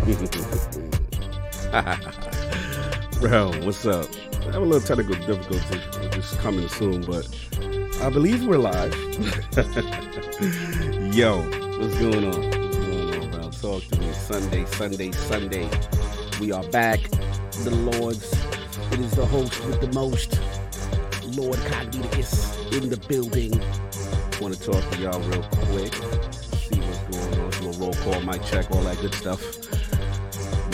Bro, what's up? I have a little technical difficulty. It's coming soon, but I believe we're live. Yo, what's going on? What's going on, bro? Talk to me. Sunday, Sunday, Sunday. We are back. The Lord's. It is the host with the most. Lord Cognito in the building. Want to talk to y'all real quick. See what's going on. Do a roll call, mic check, all that good stuff.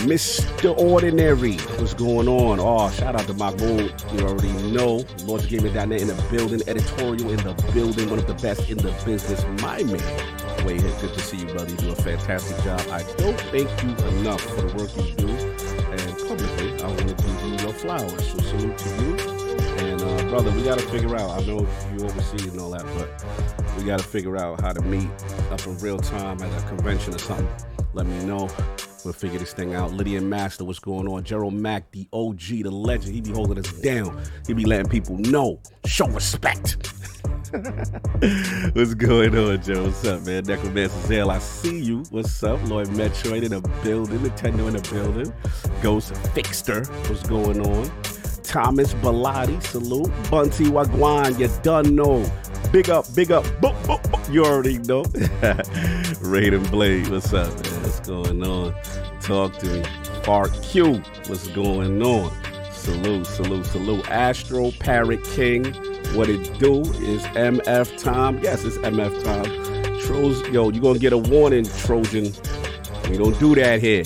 Mr. Ordinary, what's going on? Oh, shout out to Mahmoud. You already know. Lord's Gaming Net in the building. Editorial in the building. One of the best in the business. My man. Way here. Good to see you, brother. You do a fantastic job. I don't thank you enough for the work you do. And publicly, I want to give you your flowers. So salute to you. And uh, brother, we got to figure out. I know you oversee and all that, but we got to figure out how to meet up in real time at a convention or something. Let me know. We'll figure this thing out. Lydian Master, what's going on? Gerald Mack, the OG, the legend. He be holding us down. He be letting people know. Show respect. what's going on, Joe? What's up, man? Necromancer Zell, I see you. What's up? Lloyd Metroid in the building. Nintendo in the building. Ghost Fixter, what's going on? Thomas Bellotti, salute. Bunty Wagwan, you done know. Big up, big up. Boop, boop, boop. You already know. Raiden Blade, what's up, man? What's going on? Talk to me. Fart Q, what's going on? Salute, salute, salute. Astro Parrot King, what it do is MF time. Yes, it's MF time. Trolls, yo, you're gonna get a warning, Trojan. We don't do that here.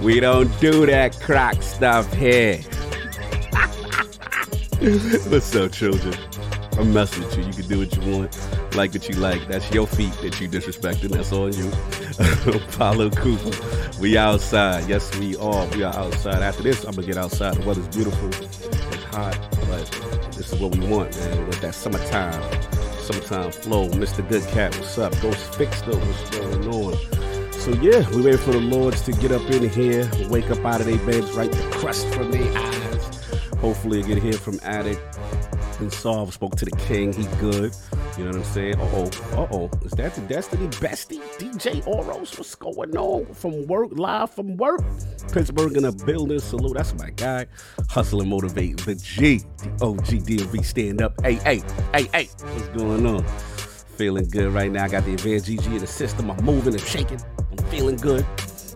we don't do that crack stuff here. What's up, children? I'm messing with you. You can do what you want, like what you like. That's your feet that you disrespecting. That's on you. Paulo Cooper. We outside. Yes, we are. We are outside. After this, I'm gonna get outside. The weather's beautiful. It's hot, but this is what we want, man. With that summertime, summertime flow. Mr. Good Cat, what's up? Ghost Fixed though, what's going on? So yeah, we waiting for the Lords to get up in here, wake up out of their beds, right the crust from their eyes. Hopefully, you get here from Addict solved. Spoke to the king. He good. You know what I'm saying? Uh oh. Uh oh. Is that the Destiny Bestie? DJ Oros? What's going on? From work, live from work. Pittsburgh in a building. Salute. That's my guy. Hustle and motivate. The G. The OG DMV stand up. Hey, hey, hey, hey. What's going on? Feeling good right now. I got the advanced GG in the system. I'm moving and shaking. I'm feeling good.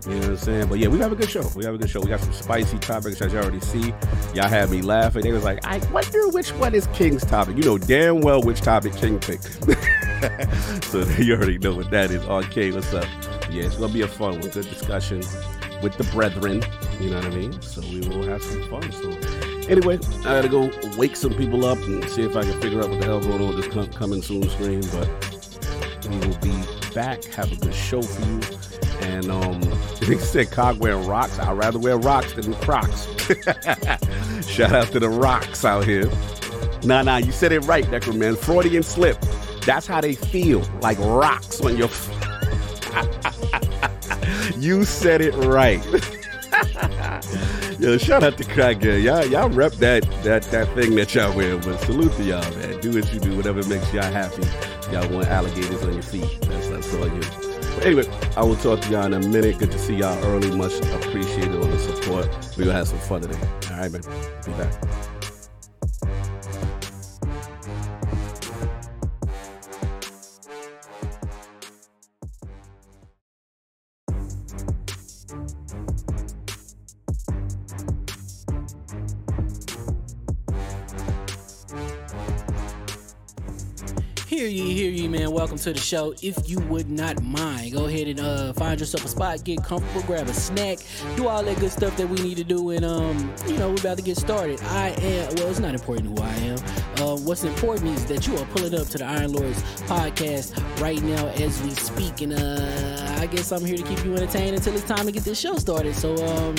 You know what I'm saying? But yeah, we have a good show. We have a good show. We got some spicy topics as you already see. Y'all had me laughing. They was like, I wonder which one is King's topic. You know damn well which topic King picked. so you already know what that is. Okay, what's up? Yeah, it's gonna be a fun one. Good discussion with the brethren. You know what I mean? So we will have some fun. So Anyway, I gotta go wake some people up and see if I can figure out what the hell's going on with this coming soon screen. But we will be back. Have a good show for you. And um, they said Cog wearing rocks. I'd rather wear rocks than Crocs. Shout out to the rocks out here. Nah, nah, you said it right, Decker man. Freudian slip. That's how they feel, like rocks on your. you said it right. Yo, shout out to Crackhead. Y'all, y'all rep that that that thing that y'all wear. But salute to y'all, man. Do what you do, whatever makes y'all happy. Y'all want alligators on your feet. That's that's all you. Anyway, I will talk to y'all in a minute. Good to see y'all early. Much appreciated on the support. We're gonna have some fun today. All right, man. Be back. Hear ye, hear ye, man. Welcome to the show. If you would not mind, go ahead and uh, find yourself a spot, get comfortable, grab a snack, do all that good stuff that we need to do, and um, you know, we're about to get started. I am. Well, it's not important who I am. Uh, what's important is that you are pulling up to the Iron Lords podcast right now as we speak, and uh, I guess I'm here to keep you entertained until it's time to get this show started. So um,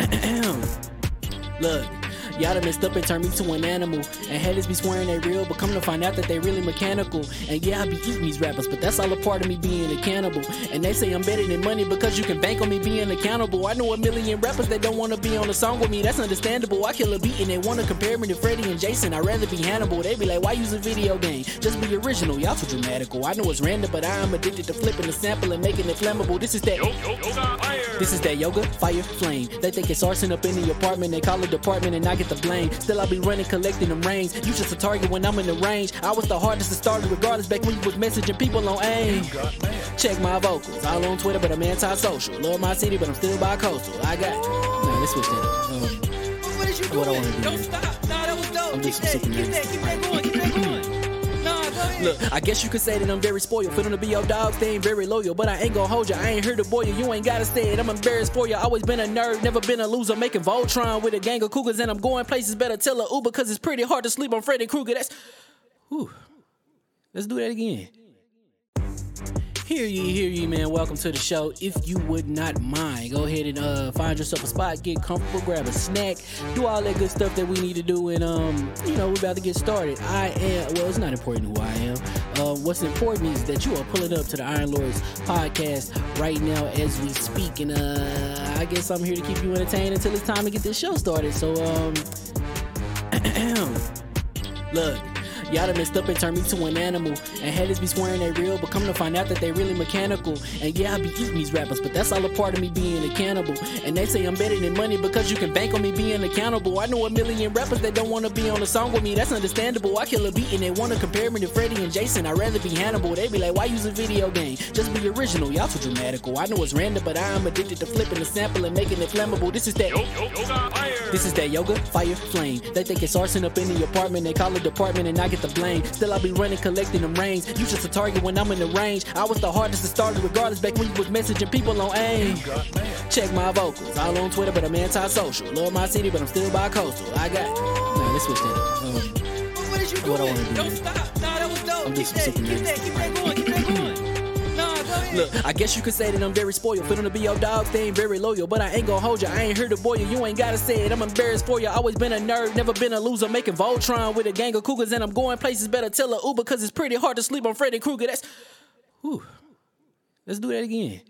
look. Y'all done messed up and turned me to an animal. And haters be swearing they real, but come to find out that they really mechanical. And yeah, I be eating these rappers, but that's all a part of me being a cannibal. And they say I'm better than money because you can bank on me being accountable. I know a million rappers that don't wanna be on a song with me, that's understandable. I kill a beat and they wanna compare me to Freddie and Jason. I'd rather be Hannibal. They be like, why use a video game? Just be original, y'all too dramatical. I know it's random, but I am addicted to flipping the sample and making it flammable. This is that. This is that yoga, fire, flame. They think it's arson up in the apartment. They call it department and I get the blame. Still, I be running, collecting them rains. You just a target when I'm in the range. I was the hardest to start, it, regardless back when you was messaging people on AIM. Check my vocals. All on Twitter, but I'm anti-social. Love my city, but I'm still bi-coastal. I got. Nah, let's switch that. Um, What you What I wanna do Don't stop. Nah, that was dope. I'm Keep just that, super keep that, keep that keep that going. Look, I guess you could say that I'm very spoiled. For to be your dogs, they ain't very loyal. But I ain't gonna hold you. I ain't here to boil you. You ain't gotta say it. I'm embarrassed for you. Always been a nerd, never been a loser. Making Voltron with a gang of cougars, and I'm going places. Better tell a Uber, cause it's pretty hard to sleep on Freddy Krueger. That's. Whew. Let's do that again. Hear ye, hear ye, man. Welcome to the show. If you would not mind, go ahead and uh, find yourself a spot, get comfortable, grab a snack, do all that good stuff that we need to do, and um, you know, we're about to get started. I am. Well, it's not important who I am. Uh, what's important is that you are pulling up to the Iron Lords podcast right now as we speak, and uh, I guess I'm here to keep you entertained until it's time to get this show started. So um, look. Y'all done messed up and turned me to an animal. And haters be swearing they real, but come to find out that they really mechanical. And yeah, I be eating these rappers, but that's all a part of me being a cannibal. And they say I'm better than money because you can bank on me being accountable. I know a million rappers that don't wanna be on a song with me, that's understandable. I kill a beat and they wanna compare me to Freddie and Jason. I'd rather be Hannibal. They be like, why use a video game? Just be original, y'all too dramatical. I know it's random, but I am addicted to flipping the sample and making it flammable. This is that. This is that yoga, fire, flame. They think it's arson up in the apartment. They call it department and I get the blame. Still, I be running, collecting them rains. You just a target when I'm in the range. I was the hardest to start, regardless back when you was messaging people on AIM. Check my vocals. All on Twitter, but I'm anti-social. Love my city, but I'm still bi-coastal. I got. Nah, let's switch that up. Um, What What I wanna do Don't stop. Nah, that was dope. I'm just keep that, keep that keep that going. Look, I guess you could say that I'm very spoiled. For them to be your dog, they ain't very loyal. But I ain't gonna hold you. I ain't here to boil you. You ain't gotta say it. I'm embarrassed for you. Always been a nerd, never been a loser. Making Voltron with a gang of cougars, and I'm going places. Better tell a Uber, cause it's pretty hard to sleep on Freddy Krueger. That's. Whew. Let's do that again.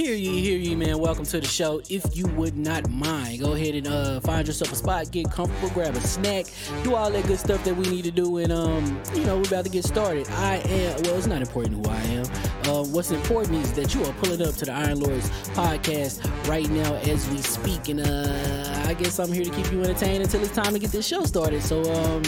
Hear ye, hear ye, man. Welcome to the show. If you would not mind, go ahead and uh, find yourself a spot, get comfortable, grab a snack, do all that good stuff that we need to do, and um, you know, we're about to get started. I am. Well, it's not important who I am. Uh, what's important is that you are pulling up to the Iron Lords podcast right now as we speak, and uh, I guess I'm here to keep you entertained until it's time to get this show started. So um,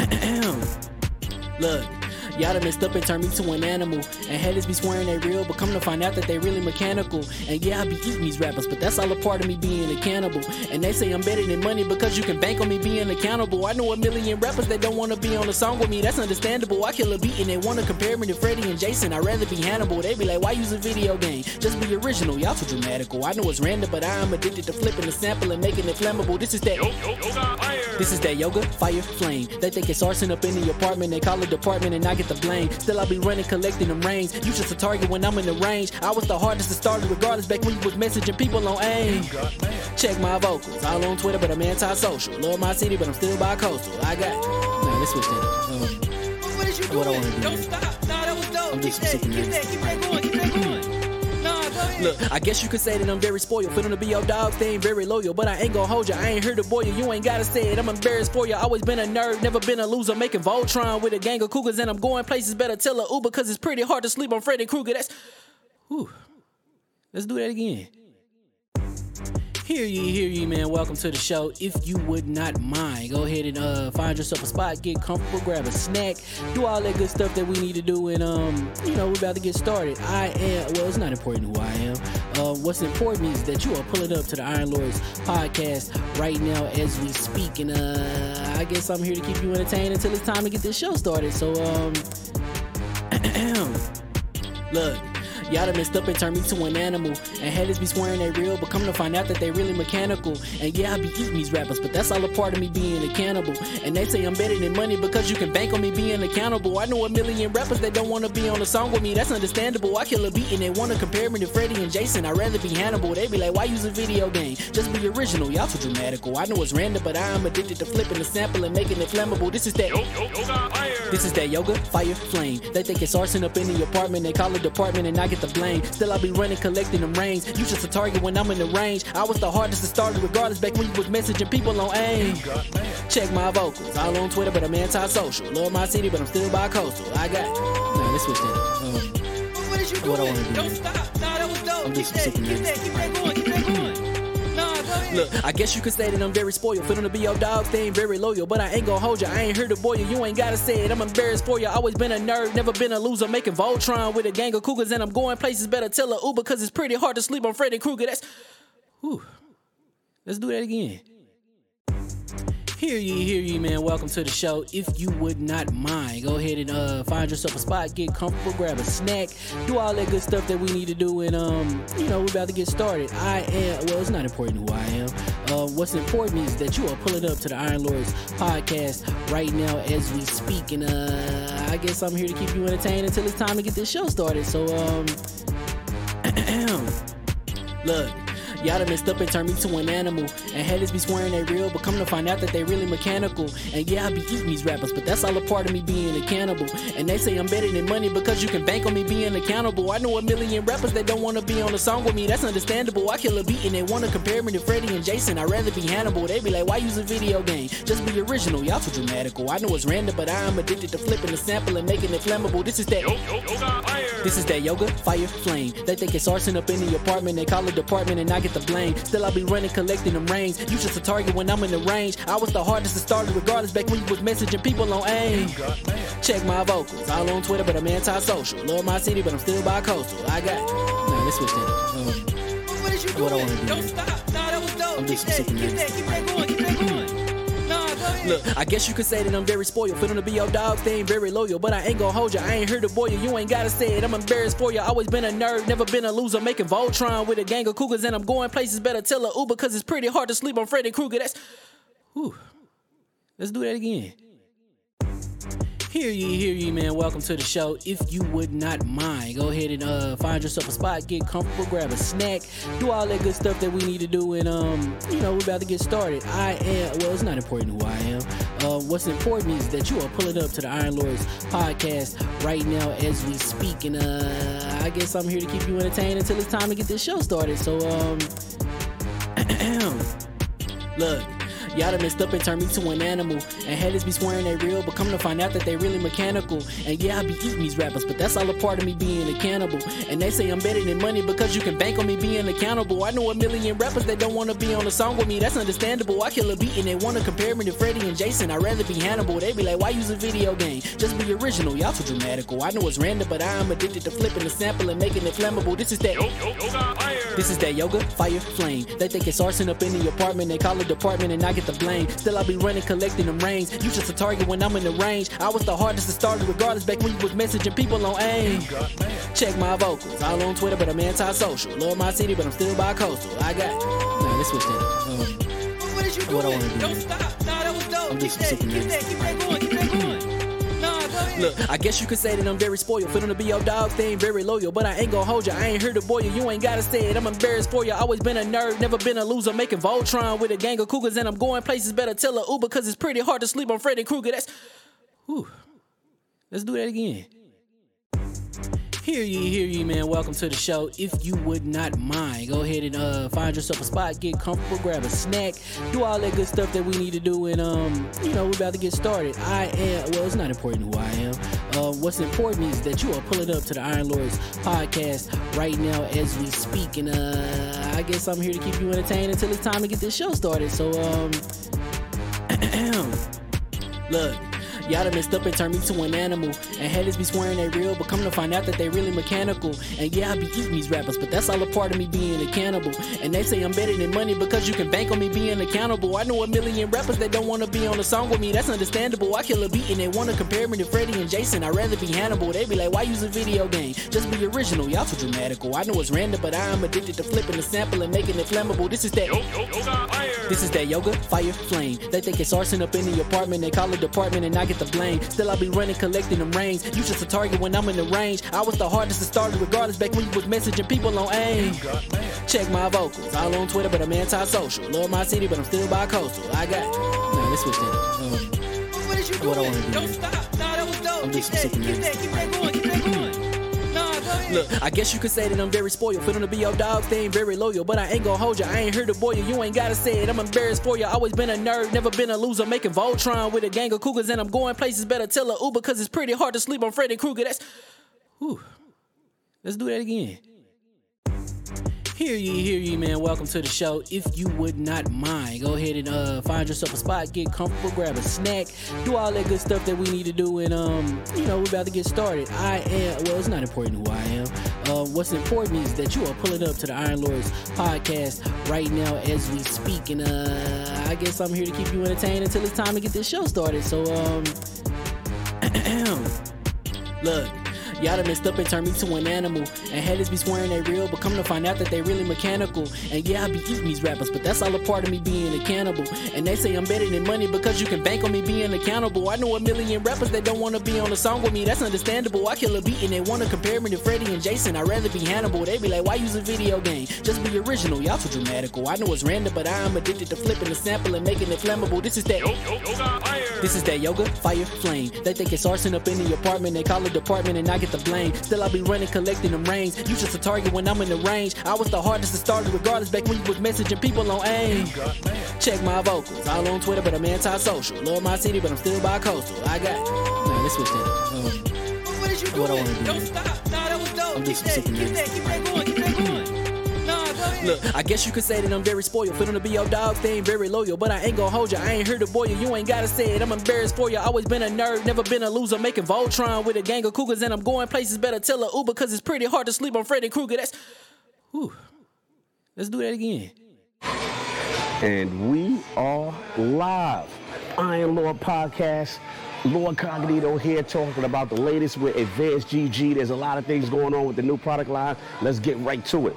look. Y'all done messed up and turned me to an animal. And haters be swearing they real, but come to find out that they really mechanical. And yeah, I be eating these rappers, but that's all a part of me being a cannibal. And they say I'm better than money because you can bank on me being accountable. I know a million rappers that don't wanna be on a song with me, that's understandable. I kill a beat and they wanna compare me to Freddie and Jason. I'd rather be Hannibal. They be like, why use a video game? Just be original. Y'all too dramatical. I know it's random, but I'm addicted to flipping the sample and making it flammable. This is that. This is that yoga, fire, flame. They think it's arson up in the apartment. They call it department and I get the blame. Still, I be running, collecting them rains. You just a target when I'm in the range. I was the hardest to start, regardless back when you was messaging people on aim. Check my vocals. All on Twitter, but I'm anti-social. Love my city, but I'm still bi-coastal. I got. Nah, let's switch that up. Um, What, what is you What I wanna do Don't stop. Nah, that was dope. I'm keep just that, super keep that, keep that keep that going. Look, I guess you could say that I'm very spoiled. For them to be your dogs, they ain't very loyal. But I ain't gonna hold ya. I ain't here to boil you. You ain't gotta say it. I'm embarrassed for you. Always been a nerd, never been a loser. Making Voltron with a gang of cougars, and I'm going places. Better tell a Uber, cause it's pretty hard to sleep on Freddy Krueger. That's. Whew. Let's do that again. Hear ye, hear ye, man. Welcome to the show. If you would not mind, go ahead and uh, find yourself a spot, get comfortable, grab a snack, do all that good stuff that we need to do, and um, you know, we're about to get started. I am well, it's not important who I am. Uh, what's important is that you are pulling up to the Iron Lords podcast right now as we speak, and uh, I guess I'm here to keep you entertained until it's time to get this show started. So um, look. Y'all done messed up and turned me to an animal. And haters be swearing they real, but come to find out that they really mechanical. And yeah, I be eating these rappers, but that's all a part of me being a cannibal. And they say I'm better than money because you can bank on me being accountable. I know a million rappers that don't wanna be on a song with me, that's understandable. I kill a beat and they wanna compare me to Freddie and Jason. I'd rather be Hannibal. They be like, why use a video game? Just be original. Y'all too dramatical. I know it's random, but I'm addicted to flipping the sample and making it flammable. This is that. This is that yoga, fire, flame. They think it's arson up in the apartment. They call it department and I get the blame. Still, I be running, collecting them rains. You just a target when I'm in the range. I was the hardest to start, regardless back when you was messaging people on aim. Check my vocals. All on Twitter, but I'm anti-social. Love my city, but I'm still bi-coastal. I got. Nah, let's switch that up. Um, What, what you I wanna do Don't stop. Nah, that was dope. I'm just keep that, keep that keep that going. Look, I guess you could say that I'm very spoiled. For them to be your dogs, they ain't very loyal. But I ain't gonna hold you. I ain't here to boil you. You ain't gotta say it. I'm embarrassed for you. Always been a nerd, never been a loser. Making Voltron with a gang of cougars, and I'm going places. Better tell a Uber, cause it's pretty hard to sleep on Freddy Krueger. That's. Whew. Let's do that again. Hear ye, hear ye, man. Welcome to the show. If you would not mind, go ahead and uh, find yourself a spot, get comfortable, grab a snack, do all that good stuff that we need to do, and um, you know, we're about to get started. I am well, it's not important who I am. Uh, what's important is that you are pulling up to the Iron Lords podcast right now as we speak, and uh, I guess I'm here to keep you entertained until it's time to get this show started. So um, look. Y'all done messed up and turned me to an animal. And haters be swearing they real, but come to find out that they really mechanical. And yeah, I be eating these rappers, but that's all a part of me being a cannibal. And they say I'm better than money because you can bank on me being accountable. I know a million rappers that don't wanna be on a song with me, that's understandable. I kill a beat and they wanna compare me to Freddie and Jason. I'd rather be Hannibal. They be like, why use a video game? Just be original. Y'all too dramatical. I know it's random, but I'm addicted to flipping the sample and making it flammable. This is that. This is that yoga, fire, flame. They think it's arson up in the apartment. They call it department and I get the blame. Still, I be running, collecting them rains. You just a target when I'm in the range. I was the hardest to start, regardless back when you was messaging people on aim. Check my vocals. All on Twitter, but I'm anti-social. Love my city, but I'm still bi-coastal. I got. Nah, let's switch that up. Um, What, what is you What I wanna do Don't stop. Nah, that was dope. I'm keep just that, keep that, keep that going, keep that going. Look, I guess you could say that I'm very spoiled. For them to be your dogs, they ain't very loyal. But I ain't gonna hold you. I ain't here to boil you. You ain't gotta say it. I'm embarrassed for you. Always been a nerd, never been a loser. Making Voltron with a gang of cougars, and I'm going places. Better tell a Uber, cause it's pretty hard to sleep on Freddy Krueger. That's. Whew. Let's do that again. Hear ye, hear ye, man. Welcome to the show. If you would not mind, go ahead and uh, find yourself a spot, get comfortable, grab a snack, do all that good stuff that we need to do, and um, you know, we're about to get started. I am well, it's not important who I am. Uh, what's important is that you are pulling up to the Iron Lords podcast right now as we speak, and uh, I guess I'm here to keep you entertained until it's time to get this show started. So um, look. Y'all done messed up and turned me to an animal. And haters be swearing they real, but come to find out that they really mechanical. And yeah, I be eating these rappers, but that's all a part of me being a cannibal. And they say I'm better than money because you can bank on me being accountable. I know a million rappers that don't wanna be on a song with me, that's understandable. I kill a beat and they wanna compare me to Freddie and Jason. I'd rather be Hannibal. They be like, why use a video game? Just be original, y'all too dramatical. I know it's random, but I'm addicted to flipping the sample and making it flammable. This is that. This is that yoga, fire, flame. They think it's arson up in the apartment. They call it department and I get the blame. Still, I be running, collecting them rings. You just a target when I'm in the range. I was the hardest to start, regardless back when you was messaging people on aim. Check my vocals. All on Twitter, but I'm anti-social. Love my city, but I'm still bi-coastal. I got. Nah, let's switch that up. Um, What, what is you What I wanna do, Don't stop. Nah, that was dope. I'm Keep just that, super keep that, keep that going, Look, I guess you could say that I'm very spoiled. For them to be your dog, they ain't very loyal. But I ain't gonna hold you. I ain't here to boil you. You ain't gotta say it. I'm embarrassed for you. Always been a nerd, never been a loser. Making Voltron with a gang of cougars, and I'm going places. Better tell a Uber, cause it's pretty hard to sleep on Freddy Krueger. That's. Whew. Let's do that again. Hear ye, hear ye, man. Welcome to the show. If you would not mind, go ahead and uh, find yourself a spot, get comfortable, grab a snack, do all that good stuff that we need to do, and um, you know, we're about to get started. I am well, it's not important who I am. Uh, what's important is that you are pulling up to the Iron Lords podcast right now as we speak, and uh, I guess I'm here to keep you entertained until it's time to get this show started. So um, look. Y'all done messed up and turned me to an animal. And haters be swearing they real, but come to find out that they really mechanical. And yeah, I be eating these rappers, but that's all a part of me being a cannibal. And they say I'm better than money because you can bank on me being accountable. I know a million rappers that don't wanna be on a song with me, that's understandable. I kill a beat and they wanna compare me to Freddie and Jason. I'd rather be Hannibal. They be like, why use a video game? Just be original, y'all too dramatical. I know it's random, but I'm addicted to flipping the sample and making it flammable. This is that. This is that yoga, fire, flame. They think it's arson up in the apartment. They call it department and I get the blame. Still, I be running, collecting them rings. You just a target when I'm in the range. I was the hardest to start, regardless back when you was messaging people on aim. Check my vocals. All on Twitter, but I'm anti-social. Love my city, but I'm still bi-coastal. I got. Nah, let's switch that. Um, What, what is you What I doing? wanna do, Don't stop. Nah, that was dope. I'm Keep just keep that, keep that keep that going. Look, I guess you could say that I'm very spoiled. For them to be your dogs, they ain't very loyal. But I ain't gonna hold you. I ain't here to boil you. You ain't gotta say it. I'm embarrassed for you. Always been a nerd, never been a loser. Making Voltron with a gang of cougars, and I'm going places. Better tell a Uber, cause it's pretty hard to sleep on Freddy Krueger. That's. Whew. Let's do that again. Hear ye, hear ye, man. Welcome to the show. If you would not mind, go ahead and uh, find yourself a spot, get comfortable, grab a snack, do all that good stuff that we need to do, and um, you know, we're about to get started. I am well, it's not important who I am. Uh, what's important is that you are pulling up to the Iron Lords podcast right now as we speak, and uh, I guess I'm here to keep you entertained until it's time to get this show started. So um, look. Y'all done messed up and turned me to an animal. And haters be swearing they real, but come to find out that they really mechanical. And yeah, I be eating these rappers, but that's all a part of me being a cannibal. And they say I'm better than money because you can bank on me being accountable. I know a million rappers that don't wanna be on a song with me, that's understandable. I kill a beat and they wanna compare me to Freddie and Jason. I'd rather be Hannibal. They be like, why use a video game? Just be original, y'all too dramatical. I know it's random, but I'm addicted to flipping the sample and making it flammable. This is that. This is that yoga, fire, flame. They think it's arson up in the apartment. They call it department and I get the blame. Still, I be running, collecting them rings. You just a target when I'm in the range. I was the hardest to start, regardless back when you was messaging people on aim. Check my vocals. All on Twitter, but I'm anti-social. Love my city, but I'm still bi-coastal. I got. Nah, let's switch that up. Um, What, what is you What I wanna do, Don't stop. Nah, that was dope. I'm keep just that, super keep that, keep that keep that Look, I guess you could say that I'm very spoiled. Them to be your dogs, they ain't very loyal. But I ain't gonna hold you. I ain't here to boil you. You ain't gotta say it. I'm embarrassed for you. Always been a nerd, never been a loser. Making Voltron with a gang of cougars, and I'm going places. Better tell a Uber, cause it's pretty hard to sleep on Freddy Krueger. That's. Whew. Let's do that again. And we are live. Iron Lord Podcast. Lord Cognito here talking about the latest with Advanced GG. There's a lot of things going on with the new product line. Let's get right to it.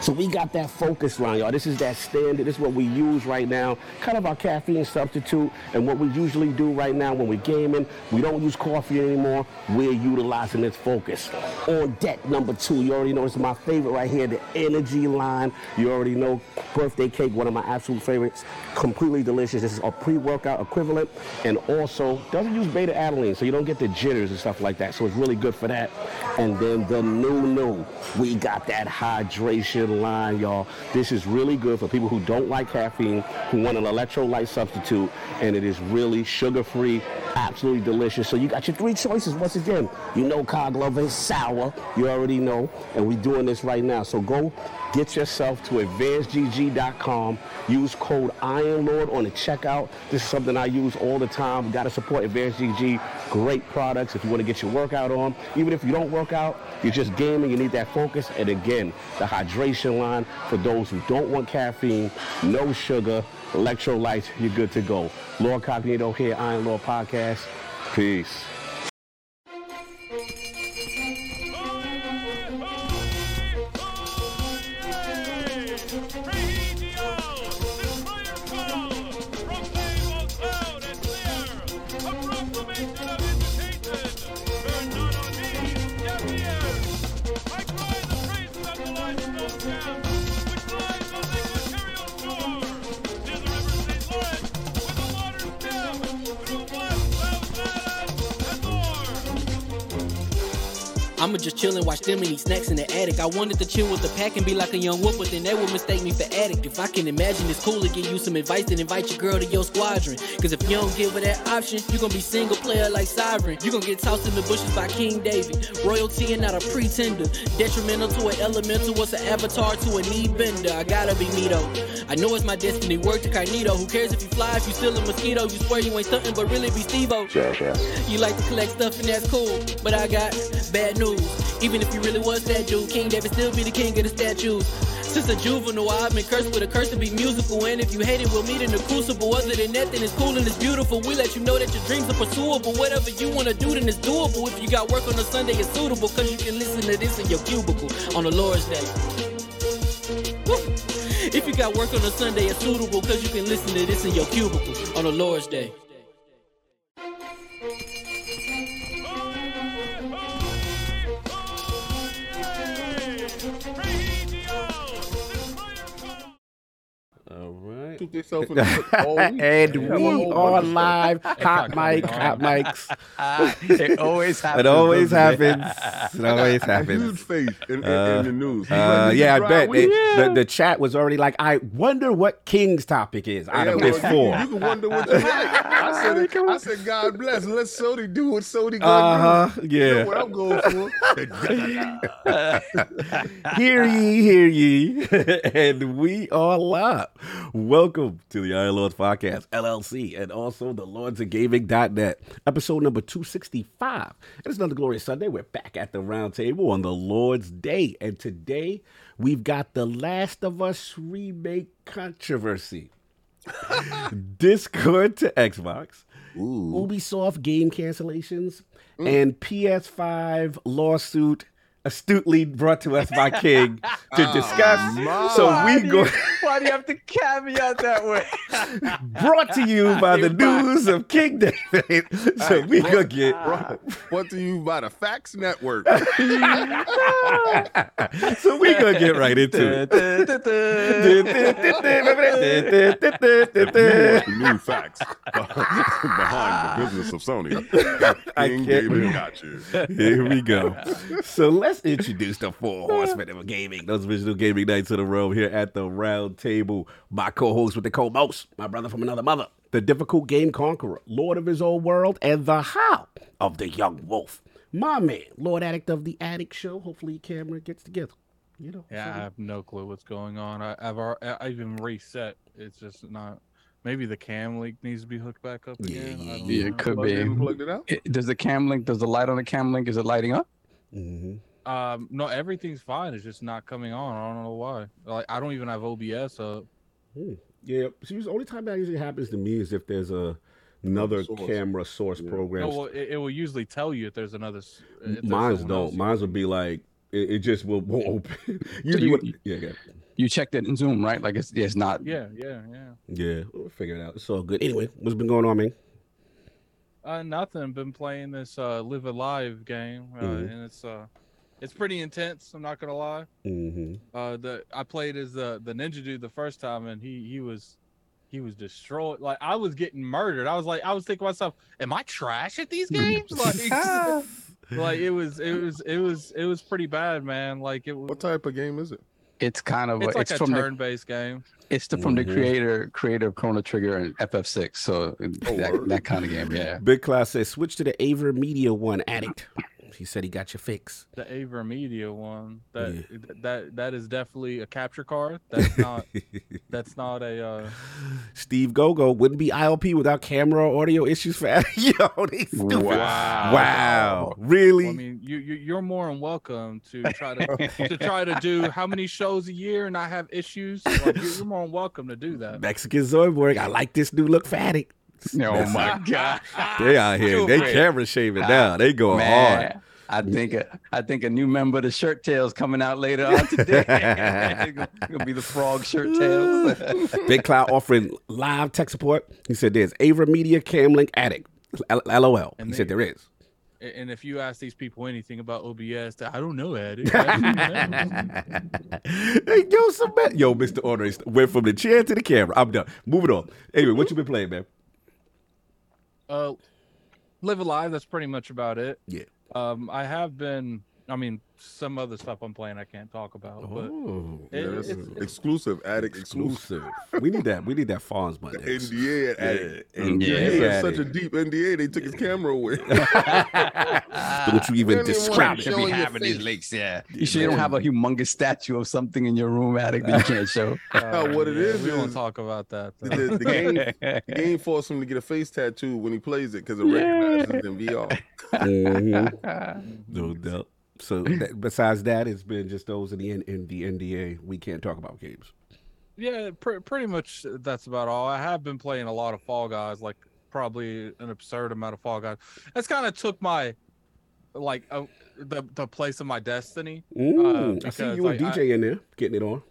So we got that focus line, y'all. This is that standard. This is what we use right now. Kind of our caffeine substitute. And what we usually do right now when we're gaming, we don't use coffee anymore. We're utilizing this focus. On deck number two, you already know is my favorite right here, the energy line. You already know birthday cake, one of my absolute favorites. Completely delicious. This is a pre-workout equivalent and also doesn't use beta alanine, so you don't get the jitters and stuff like that. So it's really good for that. And then the new new, we got that hydration line, y'all. This is really good for people who don't like caffeine, who want an electrolyte substitute, and it is really sugar-free, absolutely delicious. So you got your three choices. Once again, you know Cog Lover is sour. You already know. And we're doing this right now. So go get yourself to advancedgg.com. Use code IronLord on the checkout. This is something I use all the time. We got to support Advanced GG. Great products if you want to get your workout on. Even if you don't work out, you're just gaming, you need that focus. And again, the hydration line for those who don't want caffeine, no sugar, electrolytes, you're good to go. Lord Cognito here, Iron Lord Podcast. Peace. Snacks in the attic. I wanted to chill with the pack and be like a young wolf, but then they would mistake me for addict. If I can imagine it's cool to give you some advice, then invite your girl to your squadron. Cause if you don't give her that option, you gon' be single player like Sovereign. You gon' get tossed in the bushes by King David. Royalty and not a pretender. Detrimental to an elemental, what's an avatar to a knee bender? I gotta be me though. I know it's my destiny, word to Carnito. Who cares if you fly, if you still a mosquito? You swear you ain't something, but really be Steve-O. You like to collect stuff and that's cool, but I got bad news. Even if you really was that dude, King David still be the king of the statues. Since a juvenile, I've been cursed with a curse to be musical. And if you hate it, we'll meet in the crucible. Other than that, then it's cool and it's beautiful. We let you know that your dreams are pursuable. Whatever you wanna do, then it's doable. If you got work on a Sunday, it's suitable. Cause you can listen to this in your cubicle on the Lord's Day. If you got work on a Sunday, it's suitable. Cause you can listen to this in your cubicle on the Lord's Day. All right. Took themselves in the foot and They we whole are live. Hot mic, hot mics. it always happens. It always happens. It always stuff. A huge face in, in, Uh, in the news. Uh, yeah, I bet with they, you? the, the chat was already like, I wonder what King's topic is out Yeah, of this well, four. You, you can wonder what you like. I said, I said, God bless. Let Sody do what Sody Uh gonna huh. do. You know Yeah. what I'm going for. hear ye, hear ye, and we are live. Welcome to the Iron Lords Podcast, LLC, and also the Lords of Gaming.net, episode number 265. And it's another glorious Sunday. We're back at the round table on the Lord's Day, and today we've got the Last of Us remake controversy. Discord to Xbox, Ubisoft game cancellations, and PS5 lawsuit astutely brought to us by King to oh, discuss. my. so Why we go you- Why do you have to caveat that way? brought to you by the news of King David. So we gonna get What to you by the Fax Network? so we gonna get right into it. New facts behind the business of Sony. I King David got you. Here we go. So let's introduce the four horsemen of gaming, those original gaming knights in a row here at the round table. My co-host with the co-most, my brother from another mother, the difficult game conqueror, lord of his own world, and the how of the young wolf. My man, Lord Addict of the Addict Show. Hopefully, camera gets together. You know. Yeah, I have no clue what's going on. I, I've I even reset. It's just not. Maybe the cam link needs to be hooked back up Yeah, again. yeah, I yeah, it could be. plugged it out. It- Does the cam link? Does the light on the cam link? Is it lighting up? Mhm. Um, no, everything's fine. It's just not coming on. I don't know why. Like I don't even have OBS up. Hmm. Yeah. See, the only time that usually happens to me is if there's a another source. camera source Yeah. program. No, well, it, it will usually tell you if there's another. if there's Mine's someone don't. else you- Mine's will be like it, it just will won't open. Usually, you- what, yeah, yeah, You checked it in Zoom, right? Like it's it's not. Yeah, yeah, yeah. yeah. We'll figure it out. It's all good. Anyway, what's been going on, man? Uh, nothing. Been playing this uh Live A Live game, uh, Mhm. and it's uh, it's pretty intense. I'm not gonna lie. Mm-hmm. Uh, the I played as the the ninja dude the first time, and he he was he was destroyed. Like I was getting murdered. I was like, I was thinking to myself, am I trash at these games? Like, like it was, it was, it was, it was pretty bad, man. Like it was. What type of game is it? It's kind of It's a- like it's a from turn-based game. it's the, from the Mhm. creator creator of Chrono Trigger and FF6. So that, that kind of game, yeah. Big Class says switch to the AVerMedia one, Addict. He said he got your fix. The AVerMedia one. That that that is definitely a capture card. That's not. that's not a. Uh, Steve Gogo wouldn't be ILP without camera or audio issues for Yo, they stupid. Wow. Wow. Really? I mean, you, you you're more than welcome to try to to try to do how many shows a year and not have issues. Like, you're, you're more than welcome to do that. Mexican Zoidberg. I like this new look fatty. Oh my god. They out here. They camera shaving now. They going hard. I think a, I think a new member of the Shirt Tails coming out later on today. it's gonna, gonna be the Frog Shirt Tails. Big Cloud offering live tech support. He said there's AVerMedia Camlink Addict. L- LOL. And he they- said there is. And if you ask these people anything about OBS, I don't know, Ed. hey, yo, some man. Yo, Mr. Order went from the chair to the camera. I'm done. Moving on. Anyway, what you been playing, man? Uh, Live A Live. That's pretty much about it. Yeah. Um, I have been. I mean, some other stuff I'm playing I can't talk about, Oh, it- Yeah, that's it's- it's- exclusive, addict exclusive. exclusive. we need that. We need that Fonz button. NDA at addict. Mm, Yeah, yeah, he yeah, had such a deep NDA, they took his camera away. Don't you even describe showing it? your having these face. leaks, yeah. You sure you don't have a humongous statue of something in your room, addict, that you can't show. uh, what it yeah, is We won't talk about that. the, the, the game, the game forced him to get a face tattoo when he plays it because it recognizes in VR. Mhm. No doubt. So that, besides that, it's been just those in the N- in the NDA. We can't talk about games. Yeah, pr- pretty much that's about all. I have been playing a lot of Fall Guys, like probably an absurd amount of Fall Guys. That's kind of took my like uh, the the place of my destiny. Mm, I see because, you and like, I- DJ in there getting it on.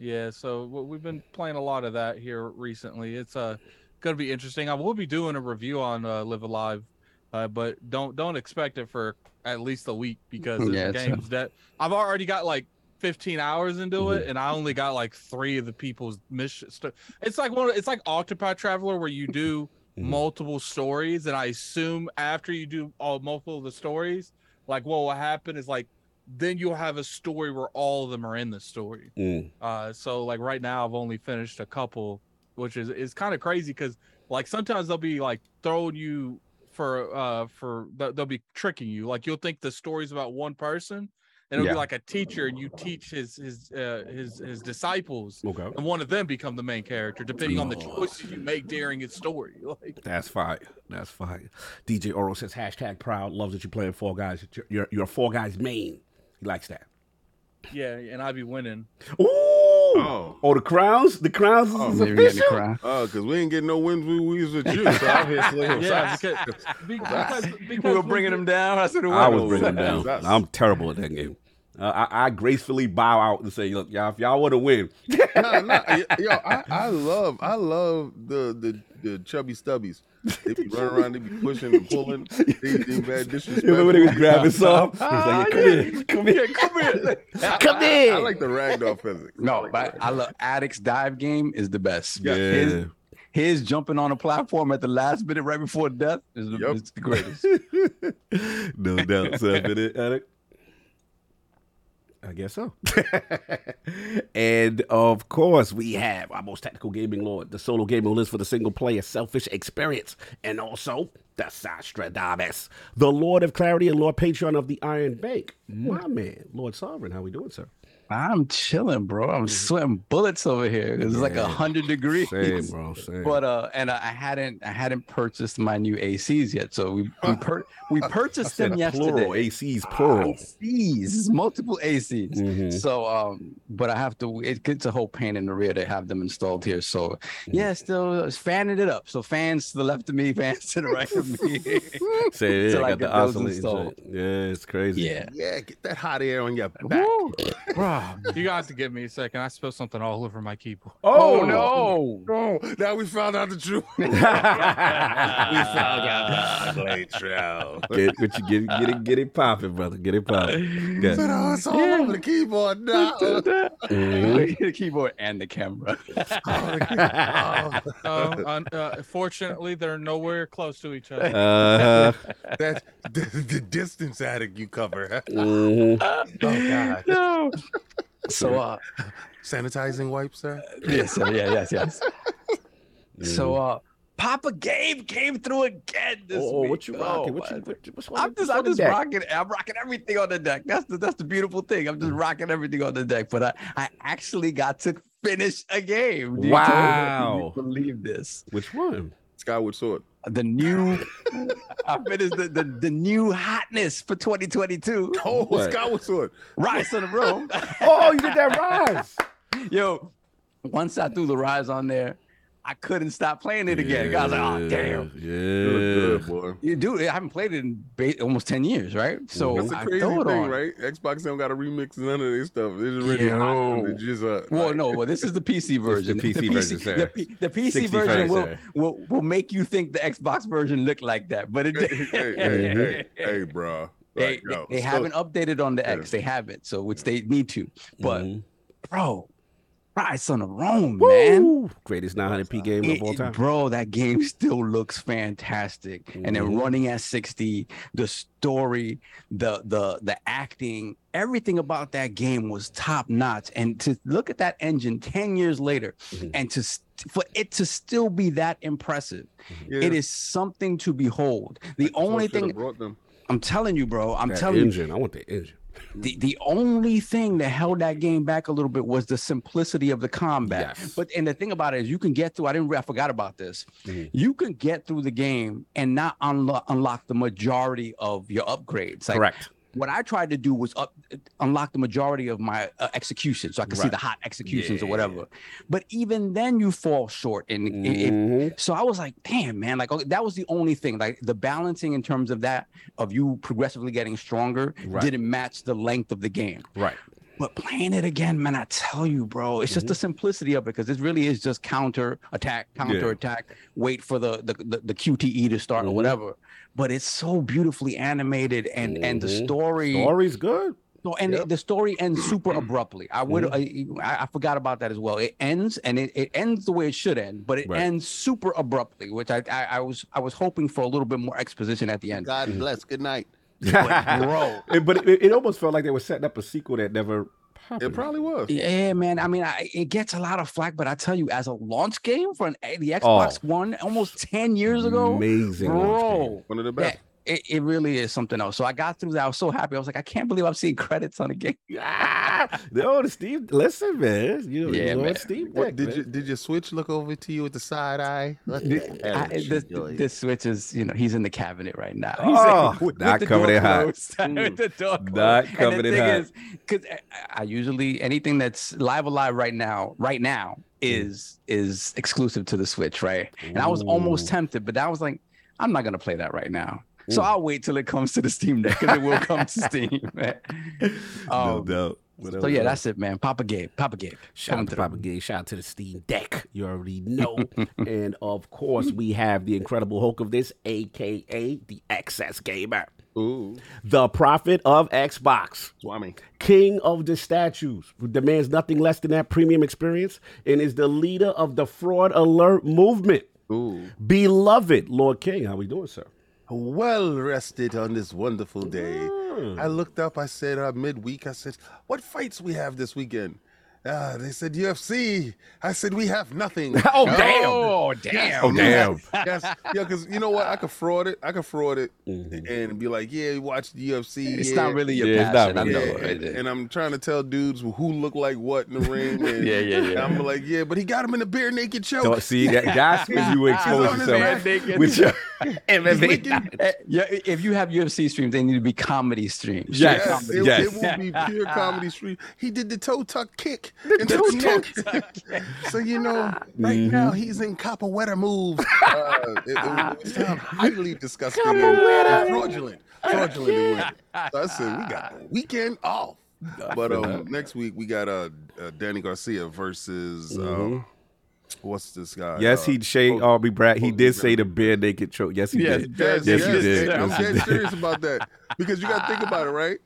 Yeah, so we've been playing a lot of that here recently. It's uh gonna be interesting. I will be doing a review on uh, Live A Live, uh, but don't don't expect it for at least a week because Yeah, the it's, uh, game's that I've already got like 15 hours into it, and I only got like three of the people's mission. St- it's like one. It's like Octopath Traveler where you do Mhm. multiple stories, and I assume after you do all multiple of the stories, like what will happen is like then you'll have a story where all of them are in the story. Mm. Uh, so like right now, I've only finished a couple, which is is kind of crazy because like sometimes they'll be like throwing you for uh for they'll be tricking you. Like you'll think the story's about one person, and it'll Yeah. be like a teacher, and you teach his his uh, his his disciples, Okay. and one of them become the main character depending on the choices you make during his story. Like That's fine. That's fine. DJ Oro says hashtag proud. Loves that you're playing Fall Guys. You're, you're, a Fall Guys main. He likes that. yeah, and I'd be winning. Ooh. Oh. Oh, the crowns. The crowns Oh, is official. cry. Oh, because we ain't getting no wins when we was with you. So I'm here slaying Yeah, because, because, because We were bringing you- him down. That's what it was. I was bringing them down. I'm terrible at that game. Uh, I, I gracefully bow out and say, "Look, y'all, if y'all want to win, no, no, yo, I, I love, I love the the the chubby stubbies. They be running around, they be pushing and pulling. They, they bad you remember when they was grabbing some? He was like, ah, "Yeah, come here, come here, come here. come I here." like the ragdoll physics. No, but I love Addict's dive game is the best. Yeah. His, his jumping on a platform at the last minute right before death is the, Yup. is the greatest. no doubt. So, been it, Alec? I guess so. and of course, we have our most technical gaming lord, the solo gaming list for the single player selfish experience, and also the Sastradamus, the Lord of Clarity and Lord Patron of the Iron Bank. My hmm. man, Lord Sovereign, how we doing, sir? I'm chilling, bro. I'm sweating bullets over here. It's like Yeah. a hundred degrees. Same, bro. Same. But uh, and I hadn't I hadn't purchased my new ACs yet, so we we, pur- we purchased them a plural, yesterday. ACs plural. ACs, multiple ACs. Mhm. So um, but I have to. It gets a whole pain in the rear to have them installed here. So yeah, still uh, fanning it up. So fans to the left of me, fans to the right of me. Say, yeah, Till I got the get those installed. Yeah, it's crazy. yeah. Yeah, get that hot air on your back. Woo. Bro. You got to give me a second. I spilled something all over my keyboard. Oh no. No, now we found out the truth. we found out the ugly truth. Get what get, get it, get it popping, brother. Get it popping. Good. Said, oh, it's all over the keyboard now. Mhm. the keyboard and the camera. Uh, un- uh, fortunately, they're nowhere close to each other. Uh huh. That's the, the distance attic you cover. hmm oh God. No. So uh Sanitizing wipes, sir. yes, sir, yeah, yes, yes. So Mm-hmm. uh Papa Gabe came through again this Oh, week. what you rocking? what my you, what, what's I'm just, I'm just rocking. I'm rocking everything on the deck. That's the, that's the beautiful thing. I'm Mm. just rocking everything on the deck. But I, I actually got to finish a game. Do you Wow. believe this? Which one? Skyward Sword. The new, I finished the, the the new hotness for 2022. Oh, What? Skyward Sword. Ryse Son of Rome. Oh, you did that rise. Yo, once I threw the rise on there, I couldn't stop playing it again. I was like, oh damn. Yeah. good, boy. You do. I haven't played it in ba- almost 10 years, right? So That's the I crazy throw it thing, on. right? Xbox don't got to remix none of this stuff. It's already Yo. hot. It's just uh, Well, like- no, well, this is the PC version. PC version. The, P- the PC version will, will will make you think the Xbox version looked like that, but it hey, hey, hey, hey, hey, bro. They, Like, they, yo, they still- haven't updated on the Yeah. X. They haven't, so which they need to. But Mhm. bro, Ryse Son of Rome, man. Greatest 900p game of all time. bro, that game still looks fantastic. And then Mhm. running at 60, the story, the the the acting, everything about that game was top notch. And to look at that engine 10 years later Mhm. and to st- for it to still be that impressive, Yeah, it is something to behold. The that's only thing brought them. I'm telling you, bro, I'm That telling you, engine. I want the engine. The, the only thing that held that game back a little bit was the simplicity of the combat. Yes. But and the thing about it is you can get through, I didn't I forgot about this. Mhm. You can get through the game and not unlock unlock the majority of your upgrades. Like Correct. What I tried to do was up unlock the majority of my uh, executions so I could see the hot executions or whatever. But even then you fall short and it- it- so I was like, damn, man, like okay, that was the only thing. Like the balancing in terms of that of you progressively getting stronger Right. didn't match the length of the game. Right. But playing it again, man, I tell you, bro, it's just the simplicity of it because it really is just counter attack, counter attack, wait for the the, the, the QTE to start Mhm. or whatever. But it's so beautifully animated and and the Mhm. story Story's good. so, and Yep. the story ends super abruptly. I would, Mm-hmm. I, I forgot about that as well. It ends, and it, it ends the way it should end, but it Right. ends super abruptly, which I, I, I was, I was hoping for a little bit more exposition at the end. God bless. Good night. Bro, It- but it, it almost felt like they were setting up a sequel that never happened. It probably was. yeah, man. I mean, I, it gets a lot of flack, but I tell you, as a launch game for an, the Xbox oh. One almost ten years ago, Amazing. bro, One of the yeah, best. It, it really is something else. So I got through that. I was so happy. I was like, I can't believe I'm seeing credits on the game. Ah, no, the Steve. Listen, man. You, Yeah, you know man. Steve. What, did man. you did your switch look over to you with the side eye? What I, is she this, this switch is, you know, he's in the cabinet right now. He's Oh, with not the covered in hot. closed, the door closed. Not And covered the in thing hot. is, because I, I usually anything that's Live A Live right now, right now Mm. is is exclusive to the Switch, right? And I was almost tempted, but I was like, I'm not gonna play that right now. So. I'll wait till it comes to the Steam Deck because it will come to Steam. man. no Um, doubt. so yeah, that's it, man. Papa Gabe, Papa Gabe. Shout out to through. Papa Gay. Shout out to the Steam Deck. You already know. and of course, we have the Incredible Hulk of this, aka the XS Gamer, Ooh, the prophet of Xbox, Swami. king of the statues, who demands nothing less than that premium experience, and is the leader of the fraud alert movement. Ooh. Beloved Lord King, how we doing, sir? Well rested on this wonderful day. Mm. I looked up, I said uh, midweek, I said, what fights we have this weekend? Ah, they said UFC. I said, we have nothing. Oh, damn. Oh damn! Oh, damn. yes, yeah, because you know what? I could fraud it. I could fraud it Mhm. and be like, yeah, you watch the UFC. It's yeah, not really your Yeah, it's passion. I really know. Yeah, right and, and I'm trying to tell dudes who look like what in the ring. And, Yeah, yeah, yeah. I'm like, yeah, but he got him in the bare naked choke. Don't see that. That's when you expose yourself with your He's MMA. licking- Eh, yeah, if you have UFC streams, they need to be comedy streams. Yes, Yes, comedy. it, yes. it will be pure comedy stream. He did the toe tuck kick. into the neck. So you know, right Mm-hmm. now he's in Capoeira moves. Uh, it, it, it sounds highly disgusting and, and fraudulent. Fraudulent. it. So I said we got the weekend off. But um, next week we got uh, uh Danny Garcia versus um, what's this guy? Yes, he uh, Shane oh, Aubrey Brad. He did say the bare naked choke. Yes, he Yes, did. Yes, Yes, yes, he did. I'm Yes, dead serious about that because you got to think about it, right?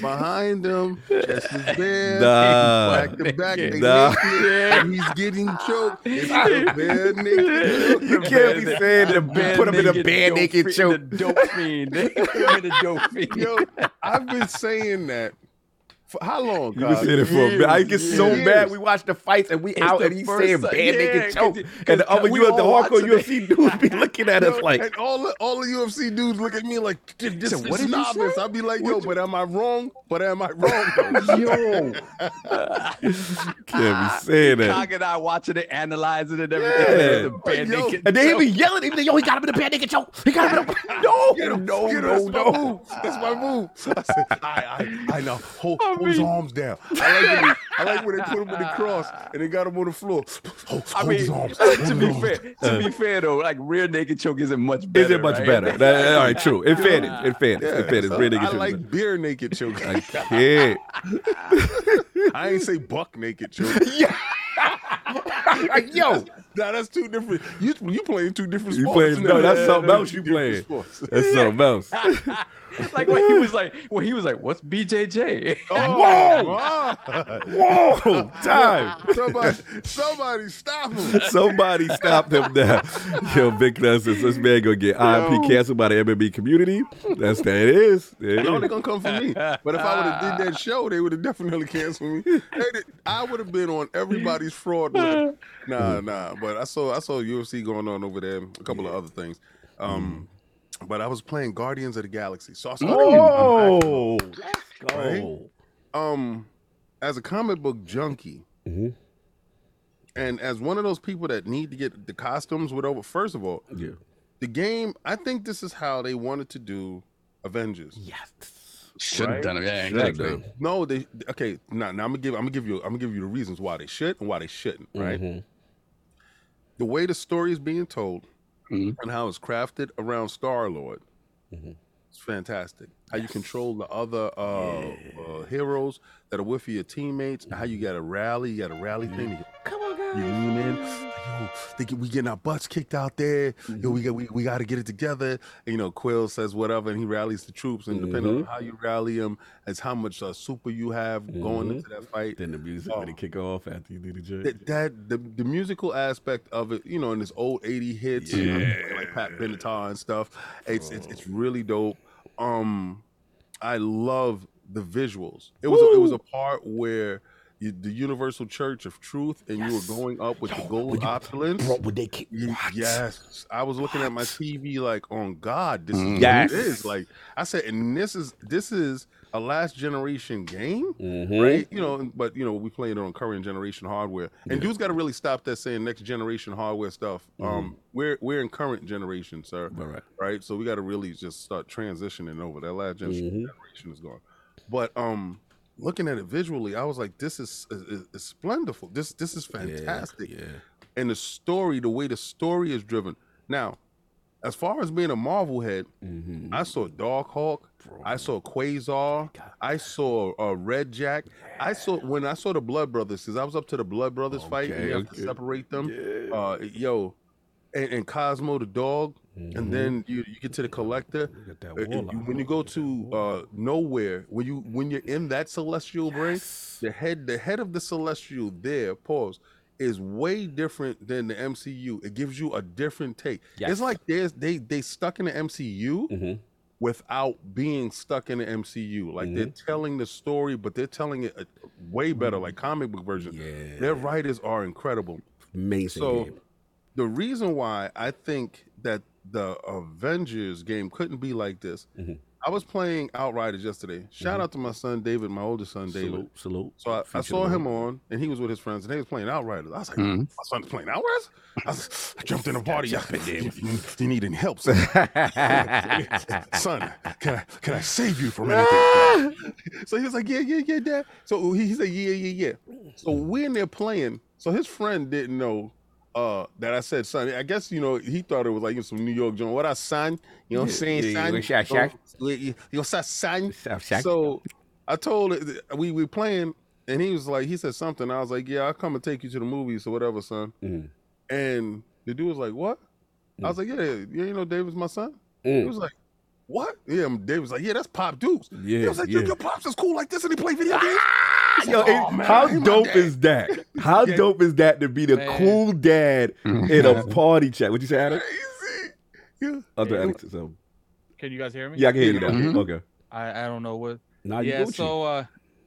behind him, chest is bare, Nah. back to back, they Nah. naked, he's getting choked. It's the bare naked. You can't be saying to Bare put him in a bare naked fiend- choke. The dope fiend. Put him in the dope fiend. Yo, I've been saying that for how long? You been Cos? saying it for a bit. I get so Years. mad. We watch the fights and we It's out and he's saying time- bare yeah, naked 'cause choke. And the 'cause other we you the hardcore watching it. UFC dudes be looking at us like, and all the all the UFC dudes look at me like this, this, So this what did you novice. say? I'll be like, yo, but am I wrong? But am I wrong? yo. Can't be saying that. Cog and I watching it, analyzing it, and Yeah. everything. The bare Like, yo, naked And then he be yelling, he be like, yo, he got him in the bare naked choke. He got him in the No, Get him, no, get him, no, that's my no. move. That's my move. I said, I, I, I know. Hold, I his mean- arms down. I like, when they, I like when they put him in the cross and they got him on the floor. Hold, I mean, his arms. Uh, to be arms. fair, to be uh. fair though, like real naked choke isn't much better. Is it much right? better? That- all right, true. In fairness, in fairness, Yeah, in fairness, so bare naked I choke. like bare naked choke. I can't. I ain't say buck naked choke. Yo, Nah, that's two different. You you playing two different You sports. playing- no, that's Yeah, something yeah, else you playing. sports. that's something else. like when he was like, when he was like, "What's BJJ?" Oh, Whoa! wow. Whoa, time. Somebody, somebody stop him. Somebody stop him now. Yo, Big Nuts, this this man gonna get ILP canceled by the MMA community. That's that it is. There it No, is. they're gonna come for me. But if I would have did that show, they would have definitely canceled me. They did- I would have been on everybody's fraud list. Nah, nah. But I saw I saw UFC going on over there, a couple of other things. Um, but I was playing Guardians of the Galaxy. So I started Oh, let's Right? um as a comic book junkie Mhm. and as one of those people that need to get the costumes whatever first of all Yeah. the game i think this is how they wanted to do avengers Yes. Should have Right? done it. Yeah, Should've exactly. no they okay now, now i'm gonna give i'm gonna give you i'm gonna give you the reasons why they should and why they shouldn't right Mhm. the way the story is being told Mhm. and how it's crafted around star lord Mhm. it's fantastic how you control the other uh, uh heroes that are with your teammates how you got a rally you got a rally thing Come on, guys. You lean in, yo, they get, we getting our butts kicked out there. Yo, we got we, we got to get it together. And, you know, Quill says whatever, and he rallies the troops. And depending on how you rally them, it's how much uh, super you have going Mhm. into that fight. Then the music Oh. when it kick off after you do the jerk. That, that the, the musical aspect of it, you know, in this old 80 hits, you know, Yeah. like Pat Benatar and stuff. It's, it's it's really dope. Um, I love the visuals. It was a, it was a part where you, the Universal Church of Truth, and you were going up with the gold opulence. Bro, would they What? Yes, I was looking at my TV like, on God, this is Mhm. what it is. Like I said, and this is this is a last generation game, Mhm. right? You know, but you know we playing it on current generation hardware, and dudes got to really stop that saying next generation hardware stuff. Um, we're we're in current generation, sir, All right. right? So we got to really just start transitioning over. That last generation, Mhm. generation is gone, but um. Looking at it visually, I was like, "This is is, is, splendorful. This this is fantastic." Yeah. and the story, the way the story is driven. Now, as far as being a Marvel head, Mm-hmm. I saw Darkhawk, I saw Quasar, I saw uh, Red Jack. I saw when I saw the Blood Brothers, because I was up to the Blood Brothers fight, and Okay, you have to separate them. Yeah. Uh, yo, and, and Cosmo the dog, and then you, you get to the Collector. Mm-hmm. Got that and warlock. you- when you go to uh, Knowhere, when you when you're in that celestial brain, the head the head of the celestial there, pause, is way different than the MCU. It gives you a different take. Yes. It's like there's they they stuck in the MCU Mhm. Without being stuck in the MCU. Like they're Mm-hmm. telling the story, but they're telling it uh, way better, like comic book version. Yeah. Their writers are incredible. Amazing So game. the reason why I think that the Avengers game couldn't be like this, Mhm. I was playing Outriders yesterday. Shout out to my son David, my oldest son David. Salute, salute. So I, I saw him on, and he was with his friends, and they was playing Outriders. I was like, Mhm. "My son's playing Outriders." I, was, I jumped in the party. You, you, you need any help, son? son, can I can I save you from anything? so he was like, "Yeah, yeah, yeah, dad." So he, he said, "Yeah, yeah, yeah." So we're in there playing. So his friend didn't know uh, that I said, "Son." I guess you know he thought it was like some New York joint. What I son? You know what I'm saying, son? yeah, shack, shack. So, you you son, So I told it we we playing, and he was like, he said something. I was like, yeah, I'll come and take you to the movies or whatever, son. Mhm. And the dude was like, what? I was like, yeah, yeah, you know, David's my son. He Mm. was like, what? Yeah, and Dave was like, yeah, that's Pop Dukes. Yeah, He was like, yeah. your, your pops is cool like this, and he play video games. Yo, Oh, man, how dope is that? How Yeah. dope is that to be the Man. cool dad in a party chat? What you say, Adam? Crazy. Yeah. Other Yeah. Alex, so Can you guys hear me? yeah, I can hear you now. Mhm. Okay, I, I don't know what. now you yeah. So uh,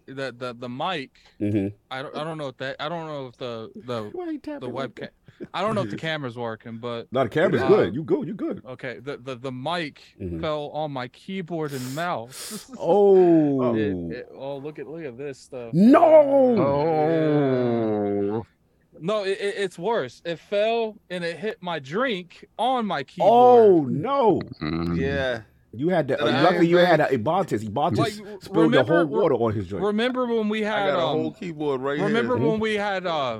the the the mic. mm-hmm. I don't I don't know if that I don't know if the the Why you the webcam. I don't know if the camera's working, but No, the camera's Uh, good. You good? You good? okay. The the the mic Mhm. fell on my keyboard and mouse. Oh, It- it- oh look at look at this stuff. no! Oh. No, it, it, it's worse. It fell and it hit my drink on my keyboard. Oh no! Mm. Yeah. You had the. And I luckily, you had a Ebontis. Ebontis Like, spilled the whole remember- water on his drink. Remember when we I had got a um, whole keyboard right here. remember here. when we had uh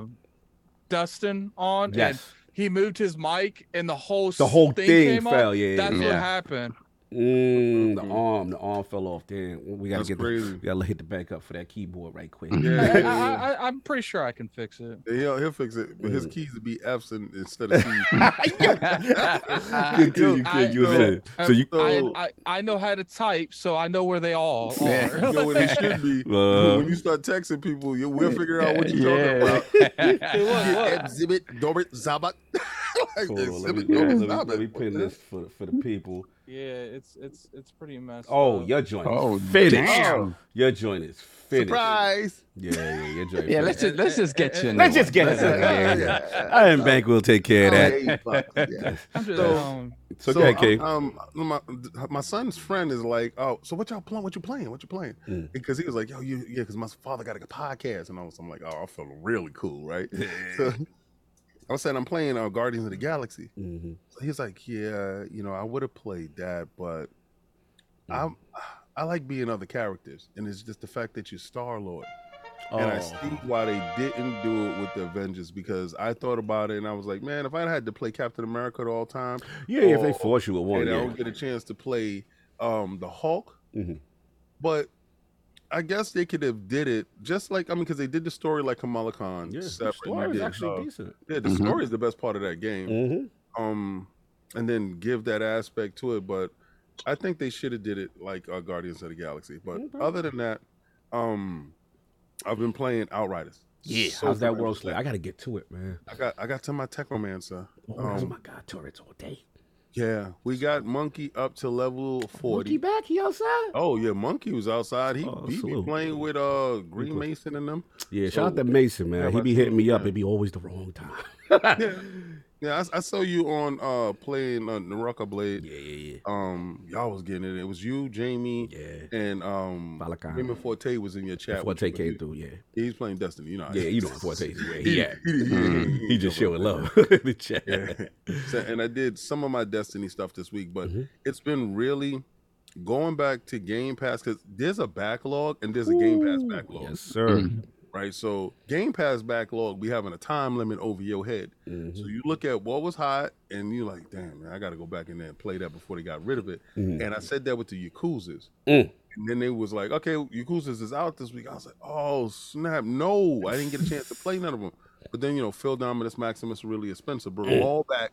Dustin on and he moved his mic and the whole the whole thing, thing came fell. Up? Yeah, That's yeah. what happened. Mm, the arm, the arm fell off. Damn, we gotta That's get the, we gotta hit the back up for that keyboard right quick. I, Yeah, I, yeah, I, I, I'm pretty sure I can fix it. yeah. He'll, he'll fix it. But his Mm. keys would be F's instead of C's. Continue, I- kid. You were so- saying. So you. So- I, I I know how to type, so I know where they all are. you know what it should be. Uh, when you start texting people, you, we'll figure out what you're Yeah. talking about. Hey, look, look. Exhibit Dorbit Zabat. like, hold on, let, me, exhibit let, me, Dorbit let, me, let me pin this for for the people. Yeah, it's it's it's pretty messed Oh, up. your joint. Oh, is finished. damn. Your joint is finished. Surprise! Yeah, yeah, your joint. Yeah, let's just let's just get you. a new Let's just get Let's it. just- Yeah, yeah. Iron Bank will take care of Oh, that. yeah, fuck, yeah. I'm just, So- um, So, go ahead, King. Um, my, my son's friend is like, oh, so what y'all playing? What you playing? What you playing? Mm. Because he was like, yo, you, yeah, because my father got a podcast, and I was, I'm like, oh, I feel really cool, right? so I was saying I'm playing uh, Guardians of the Galaxy. hmm So he's like, yeah, you know, I would have played that, but Mm. I'm, I like being other characters, and it's just the fact that you're Star Lord. Oh, And I see why they didn't do it with the Avengers because I thought about it and I was like, man, if I had to play Captain America the whole time, yeah, if they Oh, force you at one, and I don't get a chance to play um the Hulk. Mhm. But I guess they could have did it just like I mean, because they did the story like Kamala Khan. Yeah, the story is did, actually uh, decent. yeah, the Mhm. story is the best part of that game. Mm-hmm. Um, and then give that aspect to it. But I think they should have did it like uh, Guardians of the Galaxy. But Okay. other than that, um, I've been playing Outriders. Yeah, So how's that world slay? I gotta get to it, man. I got I got to my Technomancer. Oh Um, my god, turrets all day. Yeah, we got Monkey up to level forty. Monkey back, he outside. Oh yeah, Monkey was outside. He, Oh, he be playing with uh Green Mason and them. Yeah, So- shout out to Mason, man. Yeah, he be hitting me up. man. It be always the wrong time. Yeah, yeah. I, I saw you on uh playing uh, Naraka Blade. Yeah, yeah, yeah. Um, y'all was getting it. It was you, Jamie, yeah. Yeah. and um, Valakai. Raymond Forte was in your chat. Forte with you, came through, yeah. He's playing Destiny. You know. Yeah, you know Forte. Where he He, at. he, he- he- He just showing love in the chat. Yeah. So, and I did some of my Destiny stuff this week, but Mhm. it's been really going back to Game Pass because there's a backlog and there's a Game Pass backlog, Yes, sir. Mhm. Right? So Game Pass backlog, we having a time limit over your head. Mhm. So you look at what was hot, and you're like, damn, man, I got to go back in there and play that before they got rid of it. Mhm. And I said that with the Yakuzas. Mm. And then they was like, okay, Yakuzas is out this week. I was like, oh, snap. No, I didn't get a chance to play none of them. But then, you know, Phil Dominus Maximus really expensive, bro. Mm. All back.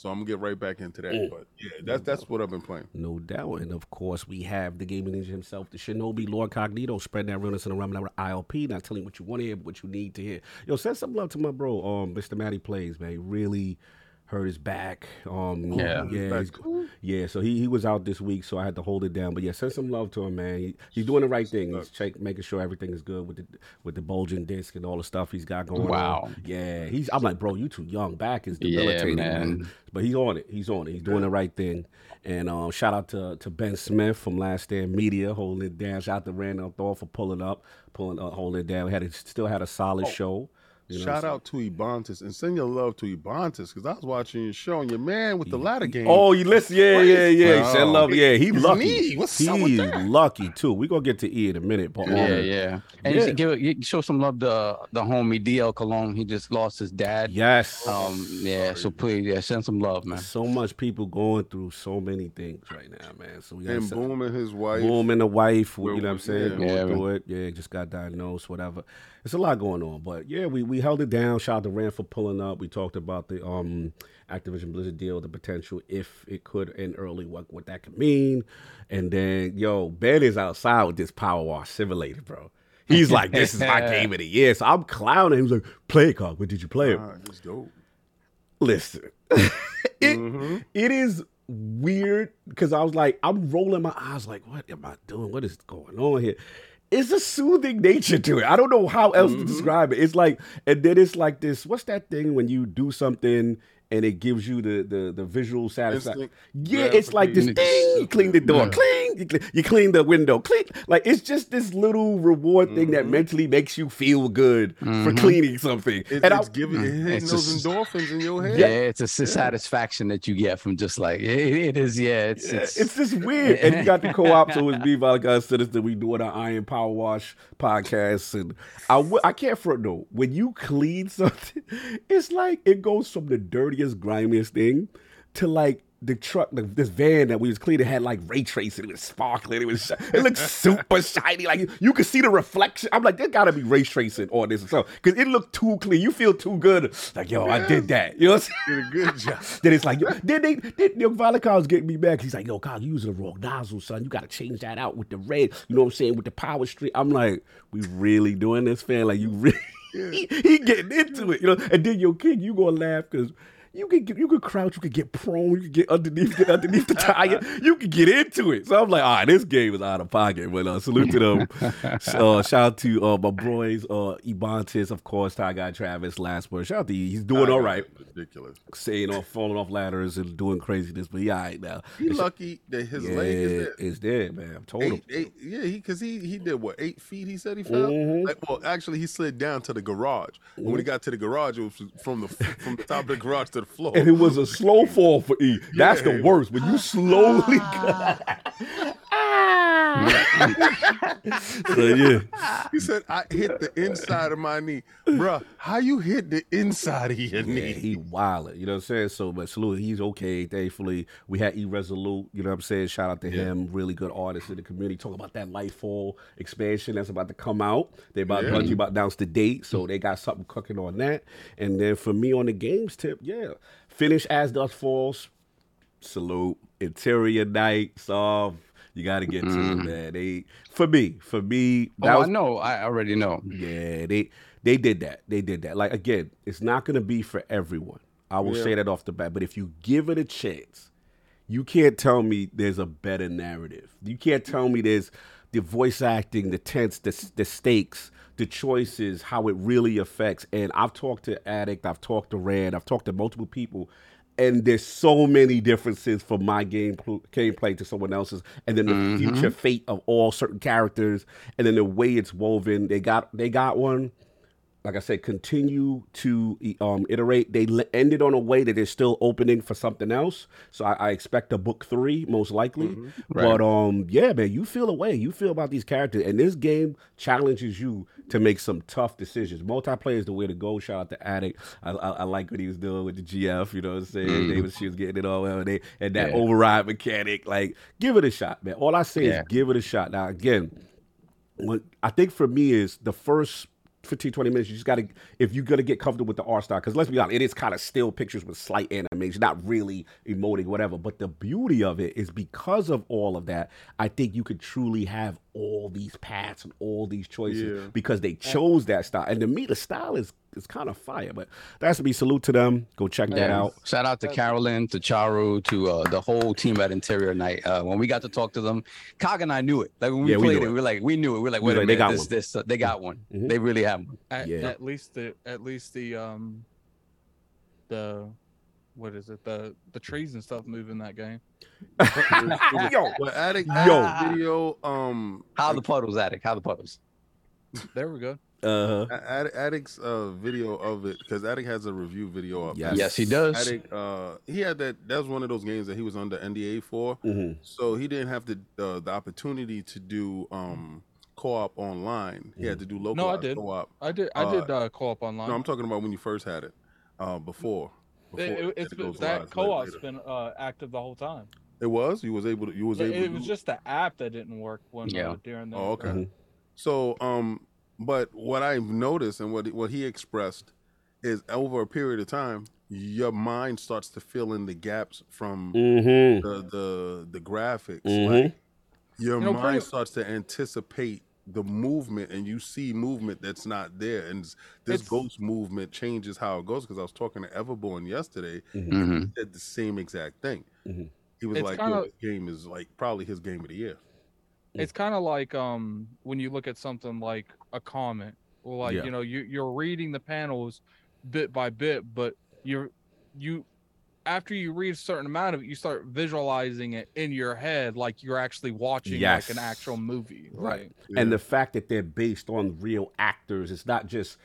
So I'm going to get right back into that. Mm. But yeah, that's that's what I've been playing. No doubt. And of course, we have the gaming ninja himself, the Shinobi Lord Cognito, spreading that realness in the realm of ILP, not telling you what you want to hear, but what you need to hear. Yo, send some love to my bro, um, Mr. Matty Plays, man. Really hurt his back. Um, Yeah. yeah, yeah. So he, he was out this week, so I had to hold it down. But yeah, send some love to him, man. He, he's doing the right thing. He's check, making sure everything is good with the with the bulging disc and all the stuff he's got going Wow. on. Yeah, he's. I'm like, bro, you too young. Back is Yeah, debilitating, man. man. But he's on it. He's on it. He's doing the right thing. And um, shout out to, to Ben Smith from Last Stand Media holding it down. Shout out to Randall Thor for pulling up, pulling uh, holding it down. We had a, still had a solid show. You know Shout out to Ebontis and send your love to Ebontis because I was watching your show and your man with the ladder game. Oh, you listen? Yeah, yeah, yeah. He said love. Yeah, he It's lucky. me. What's up with He's that? lucky too. We gonna get to E in a minute, but um, Yeah, yeah. And you Yeah. should give you show some love to the homie DL Cologne. He just lost his dad. yes. Um, yeah. So please, yeah, send some love, man. so much people going through so many things right now, man. So we and send- Boom and his wife. Boom and the wife, Where you know what I'm saying? yeah. Going Yeah, through it. Yeah, just got diagnosed, whatever. It's a lot going on. But yeah, we we we held it down. Shout out to Rand for pulling up. We talked about the um Activision Blizzard deal, the potential if it could end early, what what that could mean. And then yo, Ben is outside with this PowerWash Simulator, bro. He's like, this is my game of the year. So I'm clowning. him. He's like, play it, Cog. What did you play it? Ah, that's dope. Listen, it Mhm. it is weird because I was like, I'm rolling my eyes, like, what am I doing? What is going on here? It's a soothing nature to it. I don't know how else to mm-hmm. describe it. It's like, and then it's like this. What's that thing when you do something and it gives you the the, the visual satisfaction? Yeah, it's like this gratification. thing. You clean the door, Yeah. cling. You clean, you clean the window, clean. Like it's just this little reward thing that Mhm. mentally makes you feel good for Mhm. cleaning something. It, and I, it's giving, it hitting It's those just- endorphins in your head. Yeah, it's a s- satisfaction that you get from just like it, it is. Yeah, it's Yeah, it's, it's just weird. And you got the co-op, so it's me, Valakai Citizen. We doing our Iron Power Wash podcast, and I w- I can't front though. When you clean something, it's like it goes from the grimiest thing to like the truck, the, this van that we was cleaning had like ray tracing. It was sparkling. It was it looked super shiny. Like you, could see the reflection. I'm like, there gotta be ray tracing on this so because it looked too clean. You feel too good. Like yo, I did that. You know what I'm saying? Did a good job. Then it's like, yo, then they, then yo, Valakai was getting me back. He's like, yo, Kyle, you using the wrong nozzle, son. You got to change that out with the red. You know what I'm saying? With the power street. I'm like, we really doing this, fan? Like, you really, he, he getting into it, you know? And then your kid, you gonna laugh because. You could you could crouch, you could get prone, you could get underneath the, underneath the tire, you could get into it. So I'm like, all right, this game is out of pocket. But uh, salute to them. uh, shout out to uh, my boys, uh, Ebontis, of course, Ty Guy Travis, last word. Shout out to you. He's doing all right Ridiculous. saying off, falling off ladders and doing craziness, but he all right now. He It's- lucky that his yeah, leg is there. it's there, man. I told him. Eight, eight, yeah, he because he he did what eight feet. He said he fell. Mhm. Like, well, actually, he slid down to the garage. And when he got to the garage, it was from the from the top of the garage to the floor. And it was a slow fall for E. That's the worst. When you oh, slowly so yeah. He said, "I hit the inside of my knee, bruh. How you hit the inside of your Yeah, knee? he wilded, you know what I'm saying? So, but salute, he's okay, thankfully. We had Irresolute, you know what I'm saying? Shout out to Yeah. him, really good artist in the community. Talk about that Lightfall expansion that's about to come out. They about Yeah. Bungie about to announce the date, so they got something cooking on that. And then for me on the games tip, yeah, finish As Dusk Falls, salute. Interior Night, Solve. Um, You got to get to it, mm-hmm. man. They for me, for me, that oh, was I know. I already know. yeah, they they did that. They did that. Like again, it's not gonna be for everyone. I will Yeah. say that off the bat. But if you give it a chance, you can't tell me there's a better narrative. You can't tell me there's the voice acting, the tense, the the stakes, the choices, how it really affects. And I've talked to Addict, I've talked to Rand, I've talked to multiple people. And there's so many differences from my game gameplay to someone else's, and then the mm-hmm. future fate of all certain characters, and then the way it's woven. They got they got one like I said, continue to um, iterate. They l- ended on a way that they're still opening for something else. So I, I expect a book three, most likely. Right. But um, yeah, man, you feel a way. You feel about these characters, and this game challenges you to make some tough decisions. Multiplayer is the way to go. Shout out to Addict. I, I, I like what he was doing with the GF. You know what I'm saying? They was she was getting it all and they and that Yeah. override mechanic. Like, give it a shot, man. All I say Yeah. is give it a shot. Now again, what I think for me is the first 15, 20 minutes, you just got to, if you're going to get comfortable with the art style, because let's be honest, it is kind of still pictures with slight animation, not really emoting, whatever. But the beauty of it is because of all of that, I think you could truly have all these paths and all these choices Yeah. because they chose that style. And to me, the style is is kind of fire. But that's to be salute to them. Go check that Yeah. out. Shout out to Caroline, to Charu, to uh, the whole team at Interior Night. Uh, when we got to talk to them, Cog and I knew it. Like when we Yeah, played knew it, it. we were like, we knew it. We are like, We was wait a like, they minute, got this, one. this, uh, they got one. Mhm. They really have one. At, Yeah. at least the at least the um the what is it the the trees and stuff moving that game. Yo, Well, Addict, Yo. Video, um, How the puddles, Addict? How the puddles? There we go. Uh, Ad- Addict's uh video of it because Addict has a review video up. Yes. Yes, he does. Addict, uh, he had that. That was one of those games that he was under NDA for, mhm. so he didn't have the uh, the opportunity to do um co-op online. He had to do local No, I did. co-op. I did I Uh, did uh, co-op online. No, I'm talking about when you first had it, uh, before. before It- it, has it been that co-op's later. been uh, active the whole time. It was. You was able to. You was It, able. it to was do- just the app that didn't work when Yeah. uh, during the Oh, okay. Mhm. So, um, But what I've noticed and what what he expressed is over a period of time, your mind starts to fill in the gaps from Mm-hmm. the the the graphics. Mhm. Like your You know, mind pretty- starts to anticipate the movement, and you see movement that's not there. And this It's- ghost movement changes how it goes. Because I was talking to Everborn yesterday, Mm-hmm. and he said the same exact thing. Mhm. He was It's like, kinda- Yo, "This game is like probably his game of the year." it's kind of like um when you look at something like a comment or like Yeah. you know you you're reading the panels bit by bit but you're you after you read a certain amount of it you start visualizing it in your head like you're actually watching like an actual movie Right. right and the fact that they're based on real actors it's not just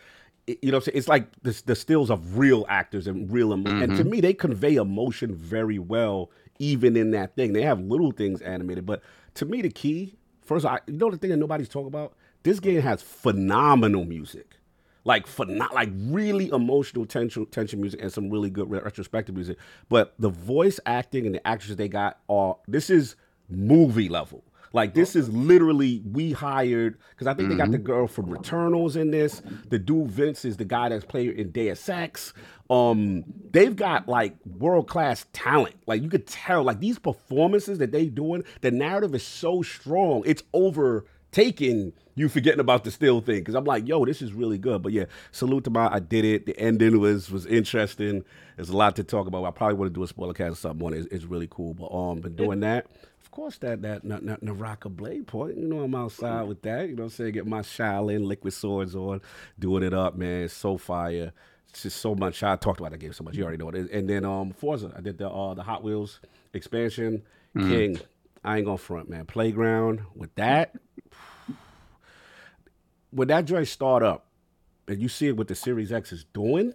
you know what I'm saying? it's like the, the stills of real actors and real emo- and to mm-hmm. me they convey emotion very well even in that thing they have little things animated but to me the key first I, you know the thing that nobody's talking about this game has phenomenal music like phenom- like really emotional tension tension music and some really good retrospective music but the voice acting and the actors they got are this is movie level like this is literally we hired because I think they got the girl from Returnals in this. The dude Vince is the guy that's playing in Deus Ex. Um, they've got like world class talent. Like you could tell, like these performances that they doing, the narrative is so strong. It's overtaking you forgetting about the still thing. Because I'm like, yo, this is really good. But yeah, salute to my I did it. The ending was was interesting. There's a lot to talk about. I probably want to do a spoiler cast or something on it. It's, it's really cool. But um, been doing that. Of course, that that N- N- Naraka Bladepoint. You know, I'm outside with that. You know, what I'm saying get my Shaolin liquid swords on, doing it up, man. So fire. It's just so much. I talked about that game so much. You already know it. And then um, Forza. I did the uh the Hot Wheels expansion. King. I ain't gonna front, man. Playground with that. When that joint start up, and you see it what the Series X is doing,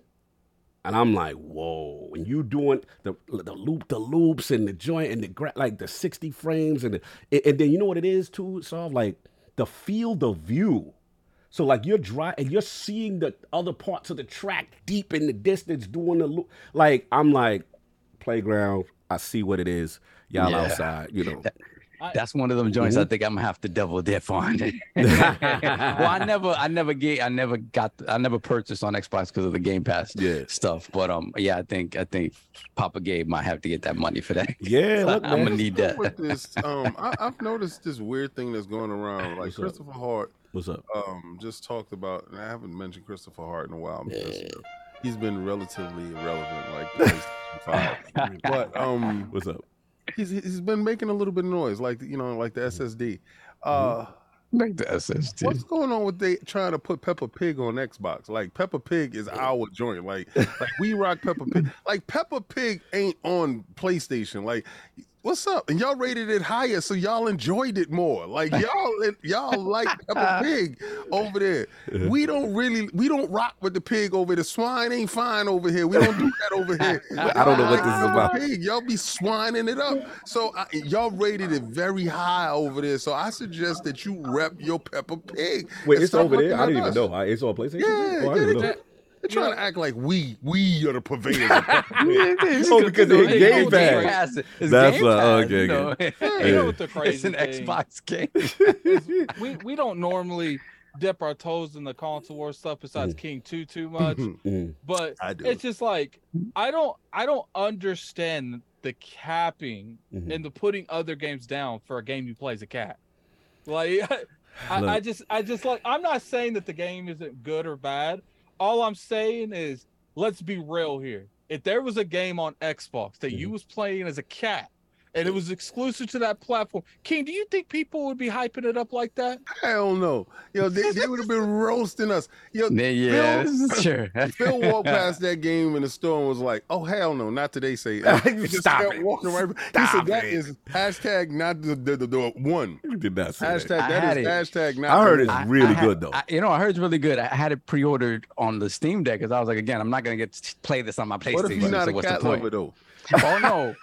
and I'm like, whoa! And you doing the the loop, the loops, and the joint, and the like the 60 frames, and the, and then you know what it is too, Solve like the field of view. So like you're dry and you're seeing the other parts of the track deep in the distance doing the loop. Like I'm like, playground. I see what it is. Y'all Yeah. outside, you know. That's one of them joints I think I'm gonna have to double dip on. well, I never, I never get, I never got, I never purchased on Xbox because of the Game Pass Yeah. stuff. But um, yeah, I think, I think Papa Gabe might have to get that money for that. Yeah, look, I'm gonna need that. with this, um, I, I've noticed this weird thing that's going around. Like What's up? Christopher Hart, What's up? um, just talked about, and I haven't mentioned Christopher Hart in a while because he's been relatively irrelevant, like PlayStation Five. but um, What's up? He's he's been making a little bit of noise, like you know, like the SSD. Uh, Like the SSD. what's going on with they trying to put Peppa Pig on Xbox? Like Peppa Pig is our joint. Like like we rock Peppa Pig. Like Peppa Pig ain't on PlayStation. Like what's up? And y'all rated it higher, so y'all enjoyed it more. Like y'all y'all like Peppa Pig over there. We don't really we don't rock with the pig over there. The swine ain't fine over here. We don't do that over here. I don't know what this is about. Pig. Y'all be swining it up. So I, y'all rated it very high over there. So I suggest that you rep your Peppa Pig. Wait, it's over there. I at didn't even know. It's on PlayStation. Yeah, oh, I yeah, didn't they, know. they, they're trying to act like we we are the purveyors. of Peppa Oh, because they Hey, Game Pass. That's, Game uh, Pass, okay, you know. you know what the It's crazy an thing Xbox game. we we don't normally dip our toes in the console war stuff besides King 2 too much. Mm. but I do. it's just like I don't I don't understand the capping Mhm. and the putting other games down for a game you play as a cat. Like I, I Look. just I just like I'm not saying that the game isn't good or bad. All I'm saying is let's be real here. If there was a game on Xbox that you mm-hmm. was playing as a cat and it was exclusive to that platform, King, do you think people would be hyping it up like that? Hell no. Yo, they, they would have been roasting us. Yo, Yeah, yeah, Phil- this is true. Phil walked past that game in the store and was like, "Oh hell no, not today." Say he Stop it. walking right. he said that it. is hashtag not the the, the, the one. You did not say that. Hashtag I that had is it. hashtag not. I heard it's one. I- really I had- good though. I, you know, I heard it's really good. I had it pre-ordered on the Steam Deck because I was like, again, I'm not gonna get to play this on my PlayStation. What if you're not so a what's cat the point? lover though? Oh no.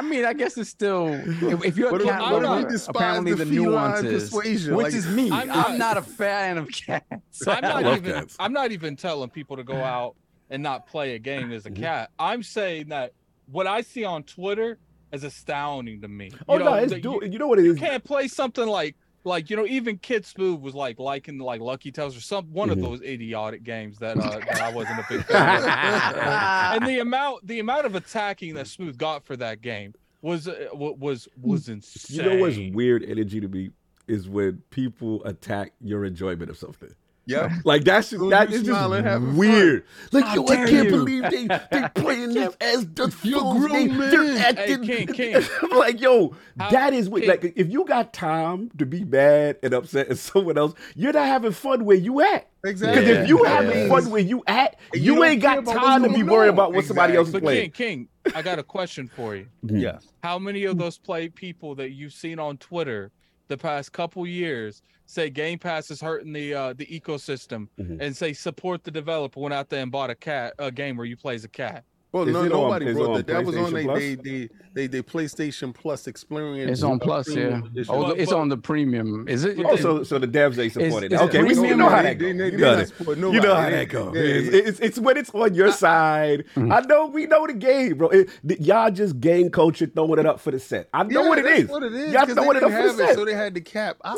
I mean, I guess it's still if, if you're What a cat what if lover, we despise apparently the, the, nuances, persuasion? which Like, is me. I'm I'm not- not, a fan of cats. I'm not even cats. I'm not even telling people to go out and not play a game as a Mm-hmm. cat. I'm saying that what I see on Twitter is astounding to me. You oh know, no, it's that do. you, You know what it you is? can't play something like like you know, even Kid Smooth was like liking like Lucky's Tale or some one Mhm. of those idiotic games that uh, that I wasn't a big fan. of. and the amount the amount of attacking that Smooth got for that game was uh, was was insane. You know what's weird energy to me is when people attack your enjoyment of something. Yeah. Like that's Soon as that you is smile and just having fun. weird. Like How yo, I can't you. believe they they playing this as the You're fools. grown They, men. they're Hey, acting. King, King. I'm like yo, How- that is what. Like if you got time to be mad and upset at someone else, you're not having fun where you at. Exactly. Because if you Yeah. having fun where you at, you, you ain't got time to be worried on. about what somebody else is But playing. King, King, I got a question for you. Yes. How many of those play people that you've seen on Twitter the past couple years say Game Pass is hurting the uh, the ecosystem Mhm. and say support the developer went out there and bought a cat a game where you play as a cat? Well, Is no, it on- nobody is it brought on that. That was on PlayStation they, they, they, they, they PlayStation Plus experience. It's on Plus, yeah. edition. Oh, But- it's but- on the premium. Is it? Oh, so so the devs ain't supporting is it. it Okay, we, you know how that goes. they- they- You know not that- supporting You know nobody. how that goes. It's, it's, it's when it's on your side. Mhm. I know we know the game, bro. It, th- y'all just gang culture throwing it up for the set. I know Yeah, what it that's is. What it is. Y'all 'cause throwing it up for the set. so they had the cap. I,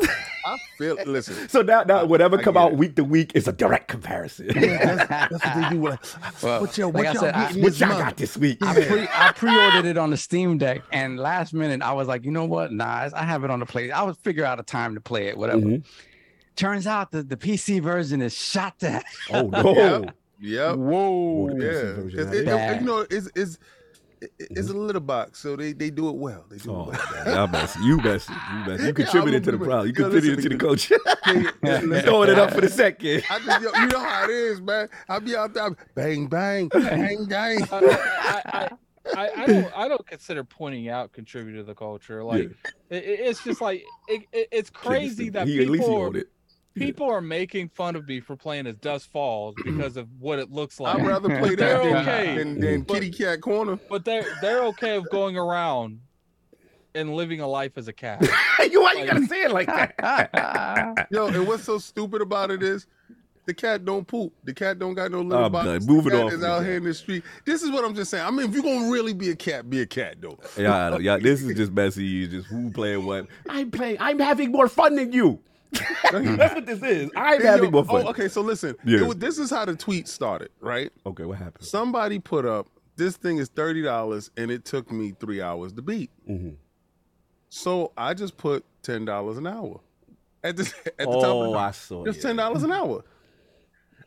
I feel. Listen. So now, now whatever come out week to week is a direct comparison. that's, that's what they do. Like, Well, what y'all, what y'all said, I- getting what this y'all month? got this week? I pre I pre-ordered it on the Steam Deck, and last minute I was like, you know what? Nah, I have it on the play. I would figure out a time to play it, whatever. Mhm. Turns out that the PC version is shot to Oh no! Yeah. Yep. Whoa. the Yeah, version 'Cause out it, it- you know, it's it's it- it's a little box, so they they do it well. They do Oh, it well. man, y'all messy. You messy. You messy. You Yeah, contributed I'm to the problem. You contributed to the coach. Yeah, yeah. Throwing it up for the second. I just, yo, you know how it is, man. I'll be out there, bang, bang, bang, bang. I, I, I, I, I don't I don't consider pointing out contributor to the culture. Like it, it- it's just like it, it, it's crazy that he, at least he people are, owned it. Yeah. people are making fun of me for playing as Dusk Falls because of what it looks like. I'd rather play They're that than, okay. than, than But- Kitty Cat Corner. but they're they're okay with going around and living a life as a cat. you why you gotta say it like that? Yo, and what's so stupid about it is the cat don't poop. The cat don't got no little I'm oh, box. done. The Moving cat on is out here in the street. This is what I'm just saying. I mean, if you're gonna really be a cat, be a cat though. yeah, I know. yeah. This is just messy. You just who playing what? I'm playing. I'm having more fun than you. That's what this is. I'm Hey, having yo, more fun. Oh, okay. So listen, Yeah. it this is how the tweet started, right? okay, what happened? Somebody put up this thing is thirty dollars, and it took me three hours to beat. Mhm. So I just put ten dollars an hour at the at the top. Oh, Of I saw. just ten dollars an hour.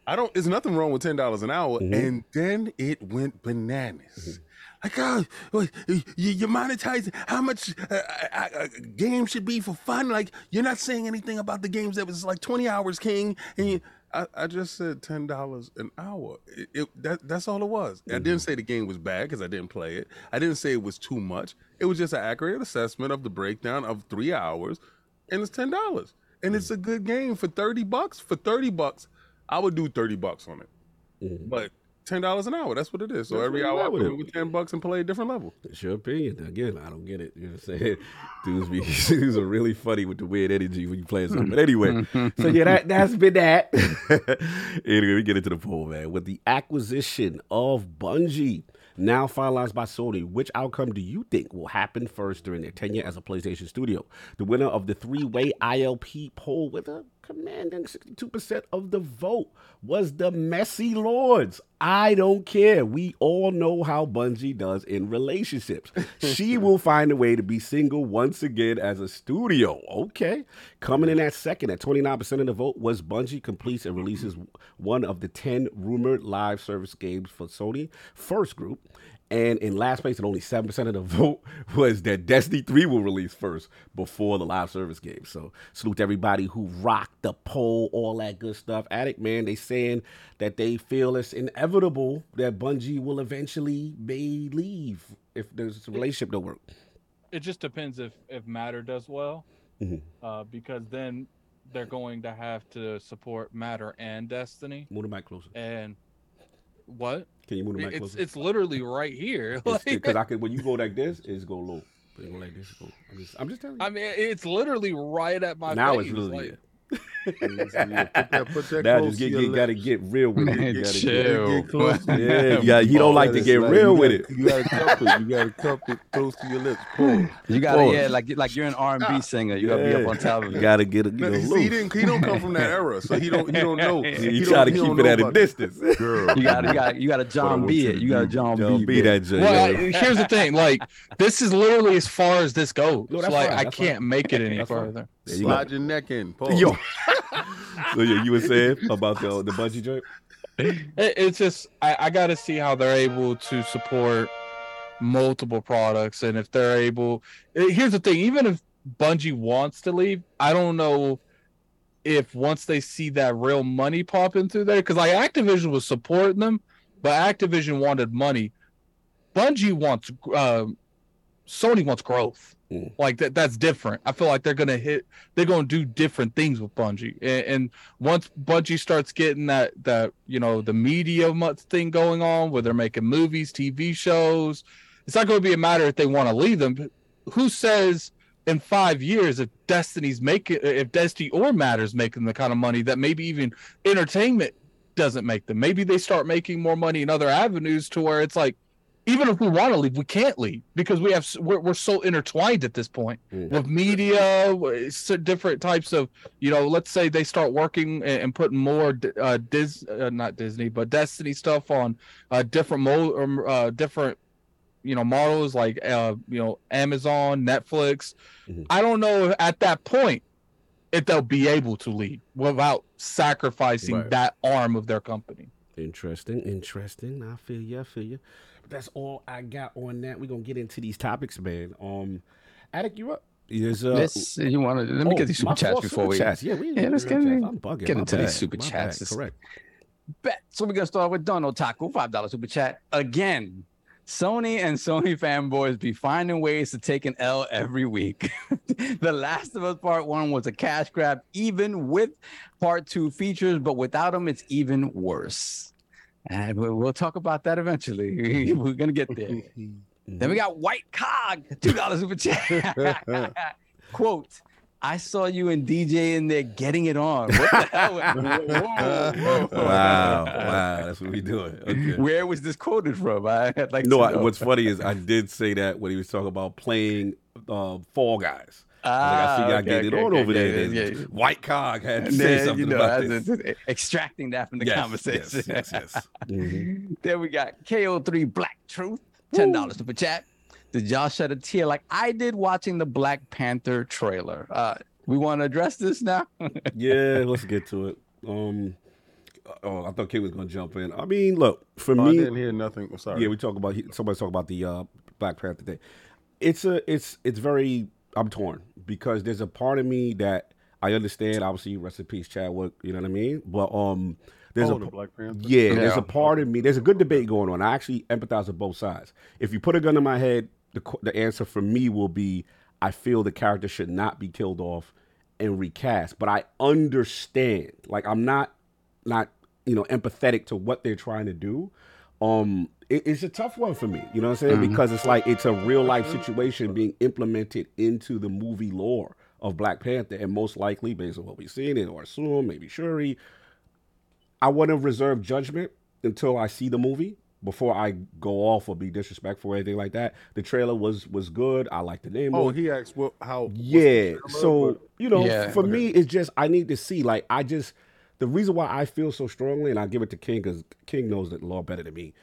I don't. There's nothing wrong with ten dollars an hour, Mhm. and then it went bananas. Like, oh, you, you're monetizing how much uh, uh, uh, a game should be for fun. Like, you're not saying anything about the games that was like 20 hours, King. And you, I, I just said ten dollars an hour. It, it- that, that's all it was. I didn't say the game was bad because I didn't play it. I didn't say it was too much. It was just an accurate assessment of the breakdown of three hours, and it's ten dollars. And it's a good game for thirty bucks. For thirty bucks, I would do thirty bucks on it. Mhm. But ten dollars an hour, that's what it is. So That's every hour I with put it. with ten bucks and play a different level. It's your opinion. Again, I don't get it. You know what I'm saying? Dudes be dudes are really funny with the weird energy when you play something. But anyway, so yeah, that that's been that. anyway, we get into the poll, man. With the acquisition of Bungie now finalized by Sony, which outcome do you think will happen first during their tenure as a PlayStation studio? The winner of the three-way ILP poll with a commanding 62% of the vote was the Messy Lords. I don't care. We all know how Bungie does in relationships. she will find a way to be single once again as a studio. Okay. Coming in at second at 29% of the vote was Bungie completes and releases one of the 10 rumored live service games for Sony First Group. And in last place, at only 7% of the vote was that Destiny 3 will release first before the live service game. So salute to everybody who rocked the poll, all that good stuff. Addict, man, they saying that they feel it's inevitable that Bungie will eventually may leave if this relationship don't work. it just depends if if Matter does well, Mhm. uh, because then they're going to have to support Matter and Destiny. Move the mic closer. And what? Can you move the mic It's closer? it's literally right here. Like, Because I could, when you go like this, it's go low. When you go like this, it's go. I'm just, I'm just telling you. I mean, it's literally right at my now face. it's really like- Yeah, put that, put that Now close just get, get gotta get real with it. Man, You gotta chill. Get close to Yeah, yeah, he don't like to get like real with gotta- it. You gotta cup it. You gotta cup it close to your lips. Pause. You gotta, Pause. yeah, like like you're an R&B singer. You gotta be up on top of You it. gotta get it. You No, know, see, he didn't. He don't come from that era, so he don't. He don't know. You, he you don't- try to he keep it at a distance. Girl, You got, you got, you got to John want B it. You got to do. John, Don't B. be that J. Well, here's the thing. Like, this is literally as far as this goes. Like, I can't make it any further. There you go. slide your neck in. Pause. Yo. So yeah, you were saying about the the bungee jump? It, it's just I, I got to see how they're able to support multiple products, and if they're able. eh, Here's the thing: even if Bungie wants to leave, I don't know if once they see that real money popping through there, because like Activision was supporting them, but Activision wanted money. Bungie wants, um, Sony wants growth. Mm. Like that, that's different. I feel like they're gonna hit. They're gonna do different things with Bungie, and, and once Bungie starts getting that that you know the media mu- thing going on, where they're making movies, TV shows, it's not going to be a matter if they want to leave them. Who says in five years if Destiny's making, if Destiny or Matters making the kind of money that maybe even entertainment doesn't make them? Maybe they start making more money in other avenues to where it's like, even if we want to leave, we can't leave because we have we're, we're so intertwined at this point Mm. with media, different types of you know. Let's say they start working and, putting more uh, Dis uh, not Disney but Destiny stuff on uh, different mo uh, different you know models like uh, you know Amazon, Netflix. Mhm. I don't know at that point if they'll be able to leave without sacrificing Right. that arm of their company. Interesting, interesting. I feel you. I feel you. But that's all I got on that. We're gonna get into these topics, man. Um, Addict, you up? There's uh, Let's, you want to? Let me oh, get these super my chats fault, before super we chats. Yeah, we Yeah, let's super get chats. in- I'm bugging. get My into these bad. super My chats. bad. Correct. bet. So we're gonna start with Don Otaku, five dollar super chat again. Sony and Sony fanboys be finding ways to take an L every week. the Last of Us Part One was a cash grab, even with Part Two features, but without them, it's even worse. And we'll, talk about that eventually. we're gonna get there. Then we got White Cog, two dollars super chat. Quote. I saw you and DJ in there getting it on. What the hell? Whoa, whoa. Wow, wow, that's what we doing. Okay. Where was this quoted from? I- like No, to I, what's funny is I did say that when he was talking about playing uh, Fall Guys. I, was like, I Ah, see y'all okay, it on okay, over there. yeah, yeah. White Cog had to And say then, something you know, about as this. a- extracting that from the Yes, conversation. Yes, yes, yes. Mhm. Then we got KO3 Black Truth, ten dollars super chat. Did y'all shed a tear like I did watching the Black Panther trailer? Uh, we want to address this now. Yeah, let's get to it. Um, oh, I thought Kate was gonna jump in. I mean, look for Oh, I me. didn't hear nothing. I'm sorry. Yeah, we talk about he- somebody talk about the uh, Black Panther thing. It's a it's it's very I'm torn because there's a part of me that I understand. Obviously, rest in peace, Chadwick. You know what I mean? But um, there's oh, a the Black Panther. yeah, there's a part of me. There's a good debate going on. I actually empathize with both sides. If you put a gun in my head, the the answer for me will be I feel the character should not be killed off and recast. But I understand. Like I'm not not you know empathetic to what they're trying to do. Um, it- it's a tough one for me. You know what I'm saying? Mhm. Because it's like it's a real life situation being implemented into the movie lore of Black Panther, and most likely based on what we've seen it or assume, maybe Shuri, I want to reserve judgment until I see the movie before I go off or be disrespectful or anything like that. The trailer was was good. I like the name. Oh, he asked what how. yeah. So you know, Yeah. for me, it's just I need to see. Like I just the reason why I feel so strongly, and I give it to King because King knows the law better than me.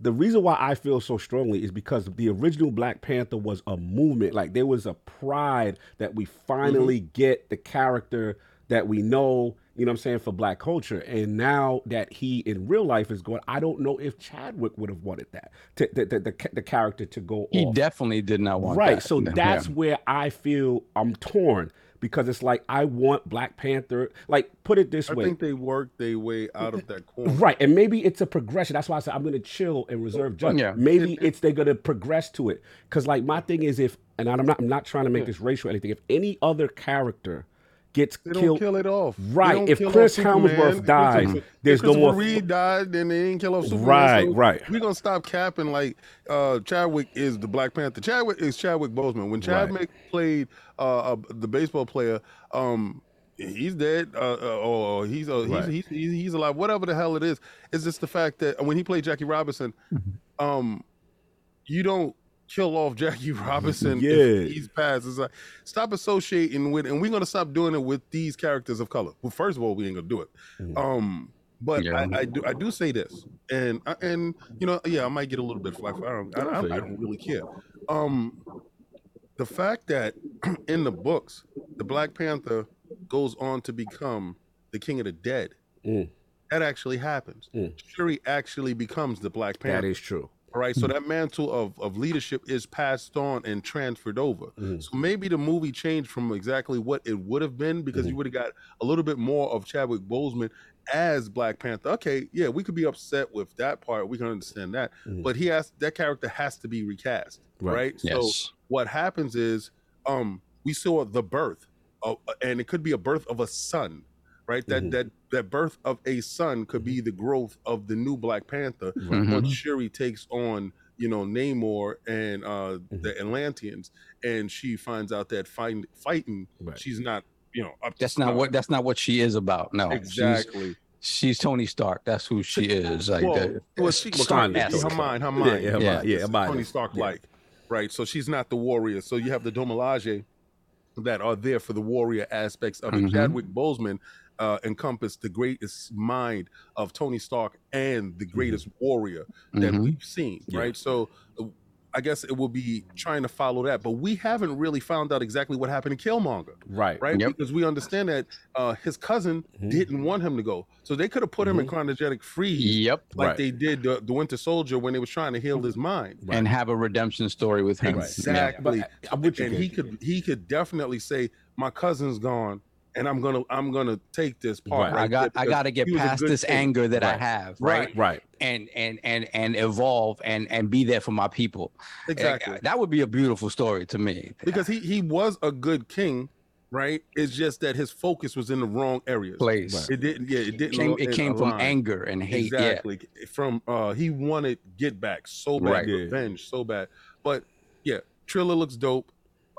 The reason why I feel so strongly is because the original Black Panther was a movement. Like there was a pride that we finally mm-hmm. get the character that we know, you know what I'm saying, for black culture. And now that he in real life is going, I don't know if Chadwick would have wanted that, to, the, the, the, the character to go he off. definitely did not want that. Right. that. So Yeah. that's where I feel I'm torn because it's like I want Black Panther. Like put it this I way. I think they worked their way out of that corner. Right, and maybe it's a progression. That's why I said I'm going to chill and reserve judgment. Yeah. Maybe it's they're going to progress to it. Because like my thing is, if and I'm not I'm not trying to make this racial or anything. If any other character gets They killed, kill it off. Right, if Chris. Hemsworth dies, there's no more- Reed died, then they didn't kill off Superman. Right, So right. We're gonna stop capping like uh, Chadwick is the Black Panther. Chadwick is Chadwick Boseman. When Chadwick played uh, uh, the baseball player, um, he's dead, uh, uh, or he's, uh, he's, Right. he's he's he's alive. Whatever the hell it is, it's just the fact that when he played Jackie Robinson, Mm-hmm. um, you don't kill off Jackie Robinson Yeah. if he's passed. It's like stop associating with, and we're gonna stop doing it with these characters of color. Well, first of all, we ain't gonna do it. Um, but Yeah. I, I do I do say this, and I- and you know, yeah, I might get a little bit flack. I don't I, don't- I don't really care. Um, the fact that in the books, the Black Panther goes on to become the king of the dead. Mm. That actually happens. Mm. Shuri actually becomes the Black Panther. That is true. All right, so that mantle of, of leadership is passed on and transferred over. Mhm. So maybe the movie changed from exactly what it would have been because you would have got a little bit more of Chadwick Boseman as Black Panther. Okay, yeah, we could be upset with that part. We can understand that, Mhm. but he has that character has to be recast, Right. right? So what happens is, um, we saw the birth, of, and it could be a birth of a son, right? That Mhm. that that birth of a son could be the growth of the new Black Panther. Mhm. once Shuri takes on, you know, Namor and uh the Atlanteans, and she finds out that fighting fighting, Right. she's not, you know, up to That's not what that's not what she is about. No, she's exactly. she's Tony Stark. That's who she is. Like well, the- well, she, Wakanda. her, mind, her mind, yeah, her Yeah. mind. Yeah, her mind Tony Stark yeah. like, right? So she's not the warrior. So you have the Dora Milaje that are there for the warrior aspects of it. Mhm. Chadwick Boseman uh, encompassed the greatest mind of Tony Stark and the greatest warrior that Mhm. we've seen, Yeah. right? So uh, I guess it will be trying to follow that, but we haven't really found out exactly what happened to Killmonger, Right. right? Yep. Because we understand that uh, his cousin Mhm. didn't want him to go, so they could have put him in Mhm. chronogenetic freeze Yep. like Right. they did the, the Winter Soldier when they was trying to heal his mind. Right. And have a redemption story with him. Right. Exactly. But I- I'm with you, and he could he could definitely say, My cousin's gone, and I'm gonna I'm gonna take this part. Right. Right I got I got to get he was a past this king." anger that I have, right? Right. And and and and evolve and and be there for my people. Exactly. Uh, That would be a beautiful story to me. Because he he was a good king, right? It's just that his focus was in the wrong areas. place. Right. It didn't yeah, it didn't Came, it came from anger and hate. Exactly. From uh he wanted get back so bad, Right. Revenge so bad. But yeah, Triller looks dope.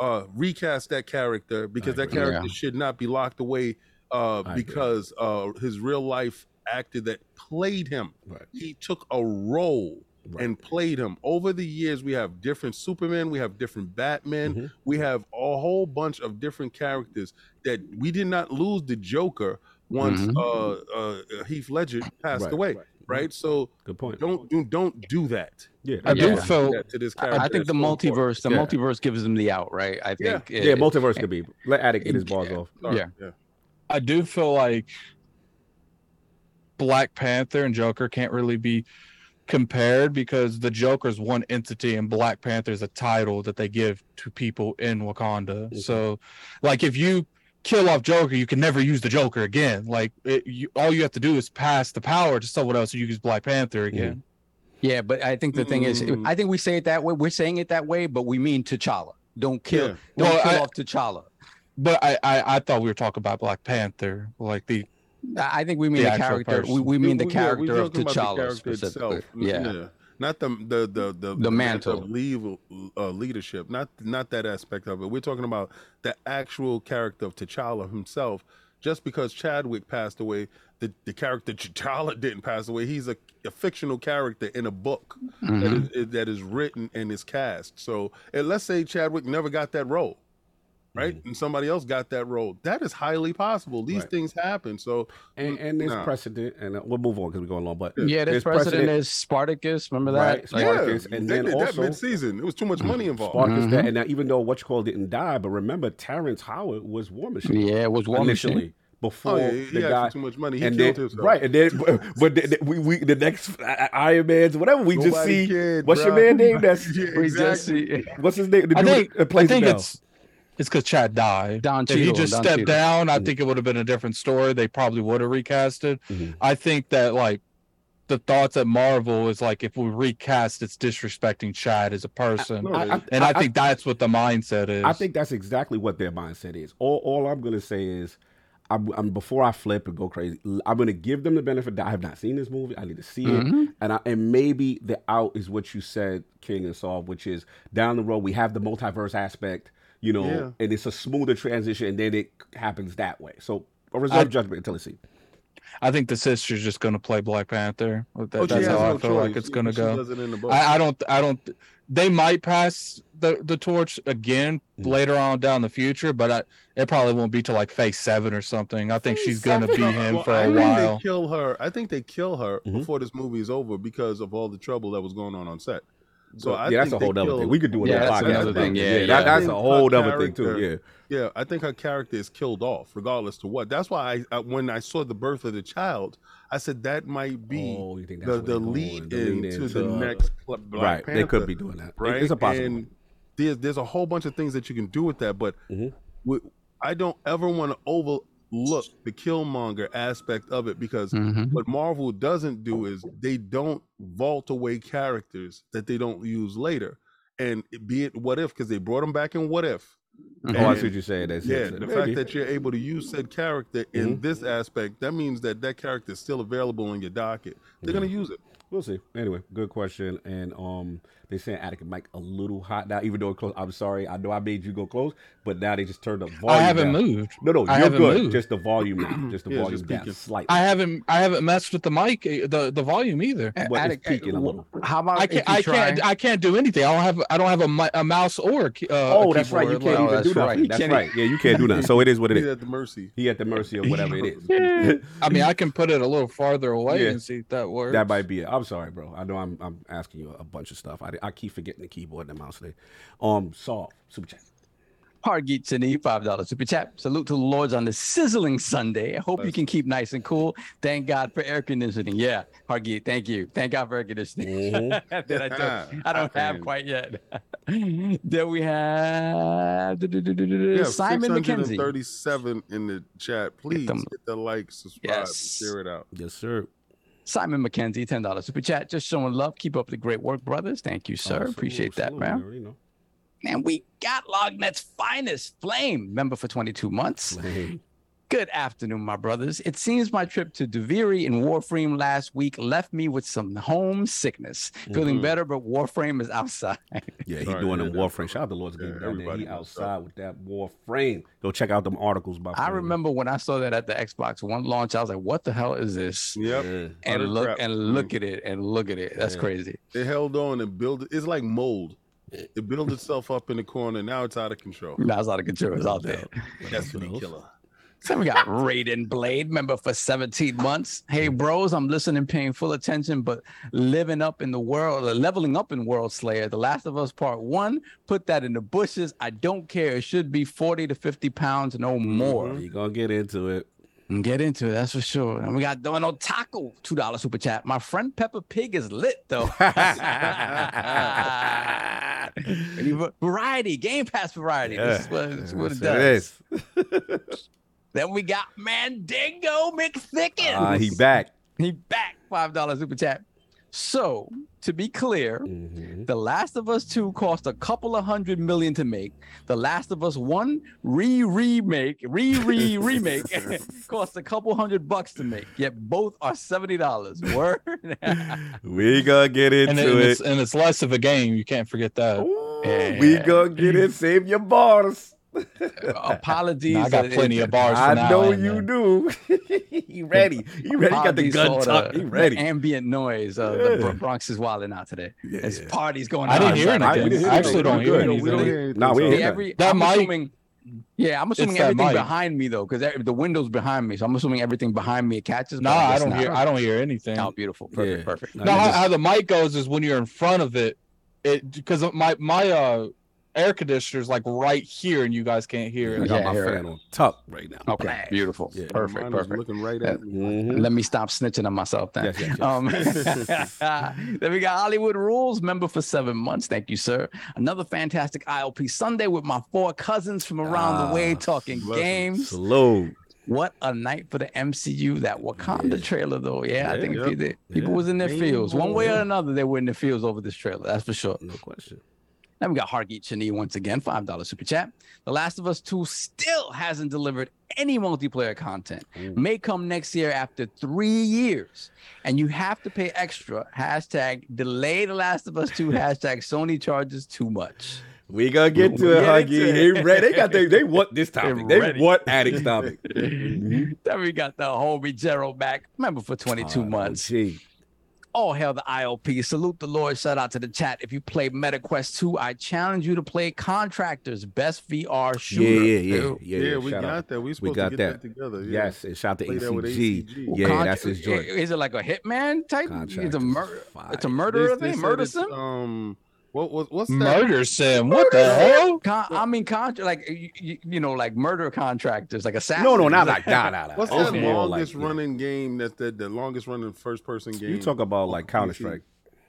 Uh recast that character because that character Yeah. should not be locked away uh I agree. because uh his real life actor that played him. Right. He took a role Right. and played him. Over the years we have different Supermen, we have different Batmen, Mhm. we have a whole bunch of different characters that we did not lose the Joker once Mhm. uh, uh Heath Ledger passed Right. away, right? So Good point. don't do don't do that. Yeah. I do Yeah. feel to this I, character. I think the that's so important. multiverse, the Yeah. multiverse gives them the out, right? I think. Yeah, it- multiverse could be. Let Addict get his balls Yeah. off. Sorry. yeah. yeah. I do feel like Black Panther and Joker can't really be compared because the Joker's one entity and Black Panther is a title that they give to people in Wakanda. Mhm. So, like, if you kill off Joker, you can never use the Joker again. Like, it, you, all you have to do is pass the power to someone else, and you use Black Panther again. Yeah, but I think the thing is, Mm. I think we say it that way. We're saying it that way, but we mean T'Challa. Don't kill, Yeah. don't Well, kill I- off T'Challa. But I, I, I thought we were talking about Black Panther, like the I I think we mean The the, character. We, we mean the We- we- yeah, character of talking about the T'Challa character specifically. itself. Yeah. Not the the the the, The mantle. of leave, uh, leadership, not not that aspect of it. We're talking about the actual character of T'Challa himself. Just because Chadwick passed away, the, the character T'Challa didn't pass away. He's a, a fictional character in a book that, Mhm. is, that is written and is cast. So, and let's say Chadwick never got that role, right? And somebody else got that role. That is highly possible. These Right. things happen. So, And and there's Nah. precedent, and uh, we'll move on because we're going long. But Yeah, this there's president is Spartacus. Remember that? Right, Spartacus, yeah, and they then did that also- mid-season. It was too much money involved. Spartacus, that, Mhm. and now even though what you call didn't die, but remember Terrence Howard was War Machine yeah, it was War initially Machine. before Oh yeah, he the had guy. too much money. He and killed then, himself. right, and then, but the, the- we, we the next uh, Iron Man's whatever we just see. cared, what's your man name? That's Yeah, exactly. what's his name? The I dude think that plays I think it's it's because Chad died. Don if he just Don stepped Cheadle. down, I Mhm. think it would have been a different story. They probably would have recasted. Mhm. I think that like the thoughts at Marvel is like if we recast, it's disrespecting Chad as a person, No, I- I- and I, think that's what the mindset is. I think that's exactly what their mindset is. All, all I'm going to say is, I'm, I'm before I flip and go crazy, I'm going to give them the benefit that I have not seen this movie. I need to see Mhm. it, and I, and maybe the out is what you said, King and Saul, which is down the road we have the multiverse aspect, you know, Yeah. and it's a smoother transition, and then it happens that way. So or reserve I- judgment until it's seen. I think the sister's just gonna play Black Panther. That- Oh, that's how no I feel like it's gonna go. it in the book. I, I don't. I don't. They might pass the the torch again Mhm. later on down the future, but I, it probably won't be till like phase seven or something. I think she's gonna be him Well, for I a think while. They kill her. I think they kill her Mhm. before this movie is over because of all the trouble that was going on on set. So So I yeah, that's a whole other thing. We could do Yeah, another that's podcast another about thing. that. Yeah, that- that's a whole other thing too. Yeah. Yeah, I think her character is killed off, regardless to what. That's why I, I when I saw the birth of the child, I said that might be Oh, you think the, the lead the lead into into, the next Pl- Black right. Panther. They could be doing that. Right? It's a possibility. And there's there's a whole bunch of things that you can do with that, but Mhm. wi- I don't ever want to overlook the Killmonger aspect of it because Mhm. what Marvel doesn't do is they don't vault away characters that they don't use later, and be it what if because they brought them back in what if. Oh, I And- see what you're saying. That's yeah, it. the Maybe. fact that you're able to use said character in Mhm. this aspect, that means that that character is still available in your docket. They're gonna use it. We'll see. Anyway, good question. And um, they saying Addict and Mike a little hot now, even though it close. I'm sorry, I know I made you go close, but now they just turned the volume. I haven't down. moved. No, no, I you're haven't good. moved. Just the volume now. Just the Yeah, volume just down slightly. I haven't. I haven't messed with the mic, eh, the the volume either. But it's Addict, peaking a little. How about I if can't. you I try- can't. I can't do anything. I don't have. I don't have a, a mouse or a. Uh, oh, a that's right. You can't Oh, even do right. nothing. That's can't right. Yeah, you can't do nothing. So it is what it He's at the mercy. He at the mercy of whatever it is. I mean, I can put it a little farther away Yeah. and see if that works. That might be it. I'm sorry, bro. I know I'm I'm asking you a bunch of stuff. I, I keep forgetting the keyboard and the mouse today. Um, Saul, super chat. Hargeet Chini, five dollars super chat. Salute to the Lords on the sizzling Sunday. I hope you can keep nice and cool. Thank God for air conditioning. Yeah, Hargeet, thank you. Thank God for air conditioning. Mhm. that I don't, I I don't have quite yet. then we have Yeah, Simon McKenzie. 637 in the chat. Please them- hit the like, subscribe, Yes. share it out. Yes, sir. Simon McKenzie, ten dollars super chat. Just showing love. Keep up the great work, brothers. Thank you, sir. Oh, Appreciate that, man. you already know. And we got Lognet's finest flame member for 22 months. Hey, Good afternoon, my brothers. It seems my trip to Duviri in Warframe last week left me with some homesickness. Feeling Mhm. better, but Warframe is outside. Yeah, he's doing to them hear war that, frame. Shout out to Lord's Yeah, Game everybody He outside up. with that Warframe. Go check out them articles by I Flame. remember when I saw that at the Xbox One launch, I was like, "What the hell is this?" Yep. Yeah. And Utter look crap. and look at it and look at it. That's Yeah. crazy. It held on and built. It's like mold. It built itself up in the corner. Now it's out of control. Now it's out of control. It's out there. Destiny killer. So we got Raiden Blade, member for 17 months. Hey, bros, I'm listening, paying full attention, but living up in the world, leveling up in World Slayer. The Last of Us Part One, put that in the bushes. I don't care. It should be 40 to 50 pounds, no mm-hmm. more. You're gonna get into it. Mm, get into it, that's for sure. And we got Donald Taco, $2 super chat. My friend Peppa Pig is lit, though. Variety, Game Pass variety. This is what, this is what it does. it is. Then we got Mandingo McThickens. Ah, he back. He back five dollars super chat. So to be clear, Mhm. The Last of Us 2 cost a couple of hundred million to make. The Last of Us 1 re remake, re re remake cost a couple hundred bucks to make. Yet both are seventy dollars. Word. We gonna get into and it. it's and it's less of a game. You can't forget that. Ooh, Yeah. We gonna get it. Save your bars. Apologies. Nah, I got plenty of bars. For I now know and you then. do. he ready. He ready. He got the apologies gun for tucked. the- He ready. ambient noise. Uh, Yeah. The Bronx is wilding out today. Yeah, There's parties going I on. didn't hear anything. we didn't hear I actually don't hear good. anything. We don't hear anything. We Yeah, every, That I'm mic- assuming. Yeah, I'm assuming that everything mic. behind me though, because the window's behind me, so I'm assuming everything behind me catches. but No, I guess don't not. hear. I don't hear anything. Oh, beautiful, perfect, Yeah. perfect. Nah, No, how, just- how the mic goes is when you're in front of it, it because my my uh air conditioner's like right here, and you guys can't hear I it. got Yeah, my here. fan on top right now. Okay, Blast. beautiful, Yeah. perfect, Mine was perfect. Looking right at me. Mhm. Let me stop snitching on myself then. Yes, yes, yes. Um, then we got Hollywood Rules member for seven months. Thank you, sir. Another fantastic ILP Sunday with my four cousins from around the way Ah, talking blessings. games. Salute. What a night for the MCU. That Wakanda Yeah. trailer, though. Yeah, I think yep. people, people Yeah. was in their Game fields. One way or another, they were in their fields over this trailer. That's for sure. No question. Then we got Hargeet Chani once again, $5 super chat. The Last of Us 2 still hasn't delivered any multiplayer content. Ooh. May come next year after three years. And you have to pay extra. Hashtag delay The Last of Us 2. Hashtag Sony charges too much. We gonna get to it, Huggy. They. They got they, they want this topic. They ready. want addicts topic. Mhm. Then we got the homie Gerald back. Remember for 22 Oh, months. gee. All hail the ILP. Salute the Lord. Shout out to the chat. If you play MetaQuest 2, I challenge you to play Contractors, best VR Yeah, shooter. yeah, yeah, Dude. yeah. Yeah, yeah. we got out. that. We supposed got to get that, that. together. Yeah. Yes, and shout to Play that with ACG. ACG. Yeah, Contra- that's his joint. Is it like a hitman type? It's a murder. It's a Fire. murderer They- they thing. said Murder sim. Um, what was what's that? Murder sim. What the hell? Con- I mean, contra- like you, you, you know, like murder contractors, like a assassin. No, no, not like nah, nah, nah. What's It's that longest like, yeah. running game? That's the, the longest running first person game. You talk about like Counter Strike.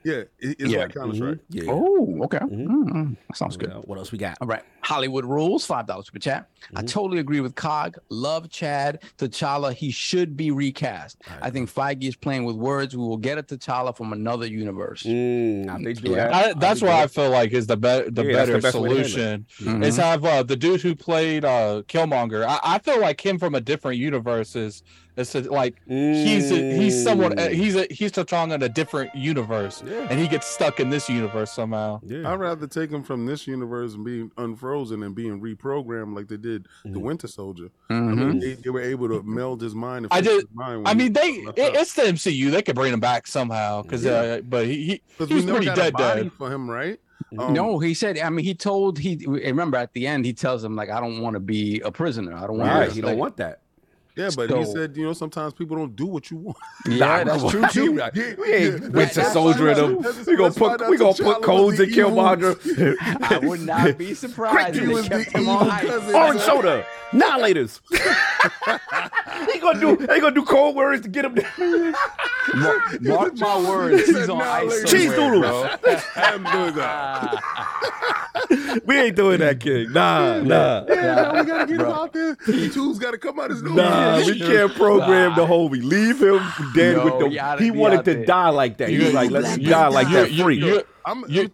Yeah, it- it's Yeah. like Counter Strike. Yeah. Oh, okay. Mhm. Mm, that sounds good. What else we got? All right. Hollywood rules, five dollars per chat. I Mhm. totally agree with Cog. Love Chad. T'Challa, he should be recast. I think Feige is playing with words. We will get a T'Challa from another universe. Mm, now they Yeah. I, that's I what I feel like is the be- the Yeah, that's the better best way to handle it. solution. Mhm. Is have uh, the dude who played uh, Killmonger. I, I feel like him from a different universe is is to, like he's a, he's someone uh, Mm. he's a he's T'Challa in a different universe, Yeah. and he gets stuck in this universe somehow. Yeah. I'd rather take him from this universe and being unfrozen and being reprogrammed like they did the Mhm. Winter Soldier. I Mhm. mean, they, they were able to meld his mind. And I did- his mind I mean, they it, it's the MCU. They could bring him back somehow because Yeah. uh, but he, he 'Cause he was pretty got a dead body dead. for him, right? Mm-hmm. Um, no, he said. I mean, he told he. Remember at the end, he tells him like, "I don't want to be a prisoner. I don't want." Right. He don't want that. Yeah, but he said, you know, sometimes people don't do what you want. Yeah, Nah, that's come true on. too. We ain't Yeah, Winter that's Soldier in them. That's- We gonna put we gonna put codes of in the. Killmonger. I would not be surprised if He they was kept the him on evil ice. Orange soda, annihilators. he gonna do. They gonna do cold words to get him. Mark, mark my words, he's on ice. Cheese somewhere, doodles. bro. Hamburger. we ain't doing that, King. Nah, nah. Yeah, we gotta get him out there. Two's gotta come out his nose. Nah, we can't program the homie. Leave him dead No, with the. he oughta He wanted to there. die like that. He was You- like, let me black die like You- that you- free. you- I'm, you-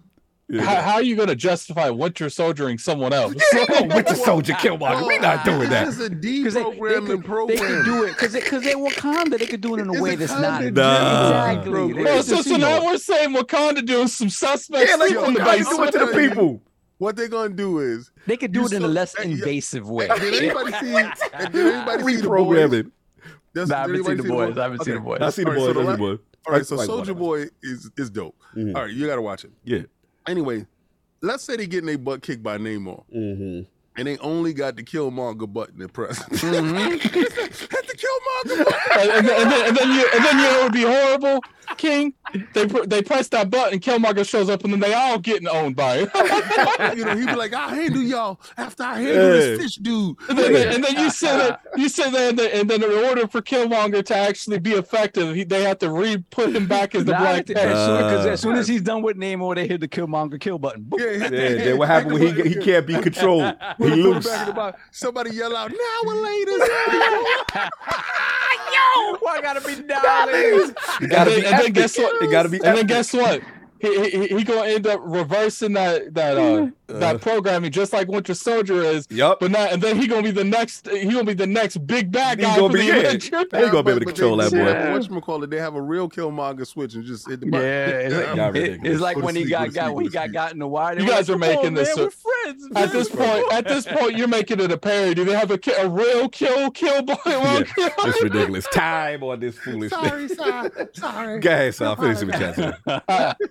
Yeah. how, how are you going to justify Winter Soldiering someone else? Winter Soldier Killmonger. We're not doing that. It's a Because they, they, program. they could do it because because they, Wakanda. They could do it in a It's way that's not Nah. exactly. program. They could so, so now we're saying Wakanda doing some suspects Yeah, like sleep in the how you do it to the people. What they're gonna do is they could do it in a less Hey, invasive way. Did anybody see? Did anybody see the boys? it. Does- Nah, I haven't seen the boys. I haven't seen the boys. I see the All right, boys. so the I see the boys. All right, so Soldier. Boy is is dope. Mhm. All right, you gotta watch it. Yeah. Anyway, let's say they getting a butt kicked by Namor, Mm-hmm. and they only got the Killmonger button to press. Mhm. Hit the Killmonger button. and, and, then, and, then, and then you and then you know it would be horrible, King. They they press that button, Killmonger shows up, and then they all getting owned by it. you know, he'd be like, "I'll handle y'all after I handle Hey. this fish dude." and, then, and then you say that you say that, and then, and then in order for Killmonger to actually be effective, he, they have to re put him back as the Nah, Black as, Cat. Uh. as soon as he's done with Namor, they hit the Killmonger kill button. Boop. Yeah, Yeah, then what happened when he he can't be controlled? He Put loose. back in the box. Somebody yell out, "Now or later!" Why gotta be dollars? You gotta and be then, and then guess what? It gotta be And then guess what? He, he, he gonna end up reversing that that uh, that programming just like Winter Soldier is. Yep. But now and then he gonna be the next he gonna be the next big bad He guy gonna for be- the yeah. Avengers. They ain't gonna be able to control that boy. Whatchamacallit, they have a real Killmonger switch and just hit the Yeah, it's like, Yeah, it- it's like when he got, go got when he got sleep. got in the wire. You guys like, are "Come on, making this man, so- we're friends. At this point, at this point, you're making it a parody. Do they have a, a real kill kill boy. Yeah, it's ridiculous. Time on this foolishness. Sorry, sorry, sorry. Go ahead, son. Finish with chat.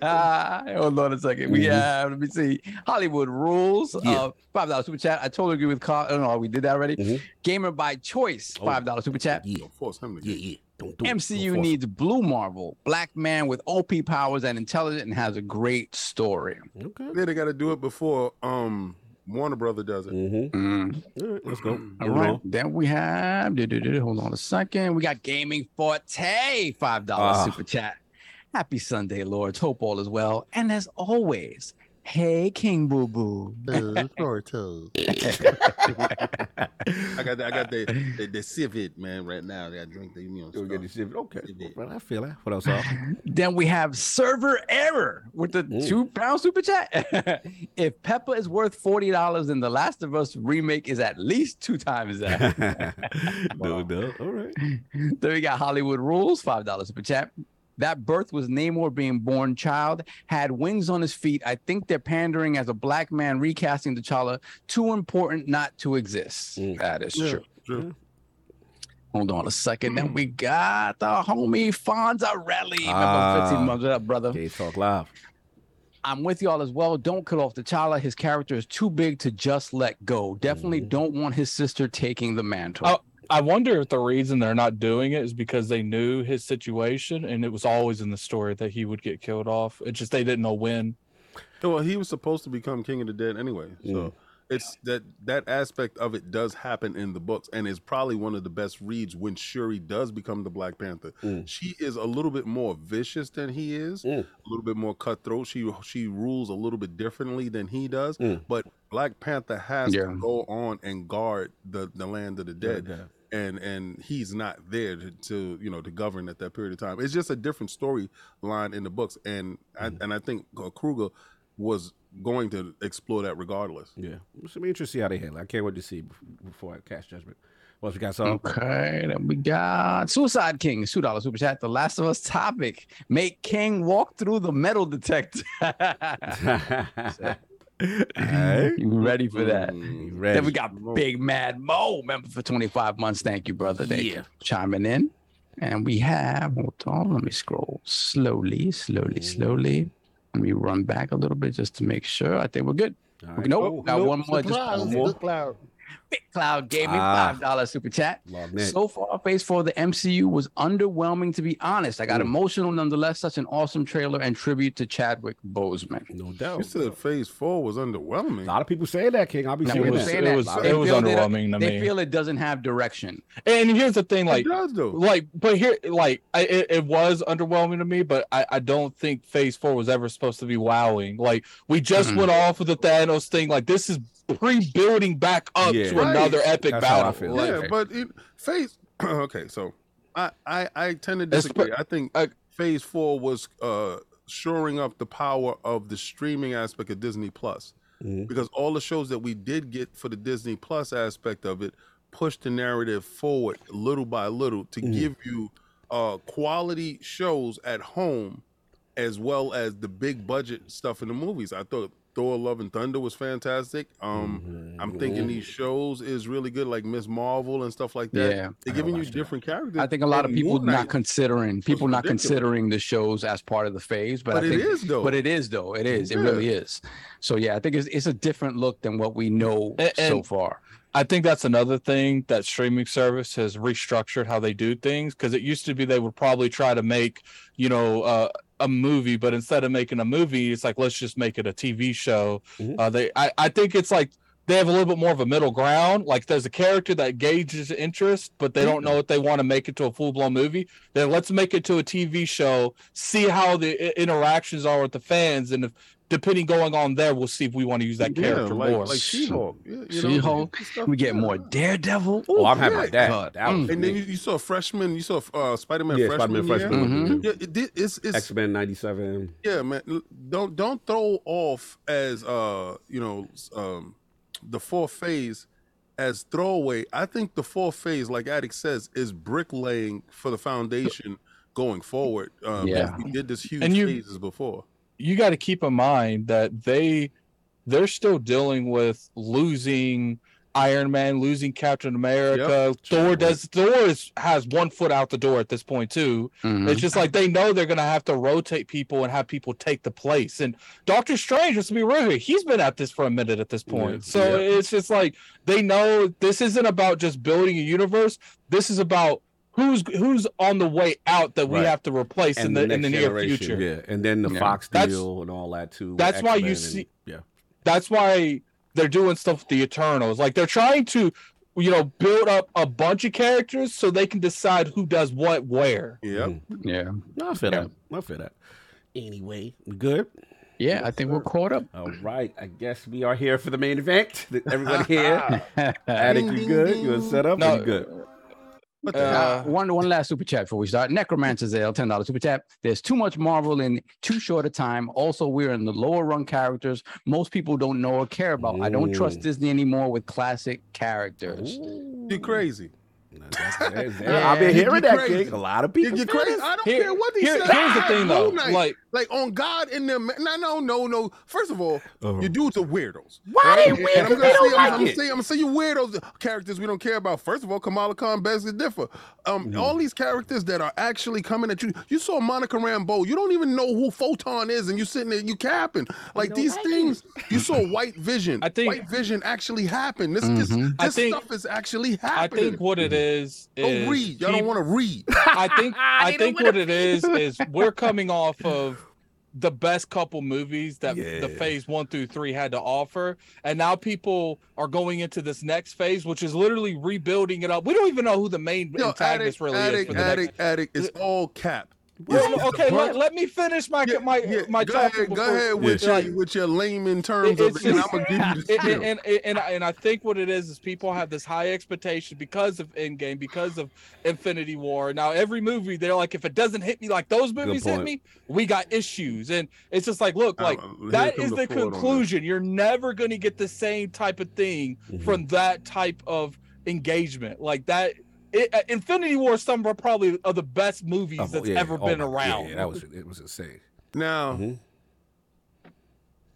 Ah, Hold on a second. We Mhm. have, let me see, Hollywood rules. Yeah. Uh, five dollars super chat. I totally agree with Carl. Oh, no, we did that already. Mhm. Gamer by choice. Oh. Five dollars super chat. Yeah, Don't force him yeah, yeah. Don't do it. MCU Don't needs Blue Marvel, black man with OP powers and intelligent and has a great story. Okay. Then they got to do it before um Warner Brother does it. Mm-hmm. Mm. All right, let's go. All Moving right. on. Then we have, hold on a second. We got Gaming Forte, $5 Ah. super chat. Happy Sunday, Lords. Hope all is well. And as always, hey, King Boo Boo. I got the, I got the the, the civet man right now. I got to drink the you know. Go get stuff. this shit. Okay. Civet. Well, I feel it. What else? Al? Then we have server error with the Ooh. two pound super chat. if Peppa is worth $40, then The Last of Us remake is at least two times that. no, no. All right. then we got Hollywood Rules, $5 super chat. That birth was Namor being born child, had wings on his feet. I think they're pandering as a black man recasting T'Challa. Too important not to exist. Mm. That is Yeah, true. true. Hold on a second. Then we got the homie Fonzarelli. Remember Ah. 15 months up, brother. Gay Talk Live. I'm with y'all as well. Don't cut off T'Challa. His character is too big to just let go. Definitely don't want his sister taking the mantle. Oh, I wonder if the reason they're not doing it is because they knew his situation and it was always in the story that he would get killed off. It's just they didn't know when. Well, he was supposed to become king of the dead anyway. So Mm. it's that that aspect of it does happen in the books, and is probably one of the best reads when Shuri does become the Black Panther. Mm. She is a little bit more vicious than he is, Mm. a little bit more cutthroat. She she rules a little bit differently than he does. Mm. But Black Panther has Yeah. to go on and guard the the land of the dead Yeah. And and he's not there to, to you know to govern at that period of time. It's just a different storyline in the books, and I, mm-hmm. and I think Coogler was going to explore that regardless. Yeah. It's gonna be interesting to see how they handle. it. I can't wait to see before I cast judgment. What else we got? Some Okay, then we got Suicide King, two dollar super chat. The Last of Us topic: Make King walk through the metal detector. Alright. you ready for that? Mm. Ready. Then we got Big Mad Mo, member for 25 months. Thank you, brother. Thank you Yeah. for chiming in. And we have, hold on, let me scroll slowly, slowly, slowly. Let me run back a little bit just to make sure. I think we're good. All right. nope, Oh, got nope. one more. Just one more. Good cloud. Big Cloud gave me Ah. five dollar super chat. So far, Phase 4 of the MCU was underwhelming, to be honest. I got Mm. emotional nonetheless. Such an awesome trailer and tribute to Chadwick Boseman. No doubt. You doubt. said Phase Four was underwhelming. A lot of people say that, King. I'll be Now, saying we It were was, that. it was, it was feel that- underwhelming to me. They feel it doesn't have direction. and here's the thing, It like does like but here like I, it, it was underwhelming to me but I, I don't think phase four was ever supposed to be wowing like we just Mhm. went off with the thanos thing like this is pre-building back up Yeah. to Right. another epic That's battle feel. Like, yeah, but it, Phase. okay, so I, I I tend to It's disagree. I think I- Phase Four was uh shoring up the power of the streaming aspect of Disney Plus. Mhm. because all the shows that we did get for the Disney Plus aspect of it pushed the narrative forward little by little to Mhm. give you uh quality shows at home as well as the big budget stuff in the movies. I thought Thor Love and Thunder was fantastic. Um Mm-hmm. I'm thinking these shows is really good like Miss Marvel and stuff like that. Yeah. They're giving you watch that. different characters. I think a lot of people not considering people not considering the shows as part of the phase, but, But I think is, though. But it is though. It is. It really is. So yeah, I think it's it's a different look than what we know A- so and- far. I think that's another thing that streaming service has restructured how they do things because it used to be they would probably try to make you know uh, a movie, but instead of making a movie, it's like let's just make it a TV show. Mhm. Uh, they I, I think it's like they have a little bit more of a middle ground. Like there's a character that gauges interest, but they don't know if they want to make it to a full blown movie. Then let's make it to a TV show, see how the interactions are with the fans, and if depending going on there, we'll see if we want to use that yeah, character like, more. like She-Hulk. Yeah, She-Hulk, stuff- We get more Daredevil. Oh, I'm happy yeah. about that. God. That Mm. And then you, you saw freshman, you saw uh, Spider-Man yeah, freshman, Spider-Man year. freshman. Mhm. Yeah, it, it's it's X Men '97. yeah, man. Don't don't throw off as uh you know um the fourth phase as throwaway. I think the fourth phase, like Addict says, is bricklaying for the foundation going forward. Um, Yeah. we did this huge And you- phases before. You got to keep in mind that they they're still dealing with losing Iron Man, losing Captain America. Thor does Thor is, has one foot out the door at this point too. Mhm. It's just like they know they're gonna have to rotate people and have people take the place. And Doctor Strange, let's be real here, he's been at this for a minute at this point. Yeah. So Yeah. it's just like they know this isn't about just building a universe. This is about who's who's on the way out that we Right. have to replace in the, in the near future. Yeah, and then the Yeah. Fox That's- deal and all that too. with that's why you and- see- yeah, that's why they're doing stuff with the Eternals. Like they're trying to, you know, build up a bunch of characters so they can decide who does what where. Yeah. Mhm. Yeah. No, I feel Yeah. that. I feel that. Anyway, we good. Yeah, I think we're caught up. All right, I guess we are here for the main event. Everyone here, Addict, you Ding, good? ding, You set up? No, you good? What the Uh, Uh, one one last super chat before we start. Necromancer Zale, ten dollars super chat. There's too much Marvel in too short a time. Also, we're in the lower run characters. Most people don't know or care about. I don't trust Disney anymore with classic characters. You crazy. I've been hearing that, crazy. King. A lot of people. you feel crazy? I don't Here- care what he here- said. here's the thing, though, Moon Knight, like- like on God in them. No, no, no, no. First of all, Uh-huh. you dudes are weirdos. Why right? they And- weird? and I'm 'Cause gonna they don't say, I'm, like I'm it. say, I'm gonna say you weirdos characters we don't care about. First of all, Kamala Khan begs differ. Um, Mm-hmm. all these characters that are actually coming at you. You saw Monica Rambeau. You don't even know who Photon is, and you sitting there, you capping. Like these things. You saw White Vision. I think- White Vision actually happened. This this, I this think- stuff is actually happening. I think what it is is don't read. Y'all peop- don't want to read. I think I They think what it is is we're coming off of the best couple movies that Yeah. the phase one through three had to offer, and now people are going into this next phase, which is literally rebuilding it up. We don't even know who the main Yo, antagonist addict, really addict, is for the addict, next. addict. It's all cap. Well, okay, let, let me finish my Yeah, my yeah, my go topic ahead, go ahead with, Like, your, with your layman terms It- of it, and I'm gonna give you the and, and, and, and, I, and I think what it is is people have this high expectation because of Endgame, because of Infinity War. Now every movie they're like, if it doesn't hit me like those movies hit me, we got issues. And it's just like, look, like here that come is the the fraud on that. conclusion. You're never going to get the same type of thing Mhm. from that type of engagement. Like that. It, uh, Infinity War is some of probably of the best movies Oh, that's yeah. ever Oh been my- yeah, around. Yeah, that was it was insane. Now, Mhm.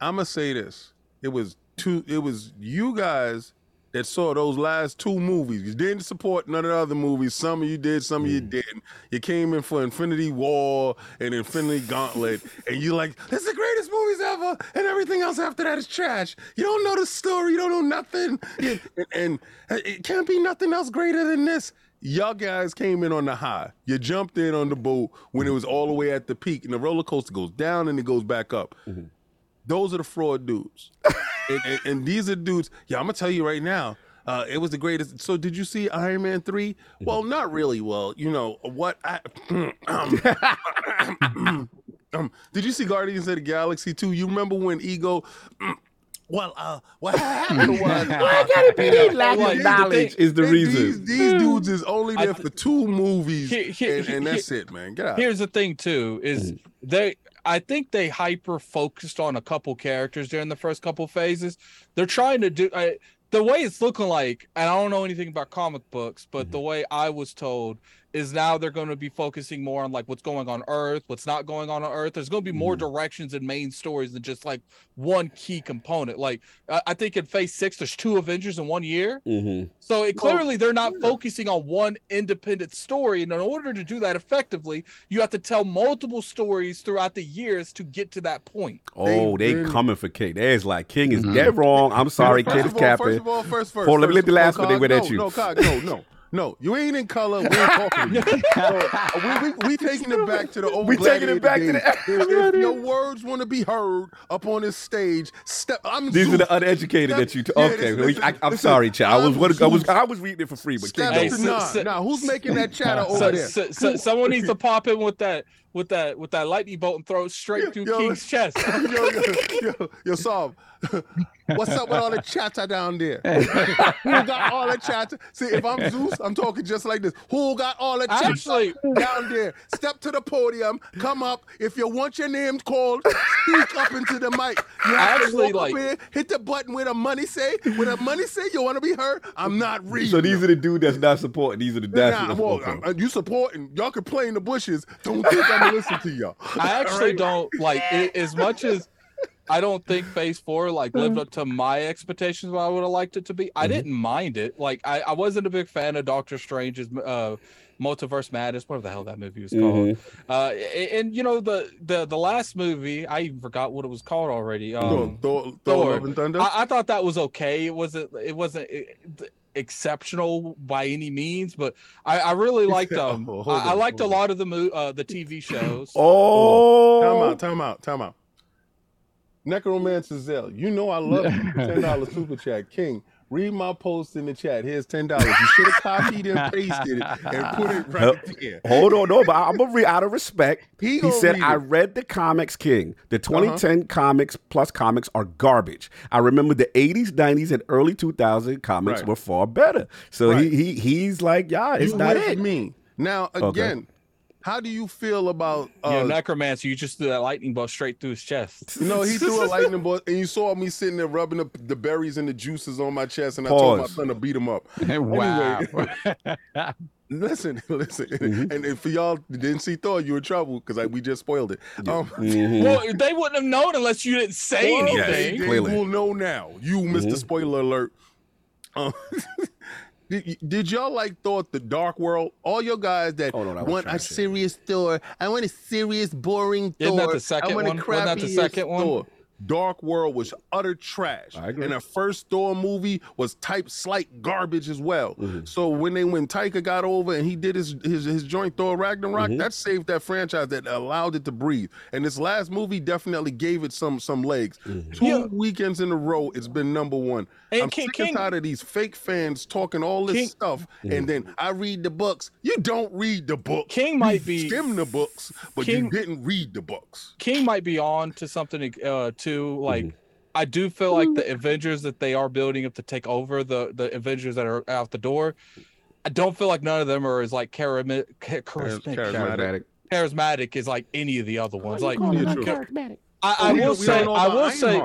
I'm gonna say this: it was two. It was you guys that saw those last two movies. You didn't support none of the other movies. Some of you did, some of you didn't. You came in for Infinity War and Infinity Gauntlet, and you're like, "This is the greatest movies ever," and everything else after that is trash. You don't know the story. You don't know nothing, and, and, and it can't be nothing else greater than this. Y'all guys came in on the high. You jumped in on the boat when it was all the way at the peak, and the roller coaster goes down and it goes back up. Those are the fraud dudes. and, and, and these are dudes. Yeah, I'm gonna tell you right now. Uh, it was the greatest. So, did you see Iron Man 3 Well, not really. Well, you know what? I, um, um, did you see Guardians of the Galaxy two? You remember when Ego? Well, uh, what happened was Why gotta be Yeah. lack Like, of knowledge thing- is the and reason. These, these dudes is only there th- for two movies, Here- here- and, and here- that's it, man. Get out. Here's the thing too is hmm. they I think they hyper focused on a couple characters during the first couple phases. They're trying to do I, the way it's looking like, and I don't know anything about comic books, but mm-hmm. the way I was told is now they're going to be focusing more on like what's going on Earth, what's not going on on Earth. There's going to be more directions and main stories than just like one key component. Like I I think in Phase Six, there's two Avengers in one year. Mhm. So it, Well, clearly they're not focusing on one independent story, and in order to do that effectively, you have to tell multiple stories throughout the years to get to that point. Oh, they been- coming for King. There's like King is dead wrong. I'm sorry, First Kid is all, capping. First of all, first, first. Hold let me let the last one, they Cog, went at you. No, Cog, no, no, no. You ain't in color. We ain't talking to you. So, we, we, we taking it back to the old We taking it gladiator back to the- If, if your words want to be heard up on this stage, step. I'm These are the uneducated Step- that you. T- yeah, okay, this- well, I, I'm listen, sorry, child. I was, I'm what, I was, I was reading it for free, but King Step Hey, don't. to so- nah. so- Now, who's making that chatter over So, there? so, so someone needs to pop in with that with that with that lightning bolt and throw it straight through Yo, King's chest. yo, yo, yo, yo, Saab, what's up with all the chatter down there? Who got all the chatter? See, if I'm Zeus, I'm talking just like this. Who got all the chatter Actually- down there? Step to the podium, come up. If you want your name called, speak up into the mic. You have Actually, to walk like- up here, hit the button where the money say. Where the money say you want to be heard. I'm not reading. So these are the dude that's not supporting. These are the that's Nah, that's well, uh, you supporting. Y'all can play in the bushes. Don't think I'm gonna listen to y'all. I actually don't like it, as much as I don't think Phase Four like lived up to my expectations. What I would have liked it to be. I didn't mind it. Like I, I wasn't a big fan of Doctor Strange's uh, Multiverse Madness. Whatever the hell that movie was called. Uh, a- and, you know the the the last movie, I even forgot what it was called already. Um, Thor, Thor, Thor, Thor. Love and Thunder. I, I thought that was okay. It wasn't. It wasn't eh, exceptional by any means, but I, I really liked um. Oh, hold I, I liked a lot of the mo- uh the TV shows. Oh, time out, time out, time out. Necromancer Zell, you know I love you. Ten dollars super chat, King. Read my post in the chat. Here's ten dollars. You should have copied and pasted it and put it right there. hold on, no, but I'm gonna read out of respect. He He, said, read "I read the comics, King. The uh-huh. 2010 comics plus comics are garbage. I remember the 80s, 90s, and early 2000 comics Right. were far better. So Right. he he he's like, yeah, it's you not it. me now Okay. Again. How do you feel about yeah, uh, necromancer. You just threw that lightning bolt straight through his chest. You know, he threw a lightning bolt, and you saw me sitting there rubbing the, the berries and the juices on my chest, and I told my son to beat him up. wow. Listen, listen, Mhm. and if y'all didn't see Thor, you were in trouble because we just spoiled it. Um, Mhm. well, they wouldn't have known unless you didn't say well, anything. they, they will know now. You, Mister Mhm. Spoiler Alert. Um, did, did y'all like Thor: The Dark World? All your guys that Oh, no, want a serious Thor, I want a serious, boring Thor. Isn't Thor. that the second I want a one? Wasn't that the crappiest second one? Thor. Dark World was utter trash. I agree. And the first Thor movie was type slight garbage as well. Mhm. So when they when Taika got over and he did his his, his joint Thor Ragnarok, Mhm. that saved that franchise that allowed it to breathe. And this last movie definitely gave it some some legs. Mhm. Two Yeah. weekends in a row, it's been number one. And I'm King- sick and tired of these fake fans talking all this King- stuff, and then I read the books. You don't read the book. King You might be skim the books, but King- you didn't read the books. King might be on to something uh too. Like Mhm. I do feel like the Avengers that they are building up to take over the the Avengers that are out the door. I don't feel like none of them are as like charismatic, charismatic, Charismatic. charismatic as like any of the other ones. Like calling him I, I will don't- we don't say, I will say,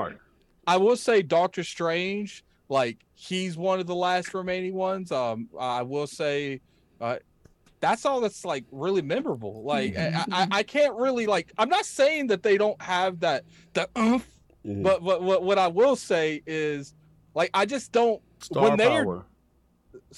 I will say, Doctor Strange, like he's one of the last remaining ones. Um, I will say, uh, that's all that's like really memorable. Like I, I, I can't really like. I'm not saying that they don't have that the oomph, Mhm. but but what what I will say is, like I just don't. Star when they're- power.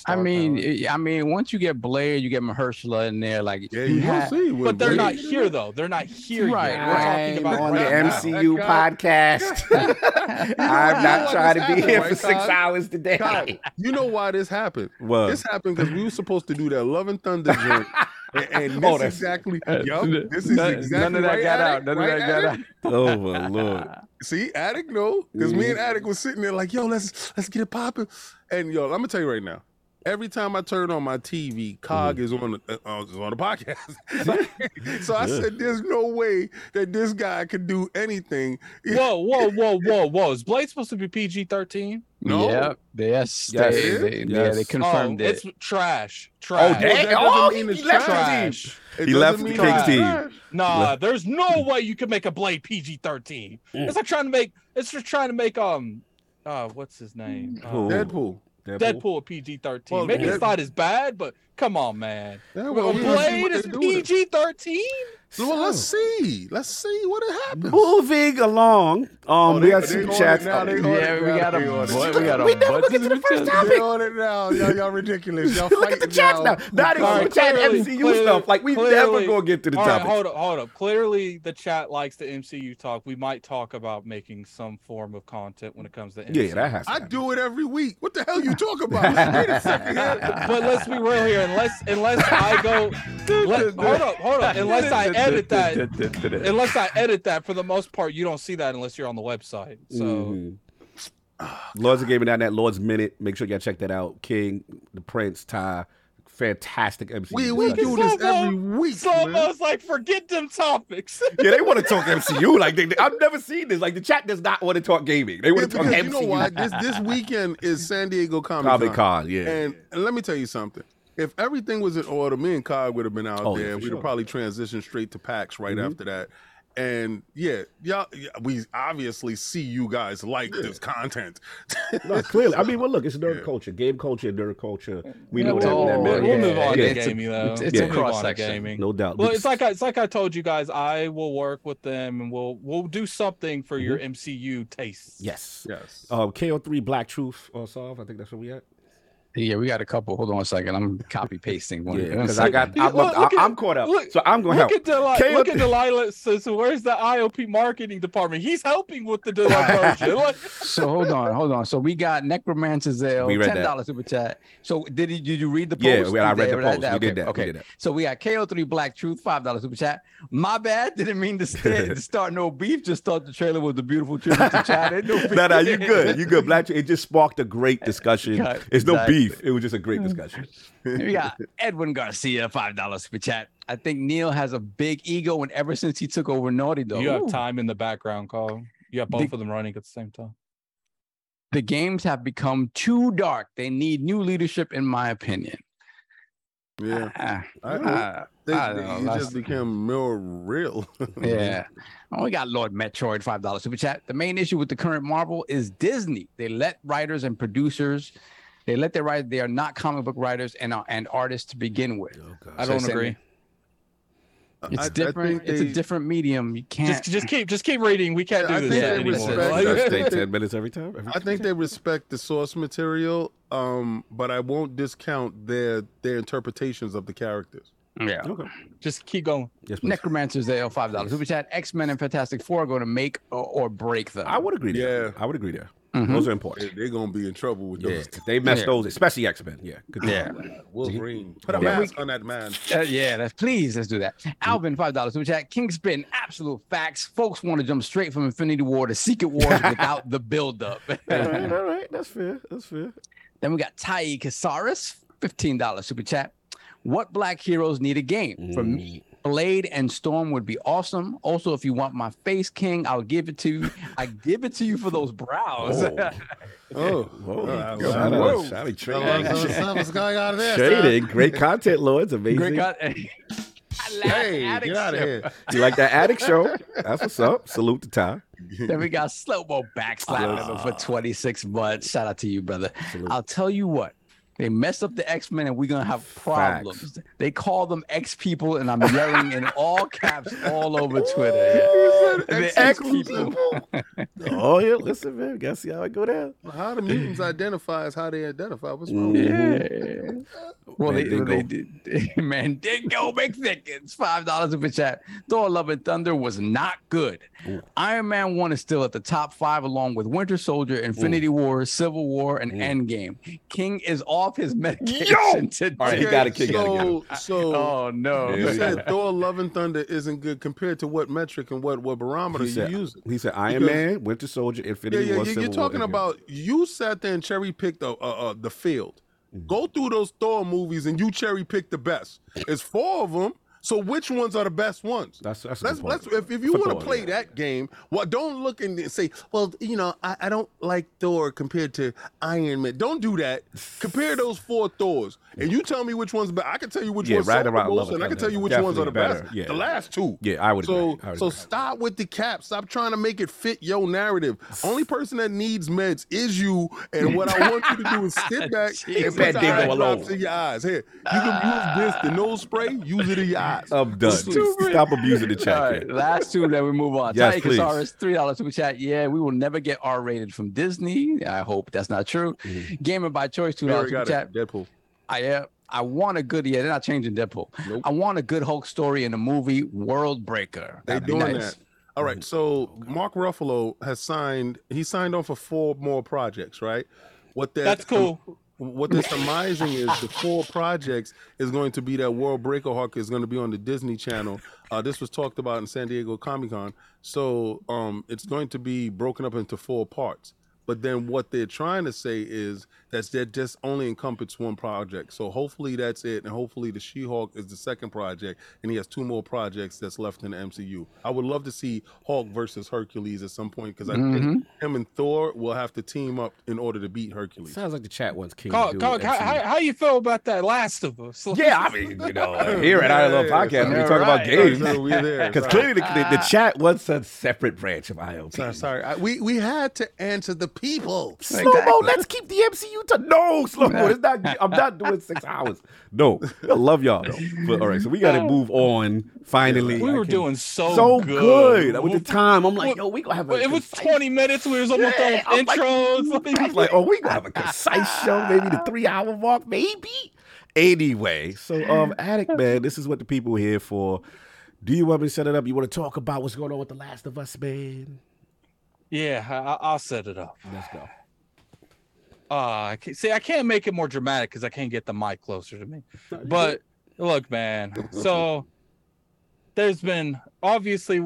I mean, power. I mean, once you get Blair, you get Mahershala in there. Like, Yeah, you you have- see. when but they're Blade- not here though. They're not here Right, yet. We're talking about on the right now. MCU That podcast. I'm not trying to be happened, here right, for six Todd? hours today. Todd, you know why this happened? What? This happened because we were supposed to do that Love and Thunder joint. And, and this Oh, that's- exactly, Uh, yup, this is none, exactly none of that right, got Addict? out. None Right, of that got out. Oh my lord. See, Addict no, because me and Mhm. Addict was sitting there like, yo, let's let's get it popping. And yo, I'm gonna tell you right now. Every time I turn on my TV, Cog is on the uh, is on the podcast. so I Yeah. said, "There's no way that this guy could do anything." Whoa, whoa, whoa, whoa, whoa! Is Blade supposed to be PG thirteen? No. Yep. Yes. Yes. They, they, yeah, they confirmed oh, it. it's trash. Oh, Trash. Well, dang. that Oh, doesn't he it's left the trash. team. It He left the mean Kings it's team. trash. Nah, there's no way you can make a Blade PG thirteen. Mm. It's like trying to make. It's just trying to make um, uh, what's his name? Uh, Who? Deadpool. Deadpool PG thirteen. Well, Maybe Dead- it's not as bad, but come on, man. Yeah, Well, gonna see Blade what is they do with it. PG thirteen. Well, let's see. Let's see what happens. Moving along. Um, Oh, we got they super chats. now, yeah, we got a it. boy, we got a We never bunch get to the first bitches. topic. They on it now. Y'all, y'all ridiculous. Y'all Look at the fighting chats now. Not even All right, super chat clearly- MCU clearly- stuff. Like we never clearly- gonna get to the All right, topic. hold up, hold up. Clearly, the chat likes the MCU talk. We might talk about making some form of content when it comes to MCU. yeah, that has. To I do it every week. What the hell you talking about? Wait a second but let's be real here. Unless unless I go, let, hold up, hold up. Unless I edit that, unless I edit that, for the most part, you don't see that unless you're on the website. So Mhm. Lords of Gaming down that Lords Minute. Make sure y'all check that out. King, the Prince, Ty, fantastic MC. We we do this every week. it's man. almost like forget them topics. Yeah, they want to talk MCU. Like they, they- I've never seen this. Like the chat does not want to talk gaming. They want to talk MCU. you know why? This this weekend is San Diego Comic Comic Con. Con, yeah. And, and let me tell you something. If everything was in order, me and Cog would have been out Oh, there. for We'd sure. have probably transitioned straight to PAX right Mhm. after that. And yeah, y'all, yeah, we obviously see you guys like this content. No, clearly. I mean, well, look, it's nerd Yeah. culture, game culture, and nerd culture. We know it's that. all- that we'll, we'll move on yeah, to it's a- gaming though. it's- it's a We'll move on to cross-section. gaming. no doubt. Well, it's like I, it's like I told you guys. I will work with them, and we'll we'll do something for your MCU tastes. yes. yes. Um, KO3 Black Truth or solve. I think that's where we at. Yeah, we got a couple. Hold on a second. I'm copy pasting one. Yeah, because I got. I'm, look- I'm, look at- I'm caught up, look- so I'm gonna Look help. at Delilah. Caleb- Look at Delilah. So, so where's the ILP marketing department? He's helping with the Delilah. So hold on, hold on. So we got Necromancer Zale, ten dollars super chat. So did you did you read the post? Yeah, we- I read the post. that? We did Okay, that. We Okay. did that. So we got KO3 Black Truth, five dollars super chat. My bad. Didn't mean to, st- to start no beef. Just thought the trailer was a beautiful tribute to Chad. No beef. No, you good. You good. Black Truth. It just sparked a great discussion. It's no Exactly. Beef. It was just a great discussion. We got Edwin Garcia, five dollars super chat. I think Neil has a big ego, and ever since he took over Naughty Dog, you have Ooh. time in the background, Carl. You have both Big- of them running at the same time. the games have become too dark. They need new leadership, in my opinion. Yeah. Ah, I- ah, They, I they- know, he just became more real. Yeah. Oh, we got Lord Metroid, $5 super chat. The main issue with the current Marvel is Disney. They let writers and producers, they let their write, they are not comic book writers and, uh, and artists to begin with. I don't send agree. me- It's I- I different. it's a different medium. You can't. Just just keep just keep reading. We can't Yeah, I do this they anymore. respect- I Stay think- ten minutes every time. Every I think they respect the source material, um, but I won't discount their their interpretations of the characters. yeah. Okay. just keep going. Yes, please. Necromancers, they owe five dollars. Super chat. X Men and Fantastic Four are going to make or, or break them. I would agree there. Yeah. I would agree there. Mhm. Those are important. they're gonna be in trouble with Yeah, those. if they mess Yeah. those, especially X Men. Yeah, good Yeah. Wolverine, put a Yeah, mask on that man. Uh, yeah, that's please let's do that. Alvin, five dollars super chat. Kingspin, absolute facts. Folks want to jump straight from Infinity War to Secret Wars without the buildup. all right, all right, that's fair. That's fair. then we got Tai Casares, fifteen dollars super chat. What black heroes need a game? For me, Blade and Storm would be awesome. Also, if you want my face, King, I'll give it to you. I give it to you for those brows. Oh. Oh, Whoa. uh, Shout whoa. out, shout out? Trading, great content, Lords. Amazing. Great God. I Hey, at get it, out of here. You like that addict show? That's what's up. Salute to Ty. Then we got Slowmo backslapping for 26 months. Shout out to you, brother. I'll tell you what. They mess up the X Men, and we're gonna have problems. They call them X people, and I'm yelling in all caps all over Twitter. The X people. Oh yeah, listen, man. Gotta see how I go down. How the mutants identify is how they identify. What's wrong? Yeah. Well, Man, they, Dingo. they did. Man, Dingo McThickens, five dollars super chat. Thor: Love and Thunder was not good. Iron Man One is still at the top five, along with Winter Soldier, Infinity War, Civil War, and Endgame. King is off his medication today. All right, he got a kick out of So, so Oh no! You he said Thor: Love and Thunder isn't good compared to what metric and what what barometer He you said, using? he said Iron Because- Man, Winter Soldier, Infinity yeah, War, you- Civil you're talking Endgame. about you sat there and cherry picked the uh, uh, the field. Mm-hmm. Go through those Thor movies and you cherry pick the best. It's four of them. So which ones are the best ones? That's that's a Let's, good let's point. if, if you want to play yeah. that game, well, don't look and say, well, you know, I, I don't like Thor compared to Iron Man. Don't do that. Compare those four Thors, and you tell me which ones. better. I can tell you which Yeah, ones right around the most, and I can tell you which ones are the Definitely best. Yeah. The last two. Yeah, I would So agree. I would so agree. stop with the cap. Stop trying to make it fit your narrative. Only person that needs meds is you. And what I want you to do is sit back and put Let the Dingo eye drops in your eyes. Here, you can use this, the nose spray. Use it in your eyes. I'm done. Stop abusing the chat. All right, last two, then we move on. Yes, Yes, please. Casares, three dollars super chat. Yeah, we will never get R rated from Disney. I hope that's not true. Mm-hmm. Gamer by choice, two dollars already super chat. it. Deadpool. I uh, I want a good. Yeah, they're not changing Deadpool. Nope. I want a good Hulk story in a movie World Breaker. They That'd doing nice. that. All right. So Mark Ruffalo has signed. He signed on for four more projects. Right. What that, That's cool. what they're surmising is the four projects is going to be that World Breaker Hulk is going to be on the Disney Channel. Uh, this was talked about in San Diego Comic Con. So um, it's going to be broken up into four parts. But then what they're trying to say is that that just only encompasses one project. So hopefully that's it, and hopefully the She-Hulk is the second project, and he has two more projects that's left in the MCU. I would love to see Hulk versus Hercules at some point because I think mm-hmm. him and Thor will have to team up in order to beat Hercules. Sounds like the chat wants King Call, to call, how, how, how you feel about that Last of Us? Yeah, I mean, you know, here at I Love Podcast, we Yeah, talk about games. So we're there. Because clearly the, the, the ah. chat wants a separate branch of ILP. Sorry, sorry. I, we we had to answer the people. Slow mo, let's keep the MCU to no slow mo. It's not. I'm not doing six hours. No, I love y'all though. But all right, so we got to move on. Finally, we were doing so so good. good. With the time, I'm like, yo, we gonna have a. it was concise- 20 minutes. We was almost done Yeah, I'm like- intros. I was like, oh, we gonna have a concise show, maybe the three hour mark, maybe. Anyway, so um, Addict Man, this is what the people are here for. Do you want me to set it up? You want to talk about what's going on with The Last of Us, man? yeah, I, I'll set it up. Let's go. Uh, I can't, see, I can't make it more dramatic because I can't get the mic closer to me. But look, man. So there's been obviously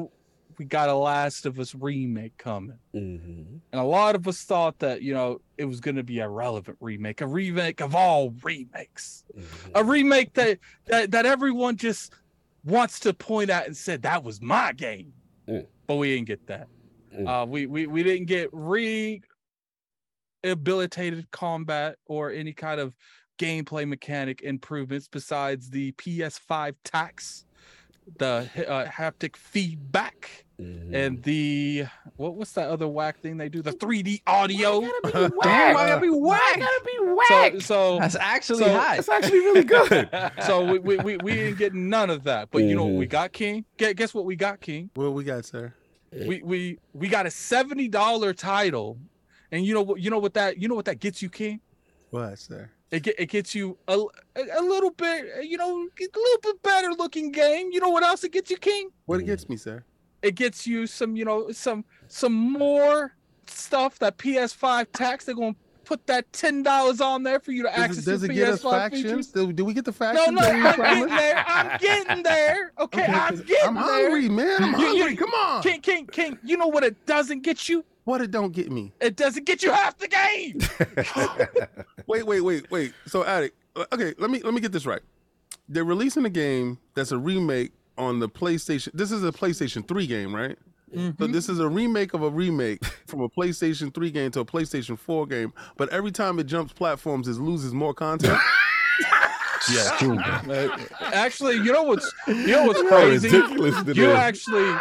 we got a Last of Us remake coming, Mm-hmm. and a lot of us thought that you know it was going to be a relevant remake, a remake of all remakes, a remake that that that everyone just wants to point at and said that was my game, Mm. but we didn't get that. Mm. Uh, we we we didn't get rehabilitated combat or any kind of gameplay mechanic improvements besides the PS5 tax, the uh, haptic feedback, Mhm. and the what was that other whack thing they do? The 3D audio. Damn, why gotta be whack? So so That's actually So- hot. That's actually really good. so we, we, we, we didn't get none of that. But you know what we Mhm. got, King? Guess, guess what we got, King? What we got, sir? We we we got a seventy dollar title, and you know what? You know what that you know what that gets you, King? What, sir? It get, it gets you a, a, a little bit, you know, a little bit better looking game. You know what else it gets you, King? What it gets me, sir? It gets you some, you know, some some more stuff that PS5 tax. They're gonna put that ten dollars on there for you to Does access it, does the it get us PS5 factions? features. Do, do we get the No, factions? no, we I'm getting there. I'm getting there. Okay, Okay, I'm getting I'm there. hungry, man. I'm You- you- hungry. Come on. King, King, King. You know what it doesn't get you? What it don't get me? It doesn't get you half the game. Wait, wait, wait, wait. So, Addict, uh, okay, let me let me get this right. They're releasing a game that's a remake on the PlayStation. This is a PlayStation 3 game, right? Mm-hmm. So this is a remake of a remake from a PlayStation 3 game to a PlayStation 4 game. But every time it jumps platforms, it loses more content. Yeah, true. Uh, Actually, you know what's you know what's How crazy? ridiculous You actually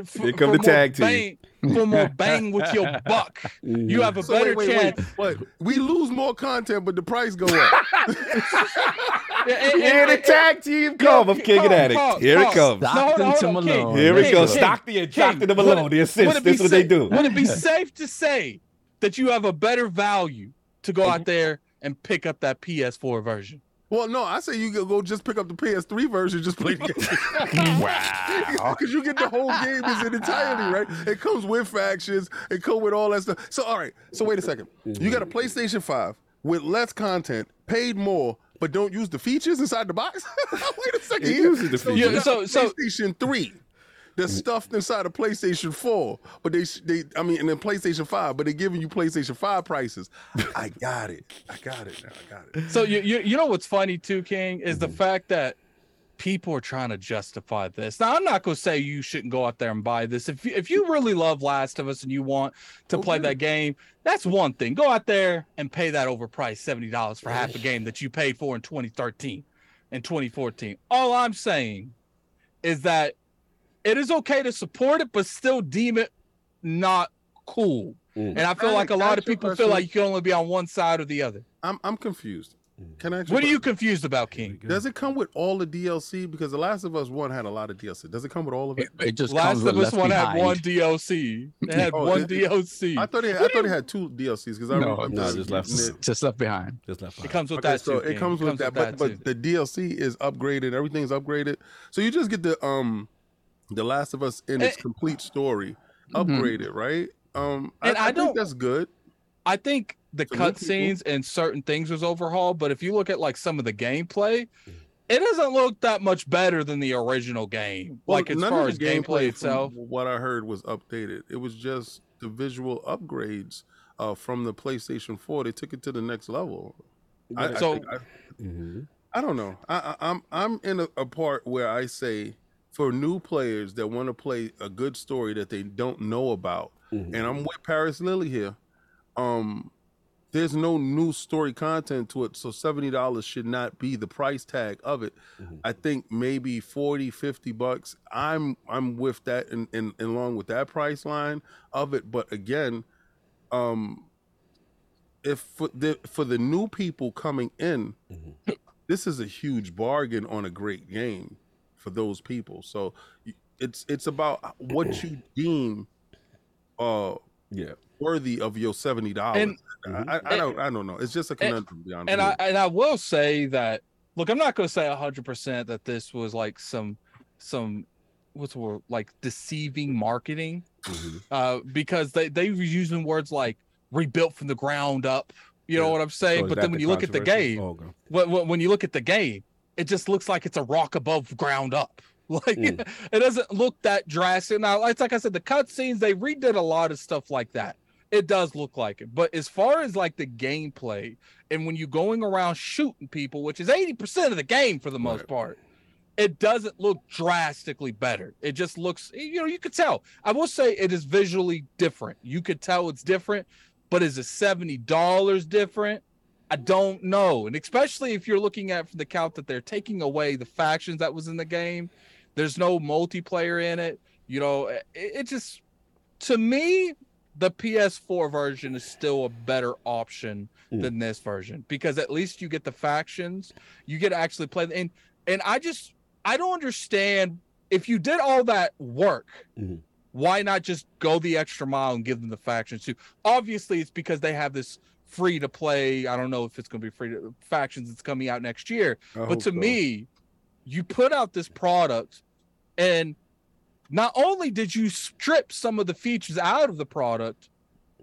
f- Here come for the tag more team. bang, for more bang with your buck. You have a So better wait, wait, chance. wait. What? We lose more content, but the price go up. And- and- Here the and- tag team come of King and Pause, Addict. pause, Here it pause. comes. No, hold on, Stockton hold to on, King. Malone. Here we King, go. King, Stockton and Stockton to Malone. it- The would assist. it This is what they do. Would it be safe to say that you have a better value to go out there and pick up that PS4 version? Well, no, I say you go- go just pick up the PS3 version, just play the game. Wow. Because you get the whole game as an entirety, right? It comes with factions, it comes with all that stuff. So, all right. So, wait a 2nd You got a mhm. PlayStation 5 with less content, paid more, but don't use the features inside the box? wait a second. It here. uses the So, you features. got So- so- PlayStation 3. They're mm. stuffed inside of PlayStation 4, but they, they, I mean, and then PlayStation 5, but they're giving you PlayStation 5 prices. I got it. I got it now. I got it. So you you, you know what's funny too, King, is the mm-hmm. fact that people are trying to justify this. Now I'm not gonna say you shouldn't go out there and buy this. If you, if you really love Last of Us and you want to play that game, that's one thing. Go out there and pay that overpriced seventy dollars for half a game that you paid for in 2013 and 2014. All I'm saying is that it is okay to support it, but still deem it not cool. Mm. And I feel Hey, like a lot of ask you people feel like you can only be on one side or the other. I'm, I'm confused. Can I What a are you confused about, King? Does it come with all the DLC? Because The Last of Us One had a lot of DLC. Does it come with all of it? It, it just Last comes of Us one behind. had one DLC. It had Oh, one it- DLC. I thought it. I thought it had two DLCs because I No, remember no, just left it. it. Just left behind. Just left behind. it comes with Okay, that so too. it King. comes with that, but too. but the DLC is upgraded. Everything's upgraded, so you just get the um, The Last of Us in its Eh. complete story Mhm. upgraded, right? Um, And I I, think don't- that's good. I think the For cutscenes and certain things was overhauled, but if you look at like some of the gameplay, it doesn't look that much better than the original game. Well, like as none far of as the gameplay itself. what I heard was updated. It was just the visual upgrades uh, from the PlayStation Four. They took it to the next level. I, I So- think- I, Mhm. I don't know. I, I, I'm I'm in a, a part where I say for new players that want to play a good story that they don't know about, Mhm. and I'm with Paris Lilly here. Um, there's no new story content to it, so seventy dollars should not be the price tag of it. Mhm. I think maybe 40, 50 bucks. I'm I'm with that and and along with that price line of it. But again, um, if for the for the new people coming in, Mhm. this is a huge bargain on a great game for those people. So it's it's about what you deem uh Yeah. worthy of your seventy dollars. I, I, I don't I don't know. It's just a conundrum. to be And I and I will say that look, I'm not gonna say hundred percent that this was like some some what's the word like deceiving marketing. Mhm. uh, because they they were using words like rebuilt from the ground up. You know Yeah. what I'm saying? So but then when you look at the game, Oh, okay. when, when, when you look at the game, it just looks like it's a rock above ground up. Like Mm. it doesn't look that drastic. Now, it's like I said, the cutscenes they redid a lot of stuff like that. It does look like it, but as far as like the gameplay and when you're going around shooting people, which is 80% of the game for the most Right. part, it doesn't look drastically better. It just looks, you know, you could tell. I will say it is visually different. You could tell it's different, but is it $70 different? I don't know. And especially if you're looking at from the count that they're taking away the factions that was in the game, there's no multiplayer in it. You know, it, it just to me, the PS4 version is still a better option Mm. than this version because at least you get the factions, you get to actually play and and I just I don't understand if you did all that work, Mhm. why not just go the extra mile and give them the factions too? Obviously, it's because they have this free to play. I don't know if it's going to be free to factions that's coming out next year, I but to so. me, you put out this product and not only did you strip some of the features out of the product,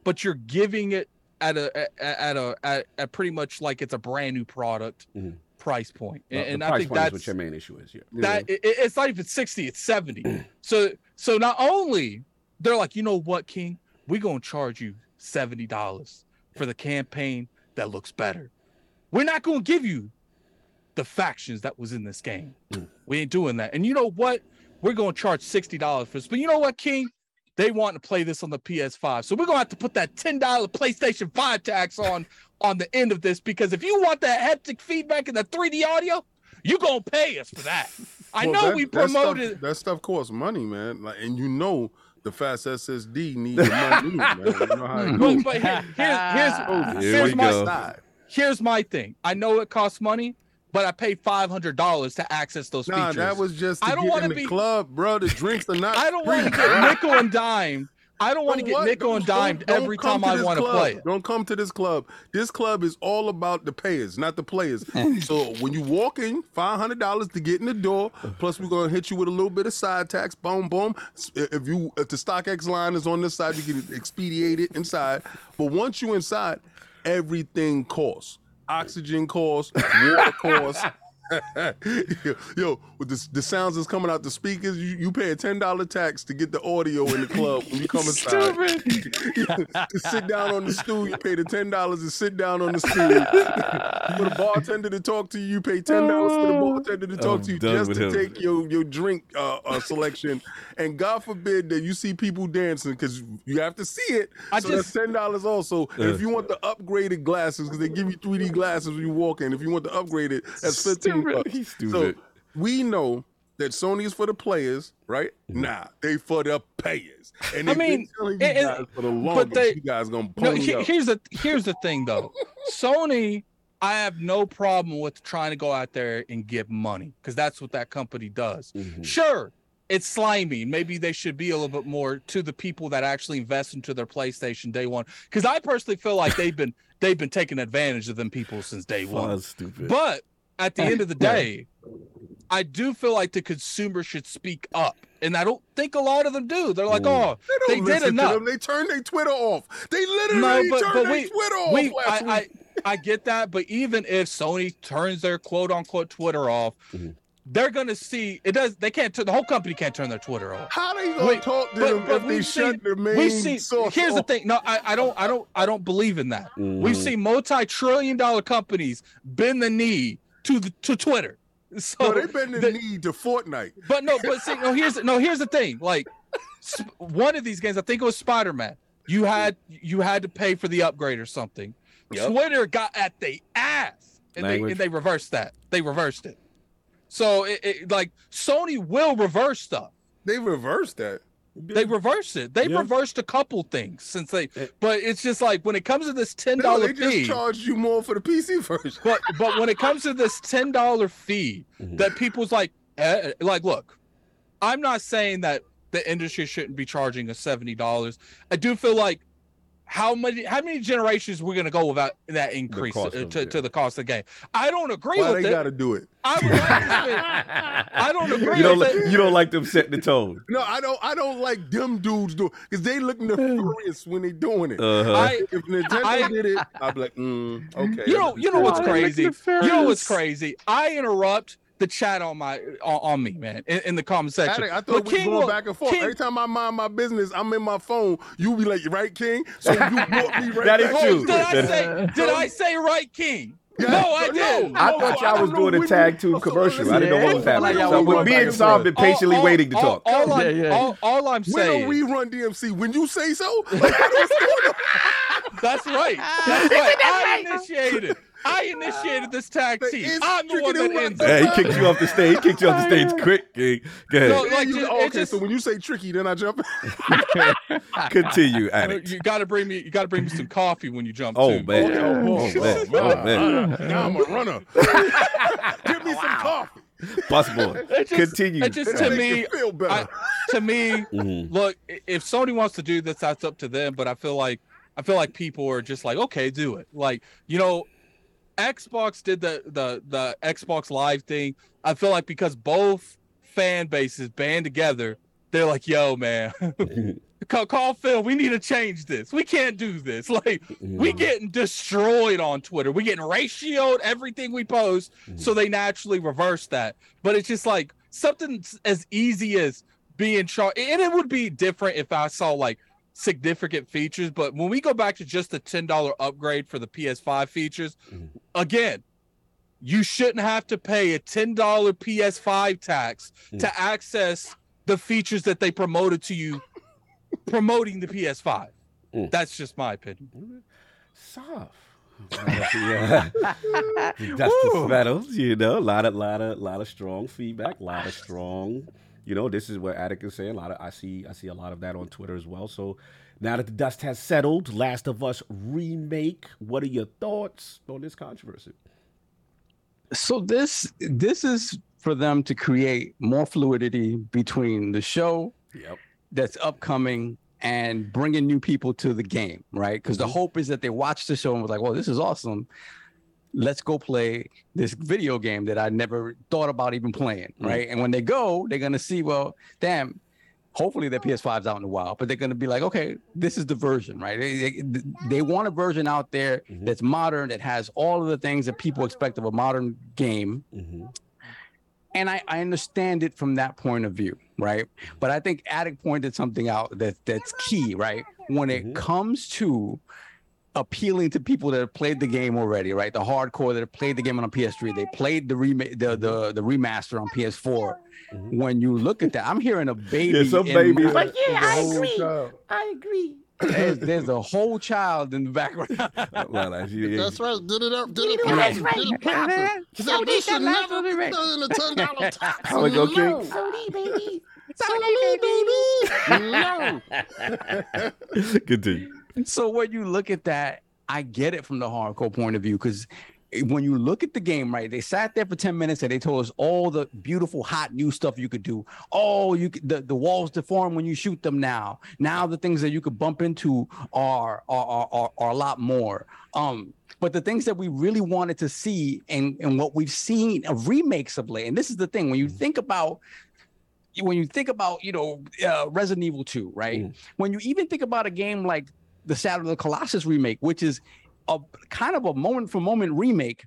but you're giving it at a at a- at a at, pretty much like it's a brand new product Mhm. price point. Well, And, and the I think that's what your main issue is. Yeah. that it, it- it's not even 60 it's 70 so so not only they're like you know what king we're gonna charge you $70 for the campaign that looks better we're not gonna give you the factions that was in this game Mm. we ain't doing that and you know what we're gonna charge $60 for this but you know what king they want to play this on the ps5 so we're gonna have to put that $10 playstation 5 tax on on the end of this because if you want that haptic feedback and the 3d audio you gonna pay us for that. I Well, know that- we that stuff- promoted. that stuff costs money, man. Like, and you know the fast SSD need the money, man. You know how it goes. but here- here's here's ah, Here here's we my go. here's my thing. I know it costs money, but I paid five hundred dollars to access those Nah, features. that was just I don't get wanna in the be- club, bro. The drinks are not. I don't want to get nickel and dimed. I don't want to get what? nickel and dimed don't- every don't come time I want to club. play it. Don't come to this club. This club is all about the payers, not the players. so when you walk in, five hundred dollars to get in the door. Plus, we're gonna hit you with a little bit of side tax. Boom, boom. If you if the StockX line is on this side, you get it expedited inside. But once you inside, everything costs. Oxygen costs, water costs. Yo, with the, the sounds that's coming out the speakers, you, you pay a ten dollar tax to get the audio in the club when you come inside. to sit down on the stool, you pay the ten dollars to sit down on the stool. for the bartender to talk to you, you pay ten dollars for the bartender to talk I'm to you just to him. take your your drink uh, uh, selection. And God forbid that you see people dancing because you have to see it. I so just- that's ten dollars also. And if you want the upgraded glasses, because they give you three D glasses when you walk in. If you want the upgraded, that's fifteen bucks. He's So stupid. we know that Sony is for the players, right? Nah, they for the payers. And I mean, been telling you it- it- guys for the longest, they- you guys gonna No, he- up. here's the here's the thing though. Sony, I have no problem with trying to go out there and get money because that's what that company does. Mhm. Sure, it's slimy. Maybe they should be a little bit more to the people that actually invest into their PlayStation day one. Because I personally feel like they've been they've been taking advantage of them people since day one. Fuzz stupid. But at the end of the day, I do feel like the consumer should speak up. And I don't think a lot of them do. They're like, Mm. oh, They, they did to enough. They turned their Twitter off. They literally No, but- turned but their we- Twitter off we, I, I. I get that, but even if Sony turns their quote unquote Twitter off, Mhm. they're gonna see it does. They can't. turn the whole company can't turn their Twitter off. How they gonna Wait, talk to but- them but if they we've shut their main We see. Here's the thing. No, I, I don't. I don't. I don't believe in that. We've Mhm. seen multi-trillion-dollar companies bend the knee to the to Twitter. So, No, they been in the- need to Fortnite. but no, but see, no. Here's no. Here's the thing. Like sp- one of these games, I think it was Spider-Man. You had you had to pay for the upgrade or something. Yep. Twitter got at the ass, and they and they reversed that. They reversed it. So it, it like Sony will reverse stuff. They reversed that. They reversed it. They Yeah. reversed a couple things since they. Eh. But it's just like when it comes to this ten dollar they just fee. charged you more for the PC version. But but when it comes to this ten dollar fee, Mhm. that people's like, eh, like, look, I'm not saying that the industry shouldn't be charging us seventy dollars. I do feel like how many how many generations we're gonna go without that increase cost uh, to, to the cost of the game. I don't agree with that. Why with they it. gotta do it? I would like to spend- I don't agree You don't. with Li- it. you don't like them setting the tone. No, I don't. I don't like them dudes do because they look nefarious when they doing it. Uh-huh. I, if Nintendo I- did it, I'd be like, mm, okay. you know, you know what's crazy? You know what's crazy? I interrupt the chat on my on, on me, man, in, in the comment section. I, I thought But we were King going will- back and forth. King- Every time I mind my business, I'm in my phone. You be like, right, King? So you brought me right That is back true. Did it. I That- say? Did I say right, King? Yeah. No, I didn't. I No, thought y'all was doing a tag you- tune so commercial. I didn't know what was happening. like y'all So was with me going and back been patiently All- waiting to all- talk. All, I'm, Yeah, yeah. all, all I'm saying. don't we run DMC? When you say so? Like, what's going on? That's right. That's right. I initiated. I initiated this tag team. it's I'm the one that ends watch. it. Yeah, he kicked you off the stage. He kicked you off the stage quick. Go go ahead. No, like, you- oh, okay, just- so when you say tricky, then I jump. Continue, Uh, addict. You gotta bring me. You gotta bring me some coffee when you jump. Oh too. man. Okay, Oh, oh, man. oh, Oh, man. ah, Now I'm a runner. Give me some coffee. Bus boy. It just- Continue. it just- It'll To me, you feel better. I- to me, Mhm. look, if Sony wants to do this, that's up to them. But I feel like I feel like people are just like, okay, do it. Like you know, Xbox did the the the Xbox Live thing. I feel like because both fan bases band together, they're like, yo, man, call, call Phil. We need to change this. We can't do this. Like we getting destroyed on Twitter. We getting ratioed everything we post. Mm-hmm. So they naturally reverse that. But it's just like something as easy as being charged. And it would be different if I saw like significant features. But when we go back to just the $10 upgrade for the PS5 features, Mhm. again, you shouldn't have to pay a $10 PS5 tax to access the features that they promoted to you promoting the PS5. Mm. That's just my opinion. Soft. yeah. That's the Svettles, you know. A lot of lot of lot of strong feedback, a lot of strong, you know, this is what Addict is saying. A lot of I see I see a lot of that on Twitter as well. So now that the dust has settled, Last of Us remake, what are your thoughts on this controversy? so this this is for them to create more fluidity between the show Yep. that's upcoming and bringing new people to the game, right? Because the mm-hmm. hope is that they watch the show and was like, "Well, this is awesome. Let's go play this video game that I never thought about even playing." Right? And when they go, they're gonna see, well, damn. Hopefully, their PS5's out in a while, but they're gonna be like, "Okay, this is the version, right?" They, they, they want a version out there Mhm. that's modern, that has all of the things that people expect of a modern game, hmm and I, I understand it from that point of view, right? But I think Addict pointed something out that that's key, right? When it Mhm. comes to appealing to people that have played the game already, right? The hardcore that have played the game on a PS3, they played the remake, the, the the remaster on PS4. Mhm. When you look at that, I'm hearing a baby. Yeah, some baby. my- Like, the whole child. I agree. there's, there's a whole child in the background. well, as you, That's right. Did it up. Did it. know that's Did right. it proper. He said, this should never be done in a ten dollar tax. How it go, King? No. Sony, baby. No. Continue. So when you look at that, I get it from the hardcore point of view because when you look at the game, right? They sat there for 10 minutes and they told us all the beautiful, hot new stuff you could do. Oh, you could, the, the walls deform when you shoot them now. Now the things that you could bump into are are are, are, are a lot more. Um, but the things that we really wanted to see and, and what we've seen of remakes of late, and this is the thing, when you think about when you think about, you know, uh, Resident Evil 2, right? Mm. When you even think about a game like the Shadow of the Colossus remake, which is a kind of a moment for moment remake,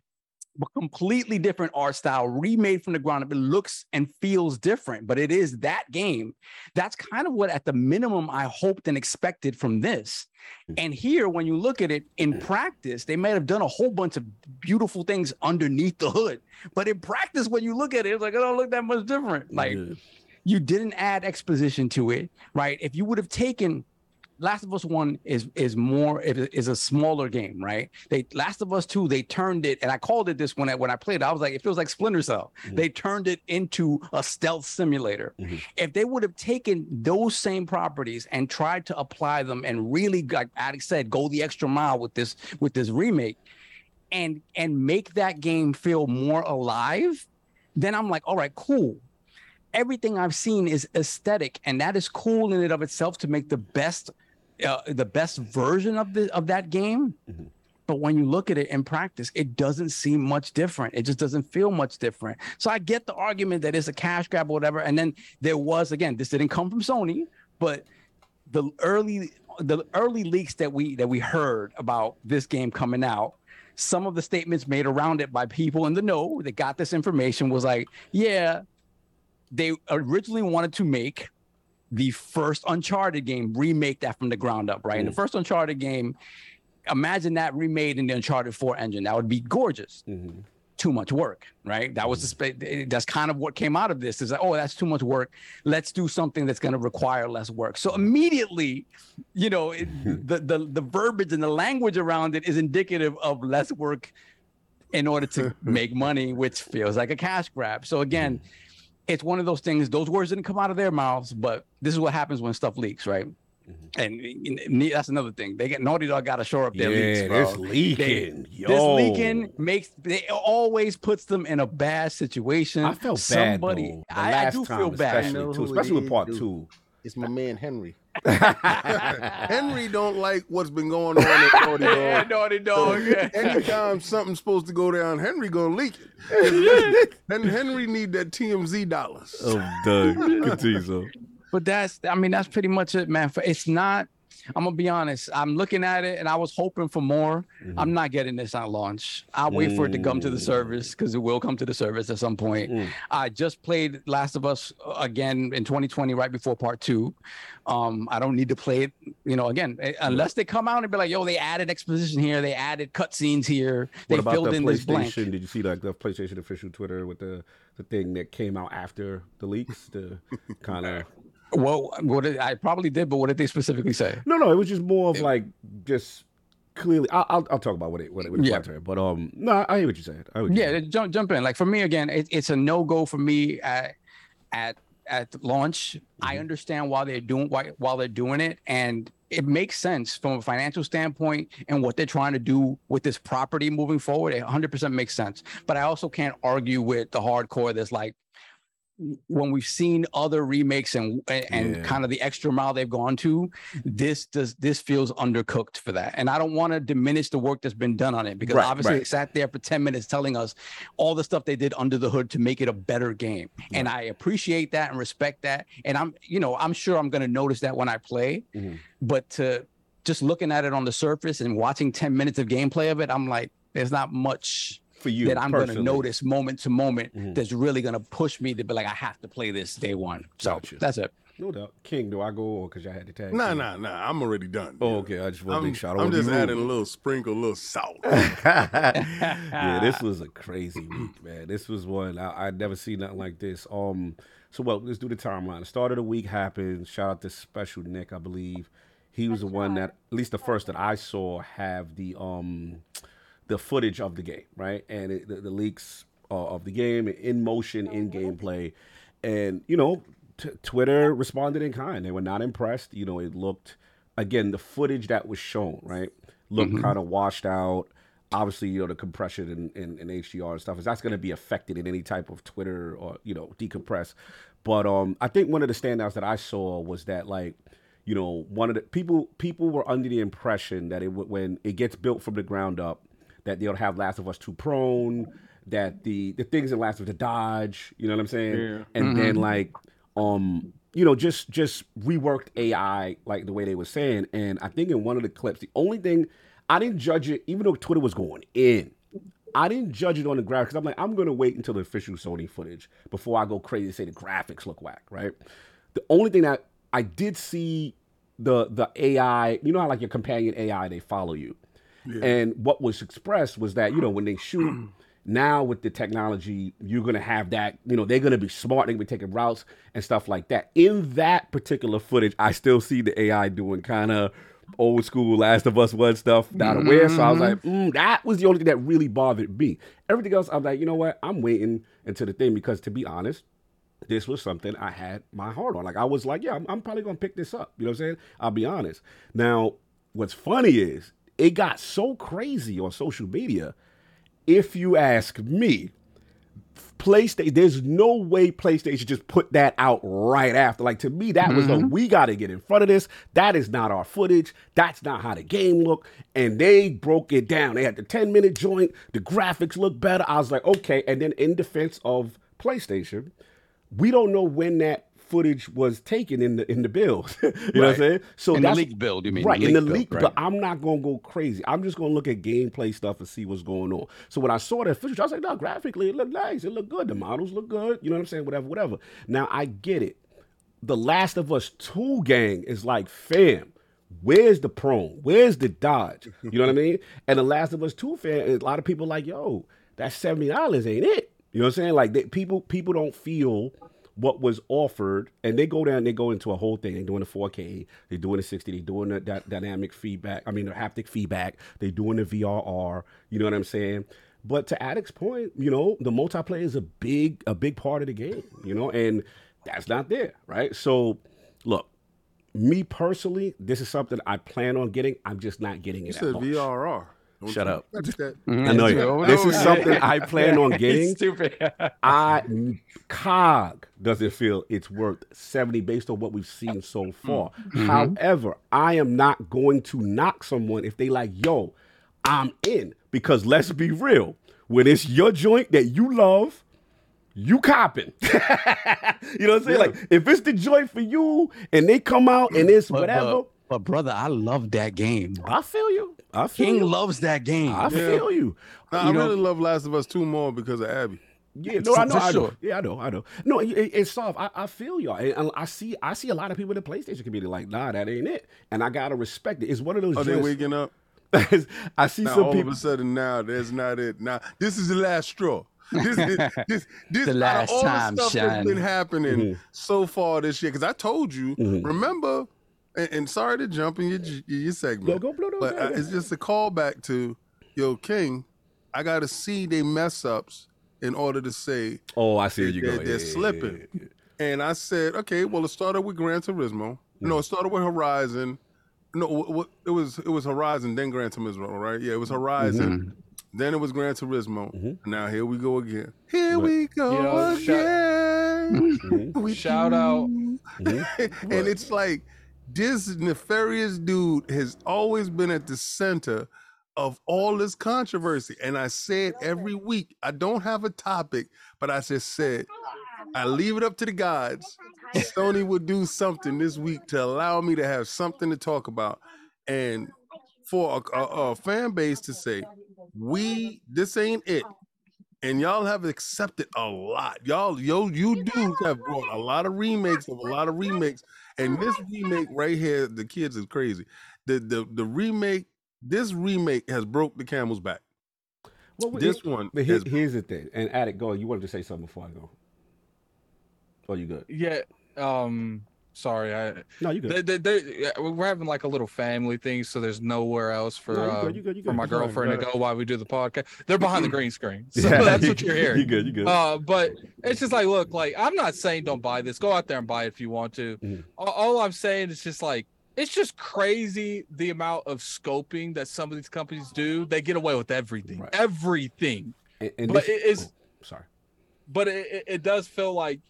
but completely different art style, remade from the ground up. It looks and feels different, but it is that game. That's kind of what, at the minimum, I hoped and expected from this. Hmm. And here, when you look at it in hmm. practice, they may have done a whole bunch of beautiful things underneath the hood. But in practice, when you look at it, it's like, it don't look that much different. Like, Yeah. you didn't add exposition to it, right? If you would have taken Last of Us One is is more is is a smaller game, right? They Last of Us Two they turned it, and I called it this when I when I played. it, I was like, it feels like Splinter Cell. Mhm. They turned it into a stealth simulator. Mhm. If they would have taken those same properties and tried to apply them and really, like Alex said, go the extra mile with this with this remake, and and make that game feel more alive, then I'm like, all right, cool everything I've seen is aesthetic, and that is cool in and of itself to make the best, uh, the best version of the of that game. Mhm. But when you look at it in practice, it doesn't seem much different. It just doesn't feel much different. So I get the argument that it's a cash grab or whatever. And then there was again, this didn't come from Sony, but the early the early leaks that we that we heard about this game coming out some of the statements made around it by people in the know that got this information was like yeah they originally wanted to make the first Uncharted game, remake that from the ground up, right? And the mm. first Uncharted game, imagine that remade in the Uncharted 4 engine. That would be gorgeous. Mhm. Too much work, right? That was the mm-hmm. spa- eh, that's kind of what came out of this. Is like, oh, that's too much work. Let's do something that's going to require less work. So mm-hmm. immediately, you know, it, the the the verbiage and the language around it is indicative of less work in order to make money, which feels like a cash grab. So again, mm-hmm. It's one of those things. Those words didn't come out of their mouths, but this is what happens when stuff leaks, right? Mm-hmm. And, and that's another thing. They get Naughty Dog got to shore up their leaks, Yeah, bro. this leaking. Yo. This leaking makes it always puts them in a bad situation. I felt bad Somebody, though. The I, I last do time, feel bad. especially, know too, especially with part dude. two. It's my man Henry. Henry don't like what's been going on at Naughty Yeah, Dog. Naughty Dog. yeah. Anytime something's supposed to go down, Henry gonna leak it. And Henry need that TMZ dollars. Oh, Doug, continue so. But that's, I mean, that's pretty much it, man. For it's not. I'm gonna be honest. I'm looking at it, and I was hoping for more. Mm-hmm. I'm not getting this on launch. I'll wait for it to come to the service because it will come to the service at some point. Mm. I just played Last of Us uh, again in 2020, right before Part Two. Um, I don't need to play it, you know, again eh, unless they come out and be like, "Yo, they added exposition here, they added cutscenes here, they filled the in this blank." Did you see like the PlayStation official Twitter with the the thing that came out after the leaks? The kind of Well, what I probably did, but what did they specifically say? no, no. It was just more of like just clearly. I'll I'll, I'll talk about what it what it, it's Yeah. but um, no, I hear what you're saying. I what you're Yeah, saying. jump jump in. Like for me again, it, it's a no go for me at at at launch. I understand why they're doing why while they're doing it, and it makes sense from a financial standpoint and what they're trying to do with this property moving forward. It 100% makes sense. But I also can't argue with the hardcore that's like when we've seen other remakes and and Yeah. kind of the extra mile they've gone to this does this feels undercooked for that and i don't want to diminish the work that's been done on it because Right, obviously right. it sat there for 10 minutes telling us all the stuff they did under the hood to make it a better game and i appreciate that and respect that and i'm you know i'm sure i'm going to notice that when i play Mhm. but to just looking at it on the surface and watching 10 minutes of gameplay of it i'm like there's not much for you that I'm going to notice moment to moment Mhm. that's really going to push me to be like, I have to play this day one. So Gotcha. that's it. No doubt. King, do I go or because I had to tag? Nah, team? nah, nah. I'm already done. Oh, okay. I just want to I'm, make sure I don't I'm just be adding a little sprinkle, a little salt. yeah, this was a crazy week, man. This was one I, I'd never seen nothing like this. Um, so well, let's do the timeline. The start of the week happened. Shout out to Special Nick, I believe. He was the one that, at least the first that I saw, have the um, the footage of the game, right? And it, the, the leaks uh, of the game in motion, in gameplay, and you know, t- Twitter responded in kind. They were not impressed. You know, it looked again the footage that was shown, right, looked kind of washed out. Obviously, you know the compression and, and, and HDR and stuff is that's going to be affected in any type of Twitter or you know decompress. But um, I think one of the standouts that I saw was that like you know one of the people people were under the impression that it would when it gets built from the ground up that they'll have Last of Us 2 prone, that the the things in Last of Us to dodge, you know what I'm saying? Yeah. And then like um you know just just reworked AI like the way they were saying and I think in one of the clips the only thing I didn't judge it even though Twitter was going in. I didn't judge it on the graphics. I'm like, I'm gonna wait until the official Sony footage before I go crazy and say the graphics look whack, right? The only thing that I did see the the AI, you know how like your companion AI, they follow you. And what was expressed was that, you know, when they shoot now with the technology, you're gonna have that, you know, they're gonna be smart, they're gonna be taking routes and stuff like that. In that particular footage, I still see the AI doing kind of old school Last of Us One stuff, not aware. So I was like, mm, that was the only thing that really bothered me. Everything else, I'm like, you know what? I'm waiting until the thing because to be honest, this was something I had my heart on. Like I was like, yeah, I'm, I'm probably gonna pick this up. You know what I'm saying? I'll be honest. Now, what's funny is it got so crazy on social media. If you ask me, PlayStation, there's no way PlayStation just put that out right after. Like to me, that was a mm-hmm. we got to get in front of this. That is not our footage. That's not how the game looked. And they broke it down. They had the 10 minute joint. The graphics look better. I was like, okay. And then in defense of PlayStation, we don't know when that footage was taken in the in the build. you know what I'm saying? So In the leaked build, you mean? right in the build, leak. right. But I'm not gonna go crazy. I'm just gonna look at gameplay stuff and see what's going on. So when I saw that footage, I was like, no, graphically it looked nice. It looked good. The models look good. You know what I'm saying? Whatever, whatever. Now I get it. The Last of Us 2 gang is like, fam, where's the prone? Where's the dodge? You know what I mean? And the Last of Us 2 fan, a lot of people like, yo, that $70 ain't it. You know what I'm saying? Like they, people, people don't feel what was offered, and they go down, they go into a whole thing. They're doing the 4K, they're doing the 60, they're doing the dy- dynamic feedback. I mean, the haptic feedback. They're doing the VRR. You know what I'm saying? But to Addict's point, you know, the multiplayer is a big a big part of the game, you know, and that's not there, right? So, look, me personally, this is something I plan on getting. I'm just not getting You it. at said. VRR. Don't Shut you- up. Mm-hmm. I know you. This is something I plan on getting. Stupid. I cog doesn't feel it's worth 70 based on what we've seen so far. Mm-hmm. However, I am not going to knock someone if they like, yo, I'm in. Because let's be real, when it's your joint that you love, you copping. you know what I'm saying? Like if it's the joint for you and they come out and it's But, whatever, but, but brother, I love that game. I feel you. I feel King you. loves that game. I feel you. Nah, You I know- really love Last of Us 2 more because of Abby. Yeah, no, I know, I know. sure. Yeah, I know, I know. No, it, it- it's soft. I, I feel y'all, and, and I see, I see a lot of people in the PlayStation community like, nah, that ain't it, and I gotta respect it. It's one of those. Are they waking up? I see Now some all people. of a sudden now that's not it. Now this is the last straw. This is this this The out of last all time, the stuff that's Shine. been happening Mhm. so far this year. Because I told you, Mhm. remember, and, and sorry to jump in your your segment, Go, go, blow those but uh, guys. it's just a callback to yo King. I got to see they mess ups in order to say. oh, I see where you they're- go. they're slipping. And I said, okay, well, it started with Gran Turismo. No, it started with Horizon. No, what, what it was it was Horizon, then Gran Turismo, right? Yeah, it was Horizon. Then it was Gran Turismo. Mhm. Now here we go again. Here Right. we go You know, again. Mhm, Shout out. you. mhm. and it's like this nefarious dude has always been at the center of all this controversy. And I said every week, I don't have a topic, but I just said, I leave it up to the gods. Sony would do something this week to allow me to have something to talk about. And for a, a, a fan base to say, we, this ain't it. And y'all have accepted a lot. Y'all, yo, you do have brought a lot of remakes of a lot of remakes. And this remake right here, the kids is crazy. The the the remake, this remake has broke the camel's back. Well, This here- one But here, has here's the thing, and Addict, go. You wanted to say something before I go. Oh, you good? Yeah. Um. Sorry. I. No, you good. They, they, they, we're having like a little family thing, so there's nowhere else for No, you good, you good, you for my It's all right, girlfriend to go while we do the podcast. They're behind the green screen, so Yeah, that's what you're hearing You good? You good? Uh, but it's just like, look, like I'm not saying don't buy this. Go out there and buy it if you want to. Mhm. All, all I'm saying is just like it's just crazy the amount of scoping that some of these companies do. They get away with everything, Right. everything. and, and but this- it is- oh, sorry. But it, it- it does feel like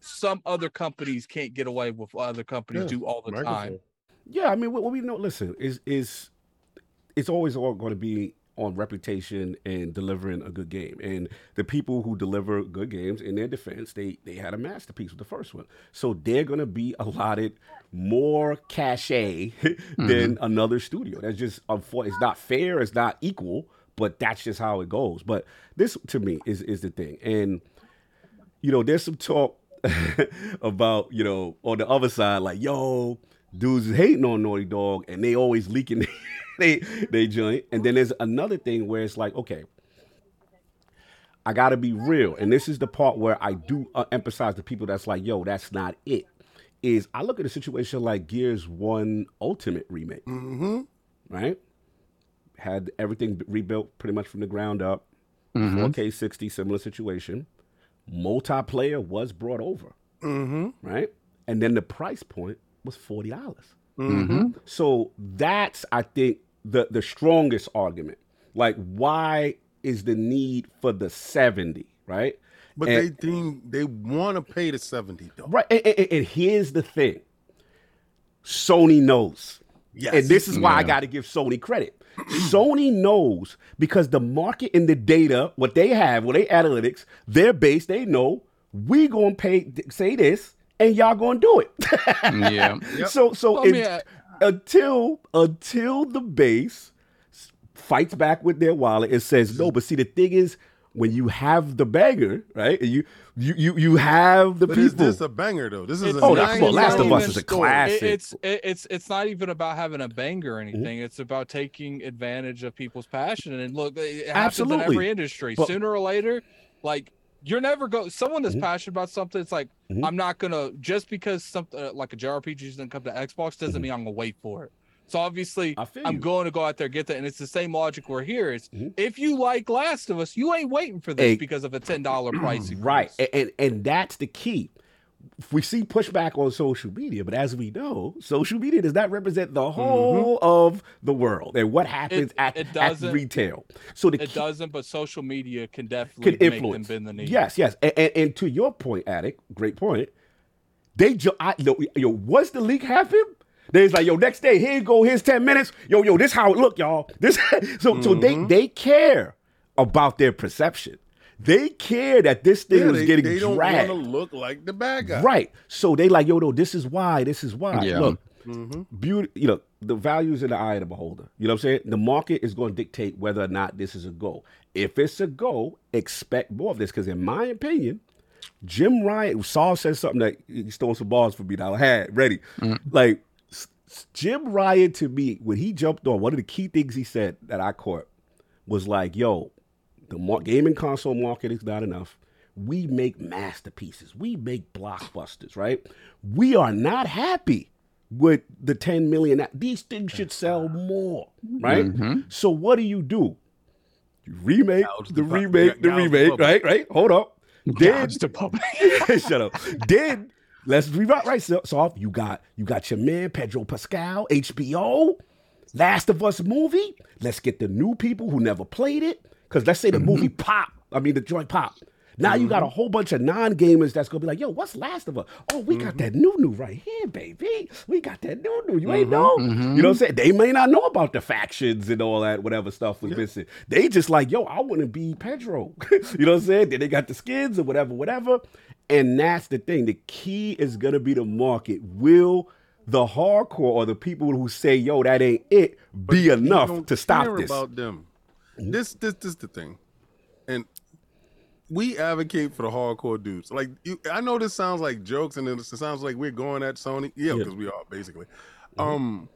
some other companies can't get away with what other companies Yeah, do all the time. Yeah, I mean, what, what we know. Listen, is is it's always all going to be on reputation and delivering a good game. And the people who deliver good games, in their defense, they they had a masterpiece with the first one, so they're going to be allotted more cachet than mm-hmm. another studio. That's just unfor- It's not fair. It's not equal. But that's just how it goes. But this, to me, is is the thing. And you know, there's some talk about, you know, on the other side, like, yo, dudes is hating on Naughty Dog and they always leaking they they joint. And then there's another thing where it's like, okay, I gotta be real. And this is the part where I do uh, emphasize to people that's like, yo, that's not it. Is I look at a situation like Gears One Ultimate remake, Mm-hmm. right? Had everything rebuilt pretty much from the ground up. Mhm. 4K 60, similar situation. Multiplayer was brought over, Mm-hmm. right? And then the price point was forty dollars. Mhm. So that's I think the the strongest argument. Like, why is the need for the seventy, right? But And- they think they want to pay the 70 though. Right. And, and- and here's the thing: Sony knows. Yes. And this is why I got to give Sony credit. Sony knows because the market and the data, what they have, what they analytics, their base, they know we gonna pay say this, and y'all gonna do it. Yeah. Yep. So so Well, I it- mean, uh, uh, until until the base fights back with their wallet and says no, but see the thing is when you have the banger, right? And you you you you have the But is people. this is a banger though? This is It's a Oh, now, come on, Last of Us is a classic. it- it's it, it's it's not even about having a banger or Mm-hmm. anything. It's about taking advantage of people's passion. And look, it happens in Absolutely. every industry. But- Sooner or later, like you're never go. Someone that's passionate about something, it's like Mhm. I'm not gonna just because something uh, like a JRPG doesn't come to Xbox doesn't Mm-hmm. mean I'm gonna wait for it. So obviously, I'm you. going to go out there and get that, and it's the same logic we're here. Is Mhm. if you like Last of Us, you ain't waiting for this Hey. because of a ten dollar price. Right. And, and and that's the key. We see pushback on social media, but as we know, social media does not represent the whole of the world and what happens Mm-hmm. It- at, it at retail. So the It key, doesn't, but social media can definitely can make them influence. bend the knee. Yes, yes. And, and, and to your point, Addict, great point. They jo- I, yo, yo, once the leak happened, they's like, yo, next day, here you go, here's 10 minutes. Yo, yo, this how it look, y'all. This so so they Mm-hmm. they care about their perception. They care that this thing Yeah, was they, getting they don't want to look like the bad guy. Right. So they like, yo, no, this is why, this is why. Yeah. Look, Mm-hmm. beauty, you know, the values in the eye of the beholder. You know what I'm saying? The market is going to dictate whether or not this is a go. If it's a go, expect more of this. Because in my opinion, Jim Ryan, Saul said something that he stole some balls for me that I had ready. Like S- S- Jim Ryan to me, when he jumped on, one of the key things he said that I caught was like, yo, the gaming console market is not enough. We make masterpieces. We make blockbusters, right? We are not happy with the 10 million. These things should sell more, right? Mm-hmm. So what do you do? You remake the the remake, the the remake, right? Right? Hold up. Then the public. Shut up. Then let's rewrite right so, so off. You got you got your man Pedro Pascal, HBO, Last of Us movie. Let's get the new people who never played it. Cause let's say the mm-hmm. movie pop. I mean the joint pop. Now you got a mm-hmm. whole bunch of non-gamers that's gonna be like, yo, what's Last of Us? Oh, we got mm-hmm. that new new right here, baby. We got that new new. You ain't mm-hmm. know? You know what I'm saying? They may not know about the factions and all that, whatever stuff was missing. They just like, yo, I want to be Pedro. you know what I'm saying? Then they got the skins or whatever, whatever. And that's the thing. The key is gonna be the market. Will the hardcore or the people who say, yo, that ain't it, be You enough to stop this? About them, this this this is the thing, we advocate for the hardcore dudes. Like you, I know this sounds like jokes, and it sounds like we're going at Sony. Yeah, because we are basically. Mm-hmm. Um,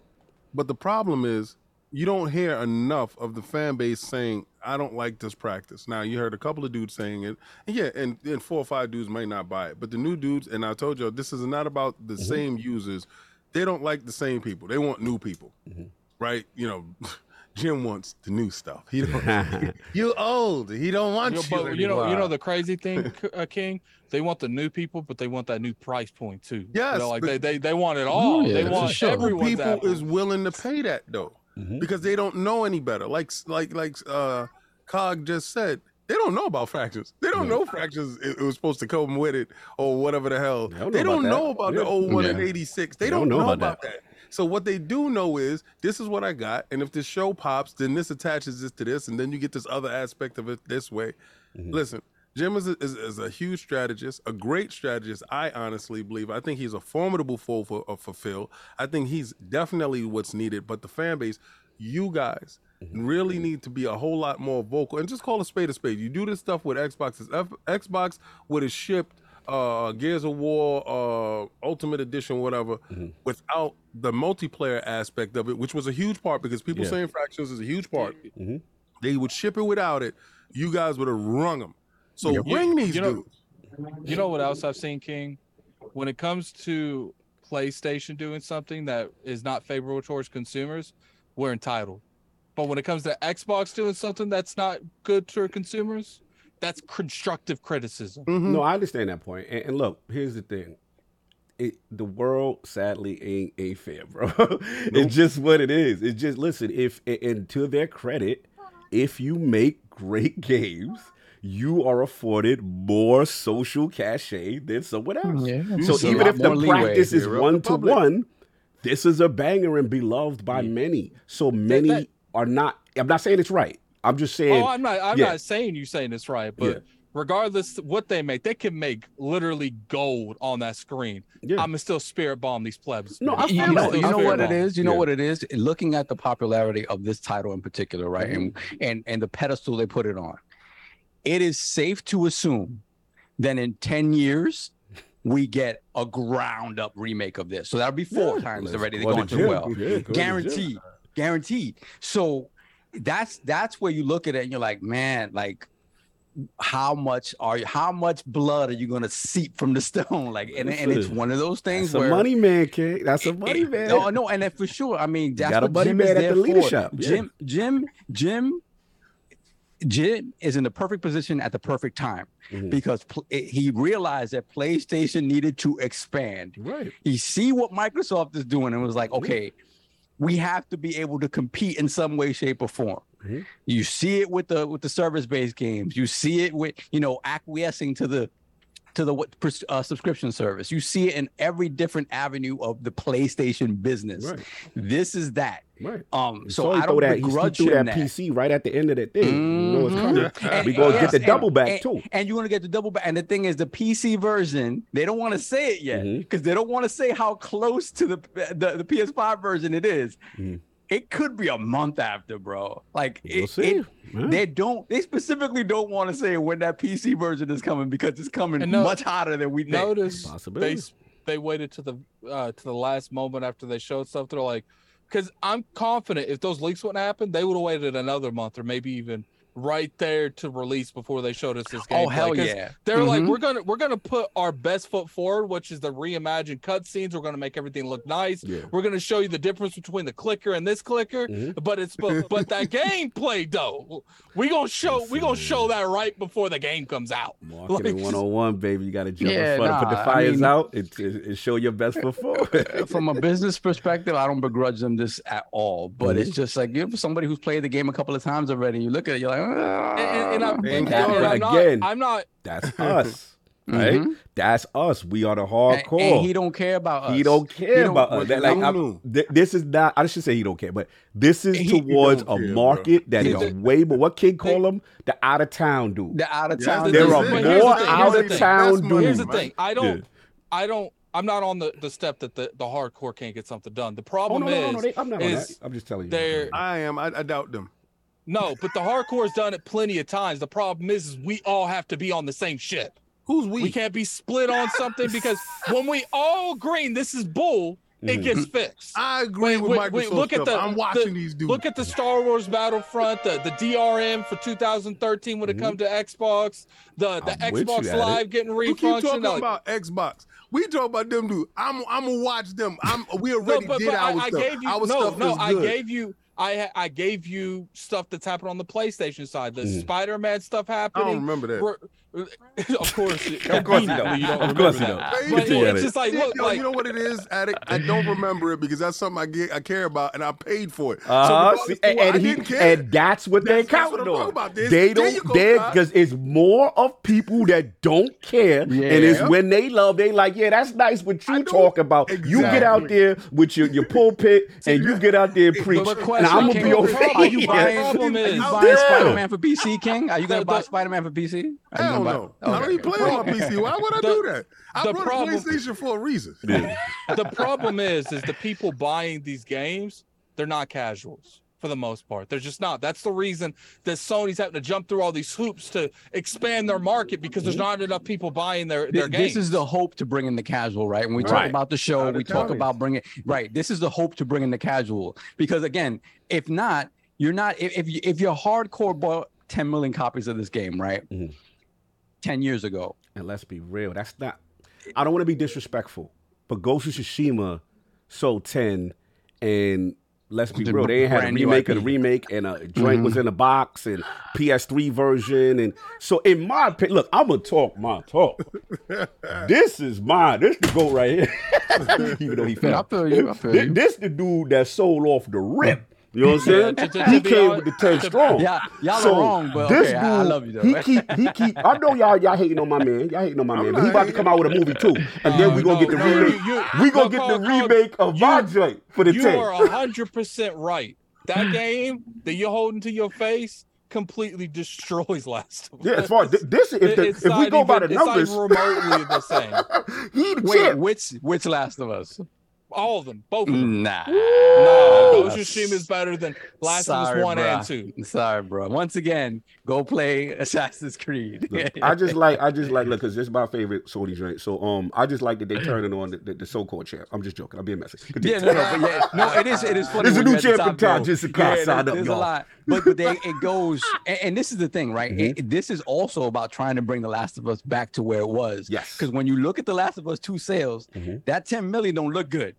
but the problem is you don't hear enough of the fan base saying, "I don't like this practice." Now you heard a couple of dudes saying it, and yeah, and, and four or five dudes might not buy it, but the new dudes, and I told you this is not about the mm-hmm. same users. They don't like the same people. They want new people, mm-hmm. right? You know. Jim wants the new stuff. He don't, you old. He don't want You know, you. but you know, you know the crazy thing, uh, King. They want the new people, but they want that new price point too. Yes, you know, like they, they they want it all. yeah, they want sure. everyone's people apple. is willing to pay that though because they don't know any better like like like uh cog just said they don't know about factions they don't know factions it, it was supposed to come with it or whatever the hell They don't know they don't about know that. about the old one in 86 they, don't, know, about about, that. So what they do know is this is what i got and if this show pops then this attaches this to this and then you get this other aspect of it this way mm-hmm. listen Jim is a, is, is a huge strategist, a great strategist. I honestly believe. I think he's a formidable foe for, uh, for Phil. I think he's definitely what's needed. But the fan base, you guys, mm-hmm. really mm-hmm. need to be a whole lot more vocal and just call a spade a spade. You do this stuff with Xbox. F- Xbox would have shipped uh, Gears of War, uh, Ultimate Edition, whatever, without the multiplayer aspect of it, which was a huge part because people Yeah. saying factions is a huge part. Mhm. They would ship it without it. You guys would have rung them. So You- bring these you know- dudes. You know what else I've seen, King? When it comes to PlayStation doing something that is not favorable towards consumers, we're entitled. But when it comes to Xbox doing something that's not good to consumers, that's constructive criticism. Mhm. No, I understand that point. And, and look, here's the thing. It, the world sadly ain't ain't fair, bro. it's just what it is. It's just listen, if and to their credit, if you make great games, you are afforded more social cachet than someone else. Yeah, So it's even if the more leeway. practice is one to one, this is a banger and beloved by many. So many that- are not. I'm not saying it's right. I'm just saying. Oh, I'm not. I'm yeah. not saying you saying this right, but Yeah. regardless what they make, they can make literally gold on that screen. Yeah. I'm gonna still spirit bomb these plebs. No. I you, know, you know what that. it is. You know what it is. Looking at the popularity of this title in particular, right, and Mm-hmm. and and the pedestal they put it on, it is safe to assume that in ten years we get a ground up remake of this. So that'll be four Yeah. times Let's already. They're go to going to well, Yeah, go to guaranteed, guaranteed. So that's that's where you look at it and you're like, man, like how much are you how much blood are you gonna seep from the stone? Like and, and it's one of those things That's a money man, kid. That's a money it- man. No, no, and that for sure. I mean, that's got a what buddy Jim man is at there the leader for. Jim, Jim, Jim, Jim is in the perfect position at the perfect time Mhm. because pl- it- he realized that PlayStation needed to expand. Right. He see what Microsoft is doing and was like, okay, we have to be able to compete in some way, shape, or form. Mhm. You see it with the with the service-based games. You see it with you know acquiescing to the to the uh, subscription service. You see it in every different avenue of the PlayStation business. Right. This is that. Right. Um, so he I don't that, he begrudge him that that. PC right at the end of that thing. You know it's Mhm. coming. And- we gonna yes, get the and- double back and- too. And you want to get the double back. And the thing is, the PC version, they don't want to say it yet because they don't want to say how close to the the, the PS5 version it is. Mhm. It could be a month after, bro. Like We'll it- see. it- Yeah. they don't. They specifically don't want to say when that PC version is coming because it's coming no- much hotter than we think. Notice they they waited to the uh, to the last moment after they showed stuff. They're like, because I'm confident if those leaks wouldn't happen, they would have waited another month or maybe even right there to release before they showed us this game. oh hell yeah! They're like, Mhm. we're gonna we're gonna put our best foot forward, which is the reimagined cutscenes. We're gonna make everything look nice. Yeah. We're gonna show you the difference between the clicker and this clicker. Mhm. But it's but, but that gameplay though, we gonna show we gonna show that right before the game comes out. Marketing Like- 101, baby. You got to jump Yeah, in front and put the nah, I fires mean- out and, and- and show your best foot forward. from a business perspective, I don't begrudge them this at all. But Mm-hmm. it's just like you know, somebody who's played the game a couple of times already. You look at it, you're like. And, and, and I'm, And and I'm again- not I'm not That's us, right? Mhm. That's us. We are the hardcore. And, he don't care about us. He don't care don't- about us. That, like, don't I'm- th- this is not. I should say he don't care, but this is He- he towards don't a care, market that He is don't- way more. What kid call him? The out of town dude. The out of town. the- There That's are it. More the thing, out of town That's money, Here's the thing. I don't Yeah. I don't I'm not on the the step that the the hardcore can't get something done. The Oh problem no, no, no, no, is they- I'm not on is that. I'm just telling you. I am. I, I doubt them. No, but the hardcore's done it plenty of times. The problem is, is we all have to be on the same ship. Who's we? We can't be split on something because when we all agree this is bull, it Mhm. gets fixed. I agree Wait, with wait, Microsoft wait, look at stuff. the- I'm the- watching these dudes. Look at the Star Wars Battlefront, the, the DRM for 2013 when it Mhm. comes to Xbox, the, the I'm you Xbox it. Live getting you keep talking like- about Xbox. We talk about them, dude. I'm. I'm gonna watch them. I'm. We no, already but, did but our I, I stuff. gave you our no, stuff no. is I gave you. I I gave you stuff that's happened on the PlayStation side. The Mhm. Spider-Man stuff happening. I don't remember that. We're- of course, Of course you don't. conveniently, you don't Of course you remember don't. that. But But it's just like Yeah, look, yo, like you know what it is, Addict? I don't remember it because that's something I get, I care about, and I paid for it. Uh-huh. regardless See, of and, I he, didn't care. and that's what they're That's- that's what counting I'm talking on. about. There's- They don't. They Todd. because it's more of people that don't care, and it's when they love. They like, yeah, that's nice what you talk about. You get out there with your, your pulpit, and you get out there and preach, But and question, I'm gonna be your Are you buying? problem Are you buying. Spider-Man for PC, King? Are you gonna buy the- Spider-Man for PC? Are you Hell gonna buy- no. I don't Okay. even play on my PC. Why would I The- do that? I the brought problem- a PlayStation for a reason. the problem is, is the people buying these games, they're not casuals for the most part. They're just not. That's the reason that Sony's having to jump through all these hoops to expand their market because there's not enough people buying their, their Th- games. This is the hope to bring in the casual, right? When we talk Right. about the show, we talk town. about bringing right. This is the hope to bring in the casual because again, if not, you're not. If if, you, if you're hardcore bought 10 million copies of this game, right? Mhm. 10 years ago, And let's be real, that's not. I don't want to be disrespectful, but Ghost of Tsushima sold ten, and let's be The real, they had a remake of the remake, and a joint was mm-hmm. in a box, and PS3 version, and so in my opinion, look, I'm gonna talk my talk. this is mine. This the goat right here. Even though he Yeah, I fell. feel you. I feel This, you. this the dude that sold off the rip. You know what I'm saying? Yeah, to- to- he to came honest- with the ten strong. Yeah, y'all So, are wrong, but this okay, I, I love you though. He keep, he keep. I know y'all, y'all hating on my man. Y'all hating on my I'm man, but he about to come out with a movie too, and then No, we gonna no, get the no, remake. you- you- we gonna no, get Carl, the Carl, remake of my you- joint for the you ten. are hundred percent right. That game that you're holding to your face completely destroys Last of Us. yeah, as far as th- this, if, the, if we not go by even- the it's not numbers, even remotely the same. he the Wait, champ. which which Last of Us? All of them, both of them. Nah. No, Ghost of Tsushima is better than Last of Us One and. Two. Sorry, bro. Once again, go play Assassin's Creed. Look, I just like I just like look because this is my favorite Sony joint. So um I just like that they turning on the, the, the so-called champ. I'm just joking. I'm being messy. Yeah, no, no, but yeah, no, it is, it is funny. There's a new you're at the champ top, in town, though. just to Yeah, sign up, there's a y'all. lot, but but they it goes, and, and this is the thing, right? Mhm. It- this is also about trying to bring The Last of Us back to where it was. Yes. Because when you look at The Last of Us two sales, Mhm. that 10 million don't look good.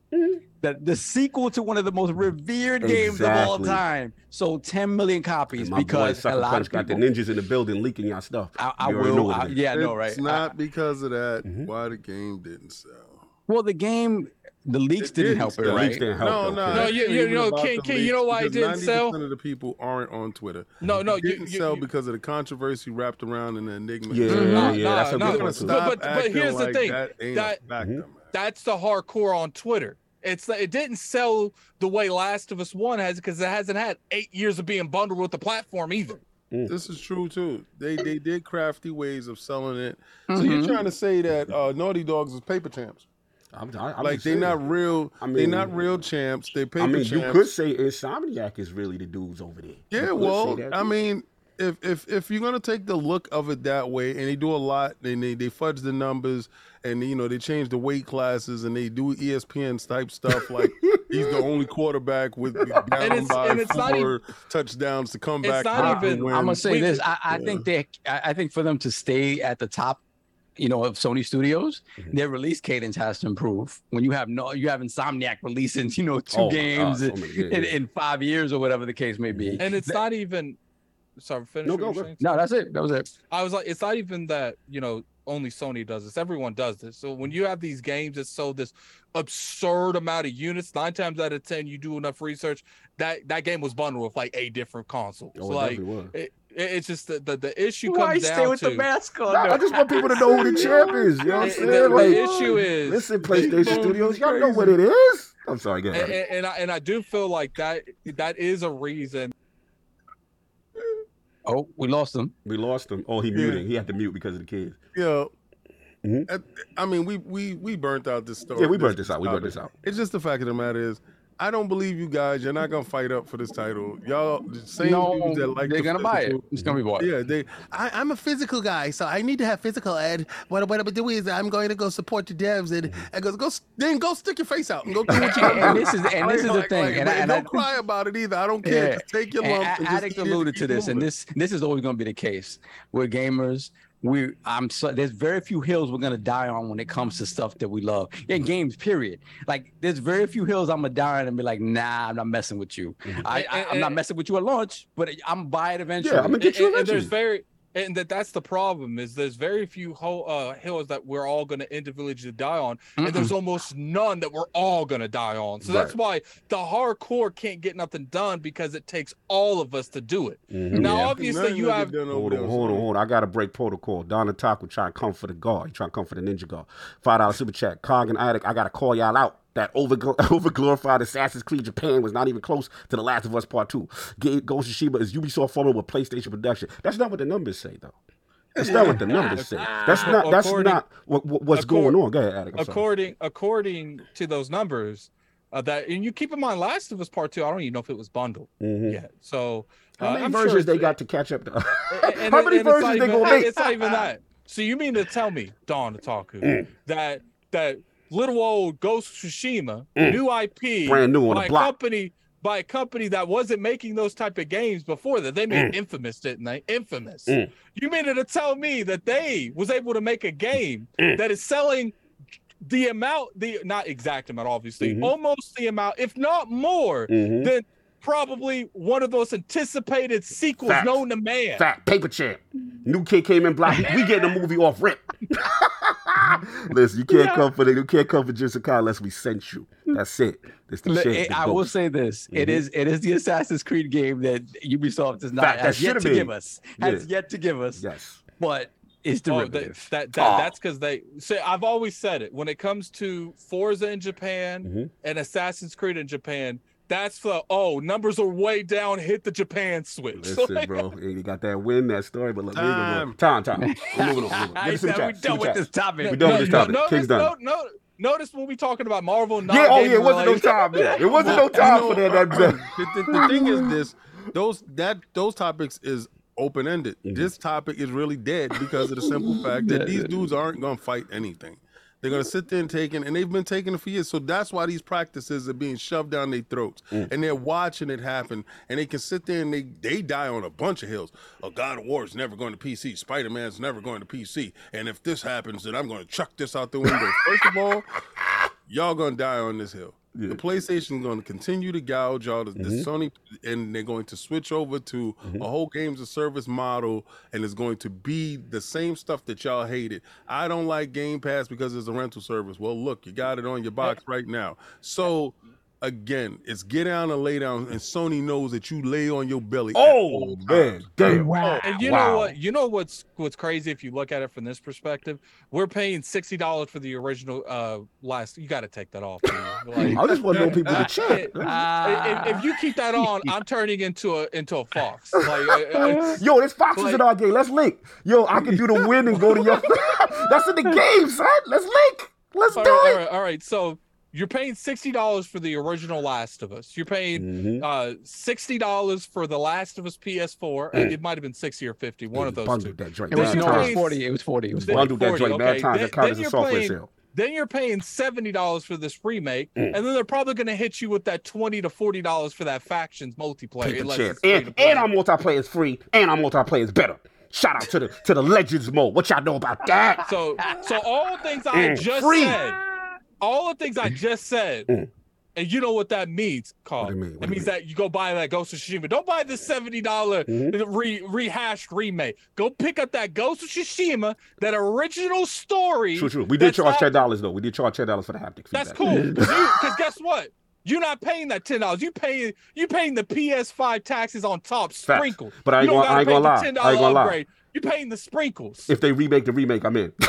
The, the sequel to one of the most revered games of all time sold 10 million copies And my boy because a lot Punch of got the ninjas in the building leaking y'all stuff. I, I You know will. I, it is. yeah, I know, right? It's I- not because of that Mhm. why the game didn't sell. well, the game, the leaks It didn't didn't help it, right? leaks didn't help. No, though, no. No, it you- ain't you know, King- King, you know why it didn't sell? 90% of the people aren't on Twitter. No, no, it didn't you, sell you- because of the controversy wrapped around in the enigma. Yeah. Nah, yeah, nah, that's a nah, good They're one gonna too. stop But- but here's the like thing, That that- a fact, Mhm. man. that's the hardcore on Twitter. It's it didn't sell the way Last of Us One has because it hasn't had eight years of being bundled with the platform either. This is true too. They they did crafty ways of selling it. So you're Mhm. trying to say that uh, Naughty Dogs is paper champs? I'm, I, I'm like they're not real. I they're not real champs. They paper I mean, champs. you could say Insomniac is really the dudes over there. Yeah, well, I too. mean, if if if you're gonna take the look of it that way, and they do a lot, and they they fudge the numbers, and you know they change the weight classes, and they do ESPN type stuff, like he's the only quarterback with down it's- by and it's not four touchdowns to come It's back. not even- win. I'm gonna say this. I, I Yeah. think they. I I think for them to stay at the top, you know, of Sony Studios, Mhm. their release cadence has to improve. When you have no, you have Insomniac releasing, you know, two Oh games God, in, so in, in five years or whatever the case may be. And it's Th- not even. Sorry, finish. No, go, go. No, that's it. That was it. I was like, it's not even that you know only Sony does this. Everyone does this. So when you have these games that sold this absurd amount of units, nine times out of ten, you do enough research that that game was bundled with like eight different consoles. Oh, So like it, it- it's just the the, the issue comes Why down stay with to the mask on? Nah, I just want people to know who the champ is. You know what I'm saying? the, the Like, issue is listen, PlayStation Bones Studios, y'all know what it is. I'm sorry, go and, and, and I and I do feel like that that is a reason. Oh, we lost him. We lost him. Oh, he Yeah. muted. He had to mute because of the kids. Yeah. Mhm. I mean, we we we burnt out this story. Yeah, we burnt this out. We burnt this out. It's just the fact of the matter is, I don't believe you guys. You're not gonna fight up for this title. Y'all, the same no, dudes that like they're the gonna buy it. It's gonna be bought. Yeah, they. I, I'm a physical guy, so I need to have physical. And what what I'm gonna do is I'm going to go support the devs and and go go then go stick your face out and go do what you And, gotta and this is and this is the Like- thing. like- and, but I, and don't cry about it either. I don't care. Yeah. Just take your lump. A- and just Addict eat alluded to keep this, and this this is always going to be the case. We're gamers. We I'm so, there's very few hills we're gonna die on when it comes to stuff that we love in mm-hmm. games. Period. Like there's very few hills I'm gonna die on and be like, nah, I'm not messing with you. Mm-hmm. I, I I'm not messing with you at launch, but I'm buy it eventually. Yeah, I'm gonna get you and, and there's eventually. very and that that's the problem is there's very few ho- uh, hills that we're all going to individually die on and there's almost none that we're all going to die on so that's why the hardcore can't get nothing done because it takes all of us to do it Mhm. now Yeah. obviously Nothing you gonna have get done Hold on, hold on, hold on. I gotta break protocol. Don Taco trying to come for the guard. He trying to come for the ninja guard. Five dollar super chat. Cog and Addict. I gotta call y'all out. That over over glorified Assassin's Creed Japan was not even close to The Last of Us Part Two. Ghost of Tsushima is Ubisoft forming with PlayStation production. That's not what the numbers say, though. That's not what the numbers say. That's not. That's According- not what, what- what's going on. Go ahead, Addict. I'm sorry. according according to those numbers uh, that and you keep in mind last of us part two i don't even know if it was bundled Mhm. yet so How uh, many I'm sure versions they got to catch up to? and- How many and versions they even- gonna make? It's not even that. So you mean to tell me, Don Otaku, Mm. that that little old Ghost Tsushima, Mm. new IP, Brand new on by the a block. company by a company that wasn't making those type of games before that they made infamous, didn't they? Infamous. Mm. You mean to tell me that they was able to make a game Mm. that is selling the amount, the not exact amount, obviously, Mhm. almost the amount, if not more, Mhm. than probably one of those anticipated sequels Facts. known to man. Fact, paper champ. New kid came in black. We getting a movie off rip. Listen, you can't come for the you can't come for Jessica unless we sent you. That's it. It's the Look, shit. it- the I will say this: it Mhm. is it is the Assassin's Creed game that Ubisoft does not Fact, has yet should've to been. give us. Has yet to give us, Yes. but it's Oh, that, that, that Oh. that's because they say I've always said it when it comes to Forza in Japan Mhm. and Assassin's Creed in Japan. That's the oh numbers are way down. Hit the Japan switch. Listen, like, bro. Hey, You got that win, that story, but look, time, time, time. We're moving on. We're moving on. I Give us some said we chat, done with chat. this topic. We're done with this topic. No, King's no, done. no, notice when we talking about Marvel. Not Yeah, oh yeah, it wasn't no time there. It wasn't no time for that. that, that. the, the, the thing is this those that those topics is open ended. Mm-hmm. This topic is really dead because of the simple fact that these dudes aren't gonna fight anything. They're gonna sit there and take it, and they've been taking it for years. So that's why these practices are being shoved down their throats, Mm. and they're watching it happen. And they can sit there and they they die on a bunch of hills. Oh, God of War is never going to PC. Spider Man's never going to PC. And if this happens, then I'm to chuck this out the window. First of all, y'all gonna die on this hill. The PlayStation is going to continue to gouge y'all. The, the Mm-hmm. Sony, and they're going to switch over to a whole games of service model, and it's going to be the same stuff that y'all hated. I don't like Game Pass because it's a rental service. Well, look, you got it on your box right now. So. Again, it's get down and lay down, and Sony knows that you lay on your belly. Oh man, times. damn! Wow. And you Wow. know what? You know what's what's crazy if you look at it from this perspective. We're paying sixty dollars for the original uh last. You got to take that off. Like, I just want to know people to check. if, if you keep that on, I'm turning into a into a fox. Like, uh, uh, Yo, there's foxes Like- in our game. Let's link. Yo, I can do the win and go to your. That's in the game, son. Let's link. Let's all do right, it. all right, all right. So you're paying sixty dollars for the original Last of Us. You're paying Mhm. uh sixty dollars for the Last of Us PS4. Mm. It might have been sixty or fifty. One of those Bundled two. that joint. It was Mad no, it was forty. It was forty. It was 40. Bundled that joint. Mad okay. times. Then- That counts then as you're paying- sale. Then you're paying seventy dollars for this remake, Mm. and then they're probably going to hit you with that twenty to forty dollars for that factions multiplayer. Take a unless chance. it's free And, to play. and our multiplayer is free. And our multiplayer is better. Shout out to the to the Legends mode. What y'all know about that? So, so all the things I Mm, just free. said, all the things I just said, Mm. and you know what that means, Carl. What mean? What It means that you go buy that Ghost of Tsushima. Don't buy the seventy dollar Mhm. re- rehashed remake. Go pick up that Ghost of Tsushima, that original story. True, true. We did charge not- ten dollars though. We did charge ten dollars for the haptic That's cool. Because guess what? You're not paying that ten dollars. You paying you paying the PS5 taxes on top, sprinkled. But I ain't gonna- I ain't gonna lie. pay the I ain't gonna lie. upgrade. You're paying the sprinkles. If they remake the remake, I'm in.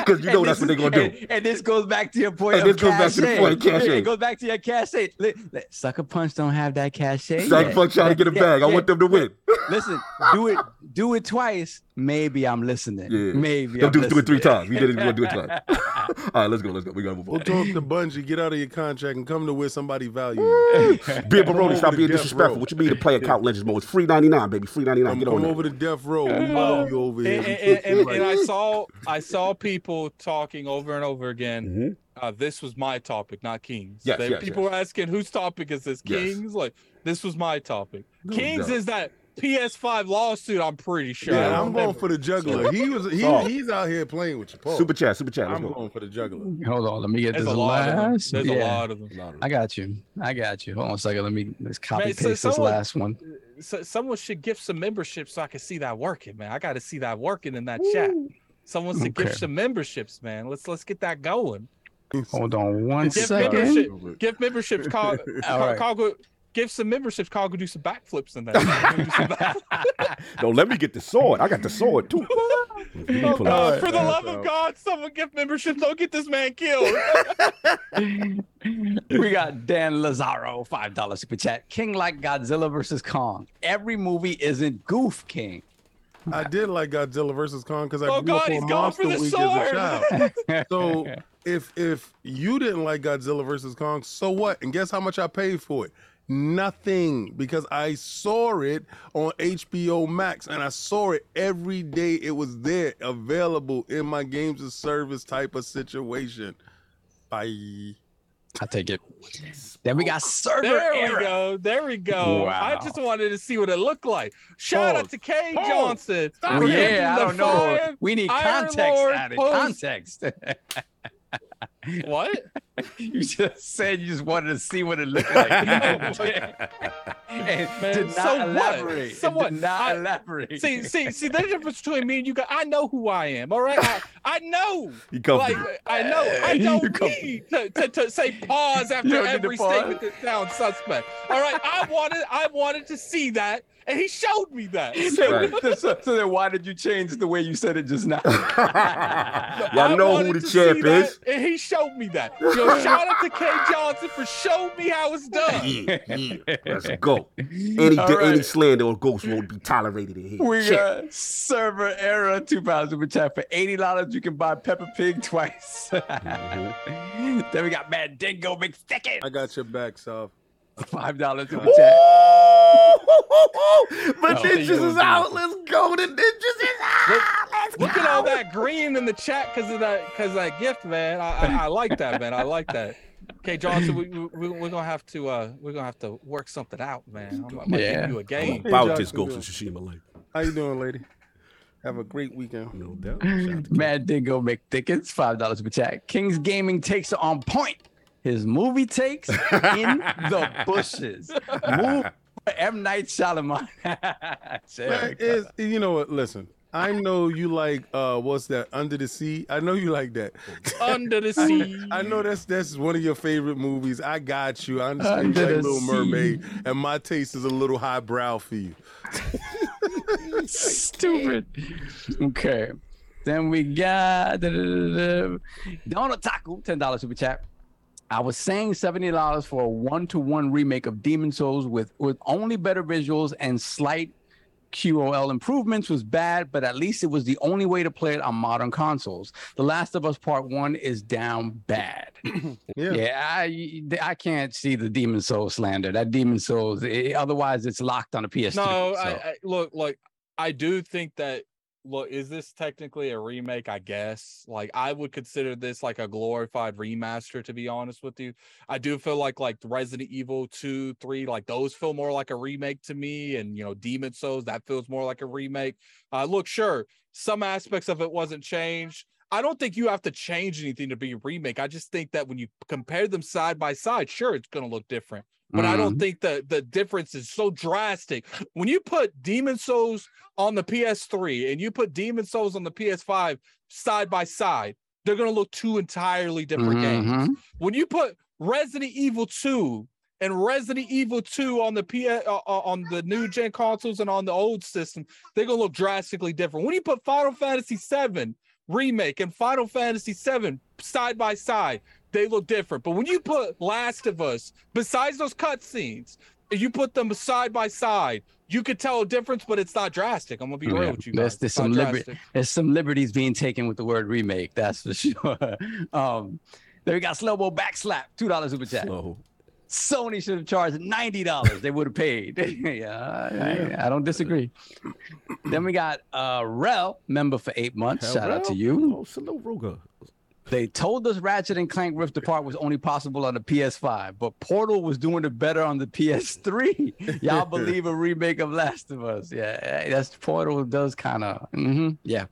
Because you know that's what they're gonna do. And, and this goes back to your point. And of this goes back to the point, cachet. It goes back to your cachet. Li- li- Sucker Punch don't have that cachet. Sucker. Punch trying to get a bag. I want them to win. Listen, do it, do it twice. Maybe I'm listening. Yeah. Maybe Don't I'm do, do it three times. We did it. We're gonna do it twice. All right, let's go. Let's go. We gotta move We'll talk to Bungie, get out of your contract, and come to where somebody values you. Beer Come Baroni, stop being disrespectful. Row. What you mean to play a account Legends mode? It's free ninety nine, baby. Free ninety nine. Come, Get on come there. over to Death Row. We love you over here. and, We and, and, right. and I saw I saw people talking over and over again. Mhm. Uh, this was my topic, not Kings. Yes, They- yes, people yes. were asking whose topic is this? Yes. Kings? Like this was my topic. No Kings doubt. is that PS5 lawsuit. I'm pretty sure. Yeah, I I'm don't going for the juggler. He was he, Oh. he's out here playing with you, Paul. Super chat. Super chat. Let's I'm go. going for the juggler. Hold on, let me get There's this a lot of them. last. There's a lot of them. I got you. I got you. Hold on a second. Let me let's copy Man, so paste this someone- last one. So, someone should gift some memberships so I can see that working, man. I got to see that working in that chat. Someone should Okay. gift some memberships, man. Let's let's get that going. Hold on one Gift second. membership. Gift memberships. Call, All call, right. call go, give some memberships. Call go do some backflips in that. Do some back- No, let me get the sword. I got the sword too. Oh, God, for the love of God, someone gift memberships. Don't get this man killed. we got Dan Lazaro, five dollar super chat. King like Godzilla versus Kong. Every movie isn't Goof King. I did like Godzilla versus Kong because I Oh, grew God, up on for Monster the Week as a child. So if if you didn't like Godzilla versus Kong, so what? And guess how much I paid for it? Nothing, because I saw it on HBO Max, and I saw it every day. It was there, available in my games of service type of situation. Bye. I take it. Then we got server There we go. There we go. I just wanted to see what it looked like. Shout out to Kay Pause. Johnson. Stop for it. giving Yeah, I don't know. We need Iron context Lord added. Context. What? you just said you just wanted to see what it looked like. and Man, did not so what? elaborate. So what? Not I- elaborate. See, see, see. The difference between me and you guys. I know who I am. All right, I, I know. You comfortable. Like I know. I don't come- need to, to, to say pause after You don't need to every statement that sounds suspect. All right, I wanted I wanted to see that, and he showed me that. so, Right. so, so then why did you change the way you said it just now? Y'all I know who the champ is. that, is. and he showed me that. Yo, shout out to Kay Johnson for showing me how it's done. Yeah, yeah. Let's go. Any All right. any slander or ghost won't be tolerated in here. We Check. got server error 2000 super chat for $80. You you can buy Peppa Pig twice. Mm-hmm. then we got Mad Dingo McThicken. I got your back, Soph. Five dollars super chat. but Oh, Ninjas is out. Let's go. The Ninjas is out. Let's Look go. at all that green in the chat because of that because that gift, man. I, I, I like that, man. I like that. Okay, Johnson, we, we we're gonna have to uh we're gonna have to work something out, man. I'm, I'm gonna Yeah. give you a game. About this Ghost of Tsushima, like How you doing, lady? Have a great weekend. no doubt. Shout out to Mad Dingo McThickens, five dollars super chat. Kings Gaming takes it on point. His movie takes in the bushes. Move M Night Shyamalan. Man, is you know what? Listen, I know you like uh what's that? Under the Sea. I know you like that. Under the sea. I know that's that's one of your favorite movies. I got you. I understand Under you like the Little Sea. Mermaid, and my taste is a little highbrow for you. Stupid. Okay. Then we got da, da, da, da. Donald Taku, ten dollars super chat. I was saying seventy dollars for a one-to-one remake of Demon Souls with with only better visuals and slight QOL improvements was bad, but at least it was the only way to play it on modern consoles. The Last of Us Part One is down bad. Yeah. Yeah, I I can't see the Demon Souls slander. That Demon Souls, eh, otherwise it's locked on a PS3. No, I, so. I look like I do think that look is this technically a remake i guess? Like i would consider this like a glorified remaster to be honest with you. I do feel like like resident evil 2 3 like those feel more like a remake to me and you know demon souls that feels more like a remake. Uh look sure some aspects of it wasn't changed i don't think you have to change anything to be a remake i just think that when you compare them side by side sure it's going to look different but I don't think that the difference is so drastic. When you put Demon Souls on the PS3 and you put Demon Souls on the PS5 side by side, they're gonna look two entirely different games. Mhm. When you put Resident Evil 2 and Resident Evil 2 on the P uh, uh, on the new gen consoles and on the old system, they're gonna look drastically different. When you put Final Fantasy 7 remake and Final Fantasy 7 side by side, they look different. But when you put Last of Us, besides those cutscenes, you put them side by side, you could tell a difference, but it's not drastic. I'm gonna be Yeah, real with you there's- guys. there's It's some liber- There's some liberties being taken with the word remake, that's for sure. um, then we got Slowbo Backslap, two dollars super chat. Slow. Sony should have charged ninety dollars. they would have paid. yeah, I, I don't disagree. then we got uh Rel, member for eight months. Shout out to you. Oh, salute Roga. They told us Ratchet and Clank Rift Apart was only possible on the PS5, but Portal was doing it better on the PS3. Y'all believe a remake of Last of Us? Yeah, that's Portal does kind of, yeah.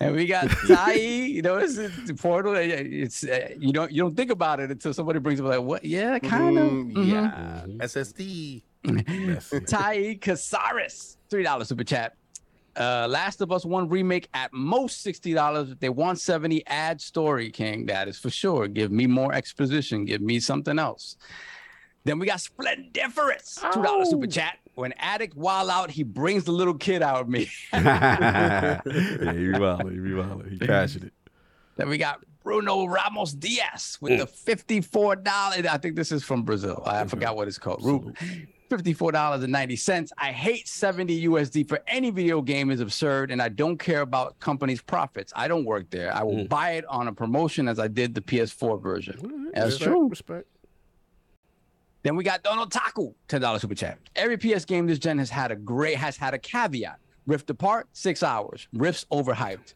And we got Tai. You know, it's, it's Portal. It's uh, you don't you don't think about it until somebody brings up like what? Yeah, kind of. Mm, Yeah. SSD. Tai Casares, three dollars super chat. Uh, Last of Us One remake at most sixty dollars. If they want seventy, add story king. That is for sure. Give me more exposition. Give me something else. Then we got Splendiferous, two dollars super chat. When addict wild out, he brings the little kid out of me. yeah, he wild. He wild. He passionate. Then we got Bruno Ramos Diaz with the mm. fifty-four dollars. I think this is from Brazil. I forgot what it's called. Ru- Fifty-four dollars and ninety cents. I hate seventy USD for any video game is absurd, and I don't care about companies' profits. I don't work there. I will mm. buy it on a promotion as I did the PS4 version. That's Respect, true. Respect. Then we got Donald Taku, ten dollars super chat. Every PS game this gen has had a great has had a caveat. Rift Apart, six hours. Rifts overhyped.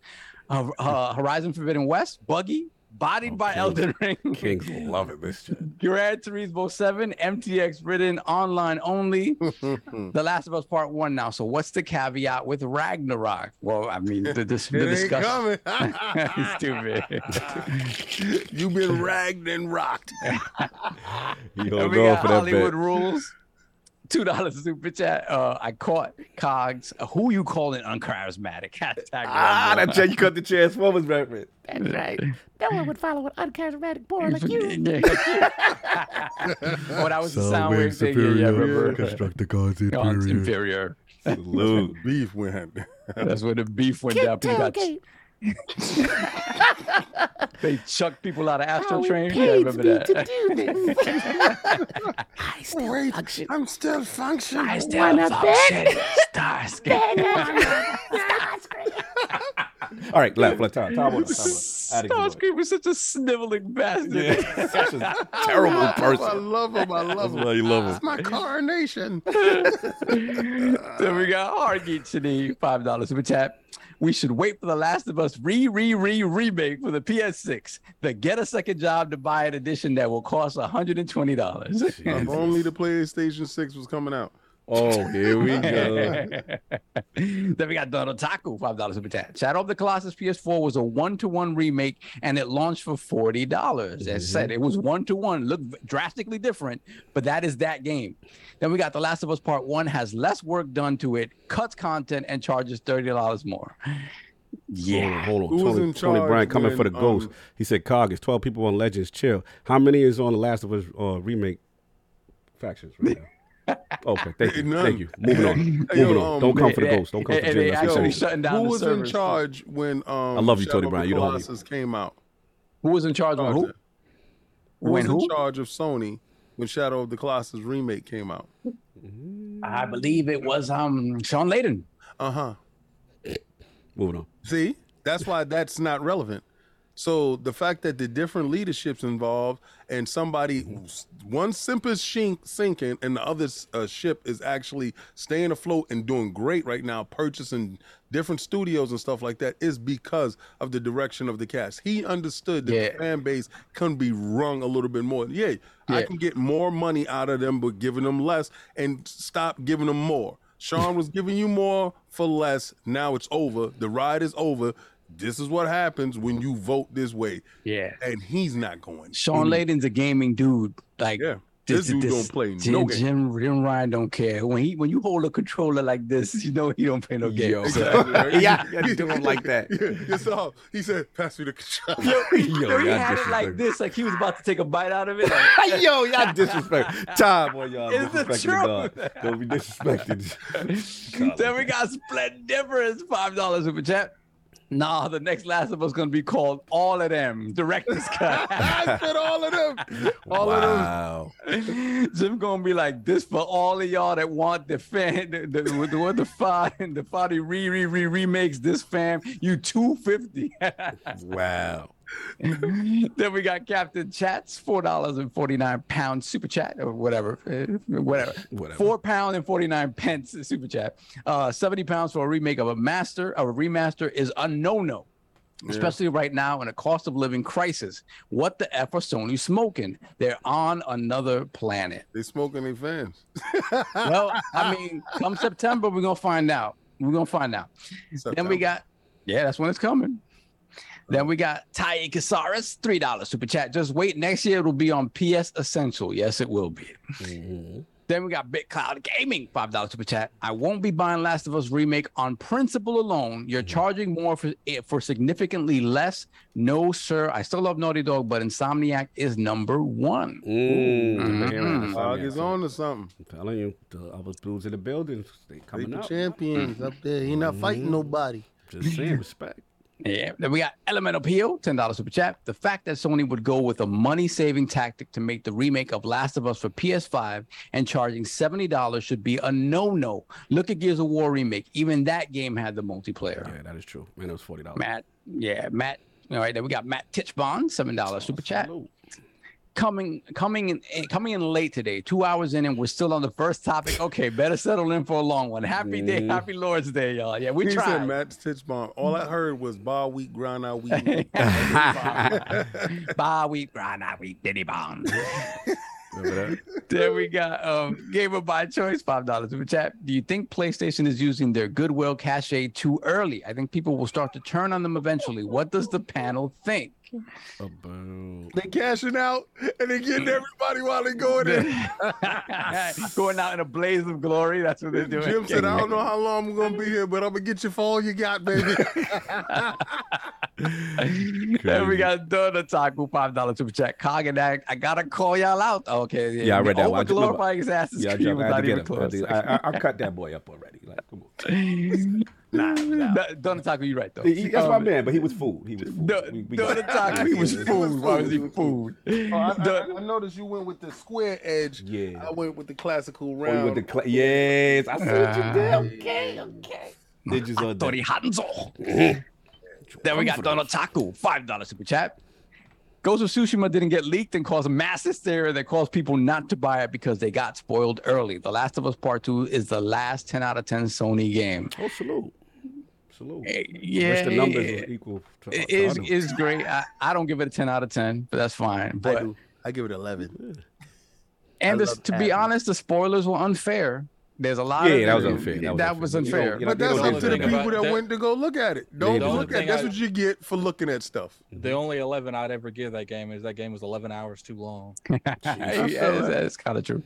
Uh, uh, Horizon Forbidden West, buggy, bodied by Okay. Elden Ring. Kings love it. This shit. Gran Turismo 7, MTX written online only. the Last of Us Part 1 now. So what's the caveat with Ragnarok? Well, I mean, the, this, the discussion. Stupid. You've been ragged and rocked. You And don't we go got for that Hollywood bet. rules. Two dollars super chat. Uh, I caught Cogs. Uh, who you calling uncharismatic? Hashtag Ah, Rumble. that check you cut the Transformers reference. That's right. No one would follow an uncharismatic boy like you. oh, that was the sound wave thing. Yeah, yeah, remember? Constructicons God's inferior. Salute. Beef went. That's where the beef went down. Kick tailgate. they chucked people out of Astro How Train. Yeah, I remember that. to do this. I still Wait, function. I'm still functioning. I still Wanna function. Starscape. Starscream. All right, left, left, time, time, time, time, time. Starscream was such a sniveling bastard. Yeah, such a terrible I person. I love him. I love him. why you love him. It's my coronation. then we got Hargeet Chini, five dollars super chat. We should wait for the Last of Us re re re remake for the PS6. The get a second job to buy an edition that will cost $120. if only the PlayStation 6 was coming out. Oh, here we go. then we got Donald Taku, five dollars super chat. Shadow of the Colossus PS4 was a one-to-one remake, and it launched for forty dollars. As said, it was one-to-one, looked drastically different, but that is that game. Then we got The Last of Us Part One has less work done to it, cuts content, and charges thirty dollars more. Yeah, Hold on, Who hold was on. in Tony, Tony Bryant charge coming for the when, ghost. um, he said, "Cog is twelve people on Legends. Chill. How many is on the Last of Us uh, remake factions right now?" Okay, thank you, None. thank you. Moving on, Hey, yo, moving on. um, Don't come for the and- ghost. Don't come for and they Jim. That's actually shutting down Who the was in servers. charge when um I love you, Tony of Brown. You don't owe me. Came out? Who was in charge of who? Who When was in charge of Sony when Shadow of the Colossus remake came out? I believe it was um Shawn Layden. Uh-huh. Moving on. See, that's why that's not relevant. So the fact that the different leaderships involved and somebody, one ship is shink, sinking and the other uh, ship is actually staying afloat and doing great right now, purchasing different studios and stuff like that, is because of the direction of the cast. He understood that Yeah. the fan base can be rung a little bit more. Yeah, I can get more money out of them, but giving them less and stop giving them more. Shawn was giving you more for less. Now it's over. The ride is over. This is what happens when you vote this way. Yeah. And he's not going. Shawn Layden's a gaming dude. Like Yeah. This dude don't play Jim, no game. Jim, Jim Ryan don't care. When he when you hold a controller like this, you know he don't play no games. Yo. Exactly, right? yeah, you gotta do him like that. Yeah, it's all. He said, "Pass me the controller. Yo, yo, he had it like disrespect- this, like he was about to take a bite out of it. like- Yo, y'all disrespect. Time boy, y'all It's the disrespecting the God. Don't be disrespected. then we got Splendiferous, five dollars super chat. Nah, the next Last of Us gonna be called All of Them Director's Cut. I said all of them. All of them. wow. Jim gonna be like this for all of y'all that want the fan, the the, the, what the five and the five re re re remakes. This fam, you two fifty. Wow. then we got Captain Chats, four dollars and forty nine pounds super chat or whatever, uh, whatever, Whatever. four pound and forty nine pence super chat. Uh, seventy pounds for a remake of a master of a remaster is a no no. Especially right now in a cost of living crisis. What the F are Sony smoking? They're on another planet. They smoking their fans. Well, I mean, come September, we're gonna find out. We're gonna find out. Then we got, yeah, that's when it's coming. Then we got Ty Casares, three dollars super chat. Just wait, next year it'll be on PS Essential. Yes, it will be. Then we got Big Cloud Gaming, five dollars super chat. I won't be buying Last of Us remake on principle alone. You're charging more for it for significantly less. No, sir. I still love Naughty Dog, but Insomniac is number one. Mm, Mhm. man, Dog is on to something. I'm telling you, the other dudes in the building, they They coming the up. champions up there. He not fighting nobody. Just saying, respect. Yeah. Then we got Element Appeal, $10 super chat. The fact that Sony would go with a money saving tactic to make the remake of Last of Us for PS5 and charging $70 should be a no no. Look at Gears of War remake. Even that game had the multiplayer. Yeah, that is true. Man, it was forty dollars. Matt, yeah, Matt. All right, then we got Matt Titchbond, $7 super chat. Coming, coming in, eh, coming in late today, two hours in, and we're still on the first topic. Okay, better settle in for a long one. Happy day, happy Lord's Day, y'all. Yeah, we he said tried. Matt stitchbomb All I heard was bar wheat, ground out wheat. Bye, we grind out, we diddy bond. Remember that? Then we got um gamer by choice, five dollars super chat. Do you think PlayStation is using their goodwill cachet too early? I think people will start to turn on them eventually. What does the panel think? About they cashing out and they getting everybody while they going in. Going out in a blaze of glory. That's what they're doing. Jim said, I don't know how long I'm gonna be here, but I'm gonna get you for all you got, baby. Then we got Donna Taku, five dollars super chat. Cog and I, I gotta call y'all out. Okay, Yeah, I read that Over one. I just remember- glorifying his ass is yeah, I, Creed I had without to get even. I, cut that boy up already. Like, come on. Nah, nah. Donna Taku, you're right though. He- he- that's my Um, man, but he was food. He was food. Don- We- we Donna got- Taku, he was food. Why was he food? Oh, I, Don- I, I noticed you went with the square edge. Yeah. I went with the classical Oh, round. with the cla- yes, I see what you did. Ah. Okay, okay. Did you Tori Hanzo. Then we got Donald Taku, five dollar super chat. Ghost of Tsushima didn't get leaked and caused a mass hysteria that caused people not to buy it because they got spoiled early. The Last of Us Part Two is the last ten out of ten Sony game. Oh, salute. Salute. Eh, Wish Yeah, the numbers it was equal to, it to is is great. I, I don't give it a ten out of ten, but that's fine. I But do. I give it eleven. and this, to be honest, the spoilers were unfair. There's a lot. Yeah, of that was unfair. That That was was, unfair. You unfair. But that's up to the people about that that- went to go look at it. Don't The look at. thing That's I- what you get for looking at stuff. The only 11 I'd ever give that game is that game was 11 hours too long. yeah, that's, that's kind of true.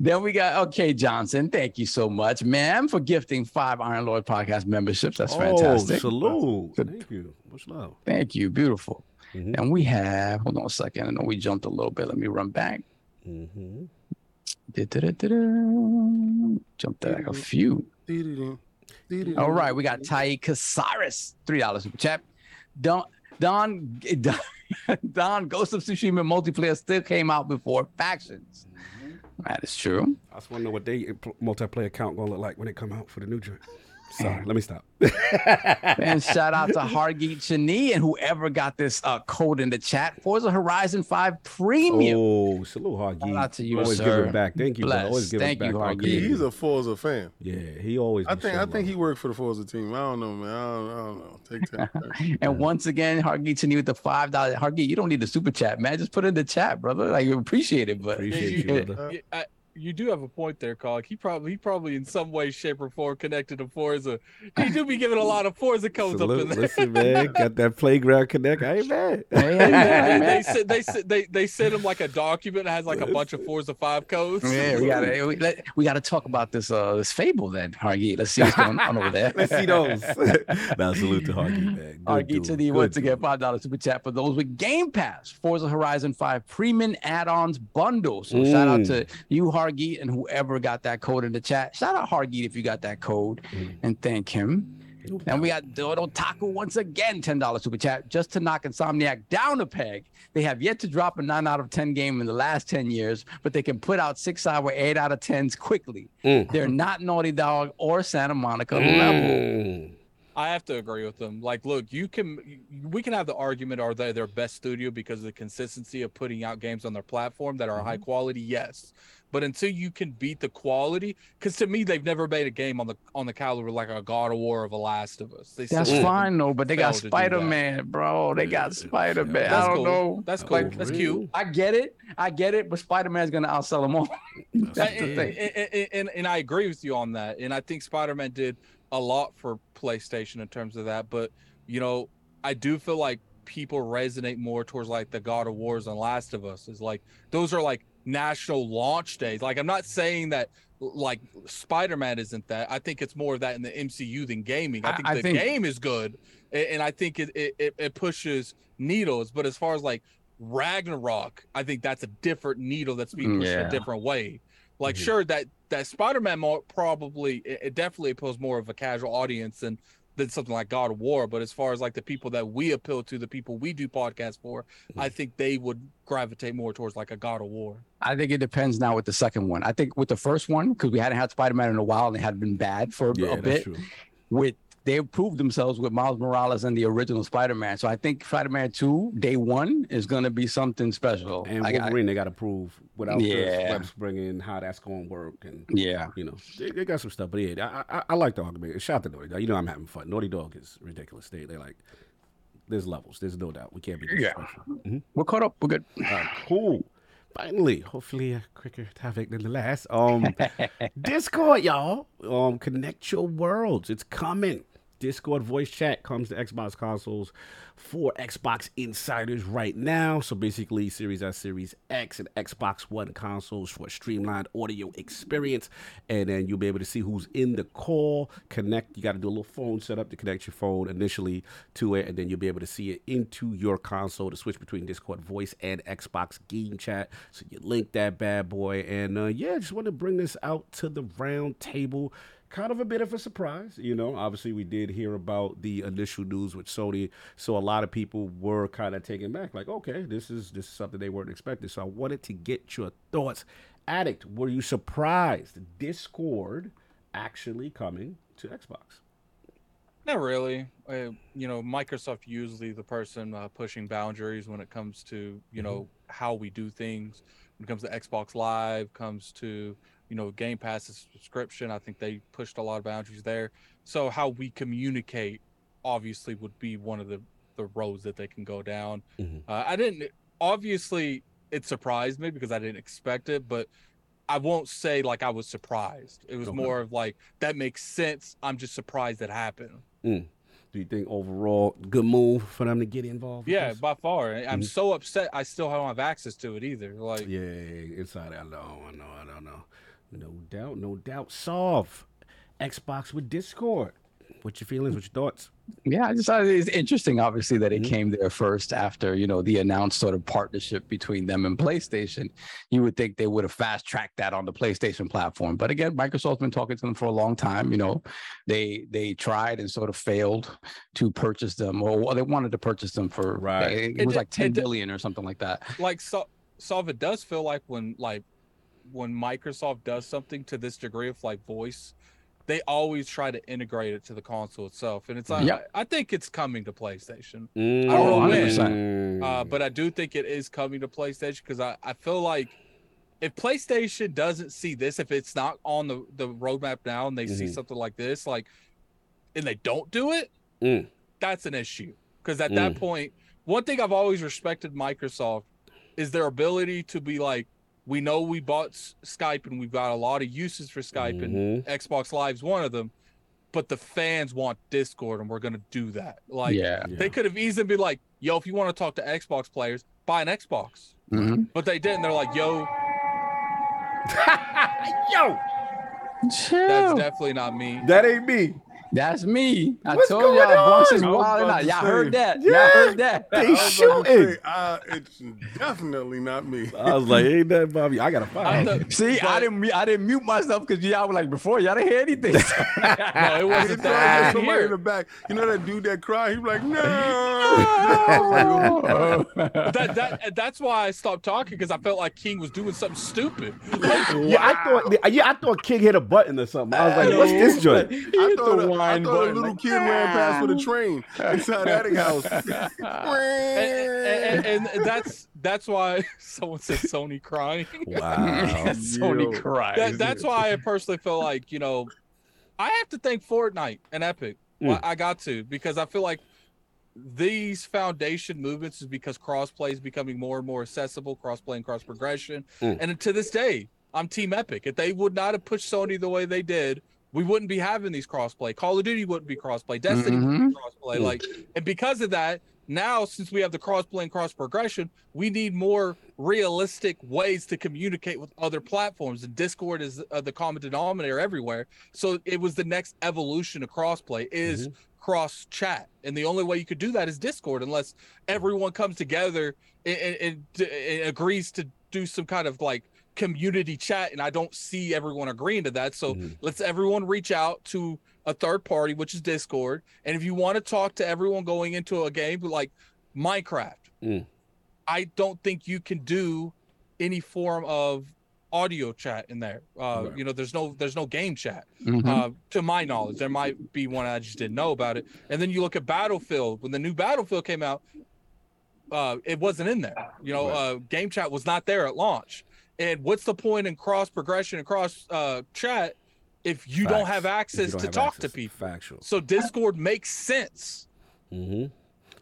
Then we got okay, Johnson. Thank you so much, ma'am, for gifting five Iron Lord podcast memberships. That's fantastic. Oh, salute. Thank you. Much love. Thank you, beautiful. Mhm. And we have hold on a second. I know we jumped a little bit. Let me run back. Mm-hmm. Jumped back a few. All right, we got Tai Casares, three dollars super chat. Don Don Don, Ghost of Tsushima multiplayer still came out before factions. That is true. I just want to know what they multiplayer account gonna look like when it come out for the new joint. Sorry, let me stop. And shout out to Hargeet Chani and whoever got this uh, code in the chat. Forza Horizon 5 Premium. Oh, salute, Hargy. Shout out to you, always sir. give it back. Thank you, brother. Always Bless. give Thank it back. Hargy. Hargy. He, he's a Forza fan. Yeah, he always. I think I think love. he worked for the Forza team. I don't know, man. I don't, I don't know. Take that. And once again, Hargeet Chani with the $5. Hargeet, you don't need the super chat, man. Just put it in the chat, brother. Like, we appreciate it. But Appreciate you, you, brother. you- I- you do have a point there, Cog. He probably he probably in some way, shape, or form connected to Forza. He do be giving a lot of Forza codes up in there. Listen, man, got that playground connect. I ain't mad. Hey, hey, they, hey, they, send, they, send, they they send him like a document that has like a bunch of Forza Five codes. Yeah, we gotta we, let- we gotta talk about this uh this Fable then, Hargeet. Let's see what's going on over there. Let's see those. now salute to Hargy, man. Good Hargeet dude. to the Good once again five dollars super chat for those with Game Pass, Forza Horizon Five Premium add-ons bundle. So shout out Mm. to you, Hargeet, and whoever got that code in the chat. Shout out Hargeet if you got that code, Mm. and thank him. And we got Dodo Taku once again, ten dollars super chat, just to knock Insomniac down a peg. They have yet to drop a nine out of ten game in the last ten years, but they can put out six hour, eight out of tens quickly. Mm. They're not Naughty Dog or Santa Monica level. Mm. I have to agree with them. Like, look, you can we can have the argument are they their best studio because of the consistency of putting out games on their platform that are high quality, yes. But until you can beat the quality, because to me they've never made a game on the on the caliber like a God of War or a Last of Us. They That's fine though, but they got failed to do that. Spider Man, bro. They got Spider Man. That's I don't cool. know. That's cool. Like, That's cute. I get it. I get it. But Spider Man's gonna outsell them all. That's and, the thing. and, and, and, and I agree with you on that. And I think Spider Man did a lot for PlayStation in terms of that. But you know, I do feel like people resonate more towards like the God of Wars and Last of Us. Is like those are like national launch days. Like I'm not saying that like Spider Man isn't that. I think it's more of that in the MCU than gaming. I think I the think- game is good, and I think it, it it- pushes needles. But as far as like Ragnarok, I think that's a different needle that's being pushed Yeah. a different way. Like, Mhm. sure that that Spider-Man probably it, it definitely appeals more of a casual audience than than something like God of War. But as far as like the people that we appeal to, the people we do podcasts for, I mm. think they would gravitate more towards like a God of War. I think it depends now with the second one. I think with the first one, because we hadn't had Spider Man in a while and they had been bad for Yeah, a bit. true. With they proved themselves with Miles Morales and the original Spider Man. So I think Spider Man Two, Day One, is gonna be something special. And Like, I- Wolverine, they got to prove without Yeah. the web springing how that's going to work. And yeah. you know, they, they got some stuff. But yeah, I, I, I like the argument. Shout out to Naughty Dog. You know, I'm having fun. Naughty Dog is ridiculous. They they like. There's levels. There's no doubt. We can't be Yeah. disrespectful. Mhm. We're caught up. We're good. Right, cool. Finally, hopefully a quicker topic than the last. Um, Discord, y'all. Um, connect your worlds. It's coming. Discord voice chat comes to Xbox consoles for Xbox insiders right now. So basically, Series S, Series X, and Xbox One consoles for a streamlined audio experience. And then you'll be able to see who's in the call. Connect. You got to do a little phone setup to connect your phone initially to it, and then you'll be able to see it into your console to switch between Discord voice and Xbox game chat. So you link that bad boy, and uh, yeah, just want to bring this out to the round table kind of a bit of a surprise. You know, obviously we did hear about the initial news with Sony, so a lot of people were kind of taken back, like, okay, this is this is something they weren't expecting. So I wanted to get your thoughts. Addict, were you surprised? Discord actually coming to Xbox? Not really. Uh, you know, Microsoft usually the person uh, pushing boundaries when it comes to you know how we do things. When it comes to Xbox Live, comes to you know Game Pass is subscription. I think they pushed a lot of boundaries there. So how we communicate, obviously, would be one of the the roads that they can go down. Mhm. Uh, I didn't. Obviously, it surprised me because I didn't expect it, but I won't say like I was surprised. It was Okay. more of like that makes sense. I'm just surprised it happened. Do you think overall good move for them to get involved? Yeah, by far. I'm Mhm. so upset. I still don't have access to it either. Like, Yeah, inside I know, I know, I don't know. No doubt, no doubt. Solve Xbox with Discord. What's your feelings? What's your thoughts? Yeah, I just thought it's interesting, obviously, that it Mhm. came there first after, you know, the announced sort of partnership between them and PlayStation. You would think they would have fast tracked that on the PlayStation platform. But again, Microsoft's been talking to them for a long time. You know, they they tried and sort of failed to purchase them, or they wanted to purchase them for Right. It, It was d- like 10 it billion or something like that. like so, so it does feel like when like when Microsoft does something to this degree of like voice, they always try to integrate it to the console itself, and it's like Yeah. I, I think it's coming to PlayStation. Mm, don't know 100%. Uh, but I do think it is coming to PlayStation because I, I feel like if PlayStation doesn't see this, if it's not on the, the roadmap now and they see Mhm. something like this, like, and they don't do it, Mm. that's an issue. Because at that Mm. point, one thing I've always respected Microsoft is their ability to be like, we know we bought Skype and we've got a lot of uses for Skype and Mhm. Xbox Live's one of them, but the fans want Discord and we're gonna do that. Like, yeah. Yeah. they could have easily been like, yo, if you want to talk to Xbox players, buy an Xbox. Mhm. But they didn't. They're like, yo, Yo, Chill. that's definitely not me. that ain't me. That's me. I What's told going y'all, Bronx is on? I wild. about Y'all say, heard that. yeah. Y'all heard that. They I was shooting. say, uh, it's definitely not me. I was like, ain't that Bobby? I gotta find. I out. thought- See, I didn't I didn't mute myself because y'all were like before y'all didn't hear anything. No, it It wasn't sounds that. like I somebody in the back. You know that dude that cried? He was like, no. that, that that's why I stopped talking because I felt like King was doing something stupid. Like, Yeah, I thought. Yeah, I thought King hit a button or something. I was like, what's this joint? I hit thought, the a, I wine thought a little like, kid ran past with a train inside Attic House. and, and, and that's that's why someone said Sony crying. Wow. Sony Yo. cries. that, that's why I personally feel like you know, I have to thank Fortnite and Epic. Mm. I, I got to because I feel like these foundation movements is because crossplay is becoming more and more accessible, crossplay and cross progression. Mm. And to this day, I'm Team Epic. If they would not have pushed Sony the way they did, we wouldn't be having these crossplay. Call of Duty wouldn't be crossplay. Destiny wouldn't be crossplay. Mm. Like, and because of that, now since we have the crossplay and cross progression, we need more realistic ways to communicate with other platforms. And Discord is uh, the common denominator everywhere. So it was the next evolution of crossplay is cross chat, and the only way you could do that is Discord, unless everyone comes together and, and, and, and agrees to do some kind of like community chat. And I don't see everyone agreeing to that. So Mhm. let's everyone reach out to a third party, which is Discord. And if you want to talk to everyone going into a game like Minecraft, Mm. I don't think you can do any form of audio chat in there. Uh, Right. You know, there's no there's no game chat. Mhm. Uh, to my knowledge, there might be one I just didn't know about it. And then you look at Battlefield. When the new Battlefield came out, uh, it wasn't in there. You know, Right. uh, game chat was not there at launch. And what's the point in cross progression and cross uh, chat if you don't have access don't to have talk to people? Factual. So Discord makes sense. Mm-hmm.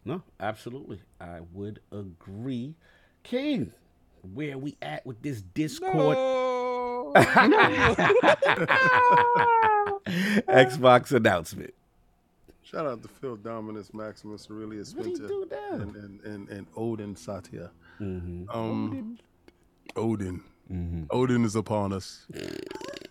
No, absolutely. I would agree. King, where we at with this Discord No. Xbox announcement? Shout out to Phil Dominus, Maximus Aurelius What he Spinter, do and, and, and, and Odin Satya. Mm-hmm. Um, Odin. Mm-hmm. Odin is upon us.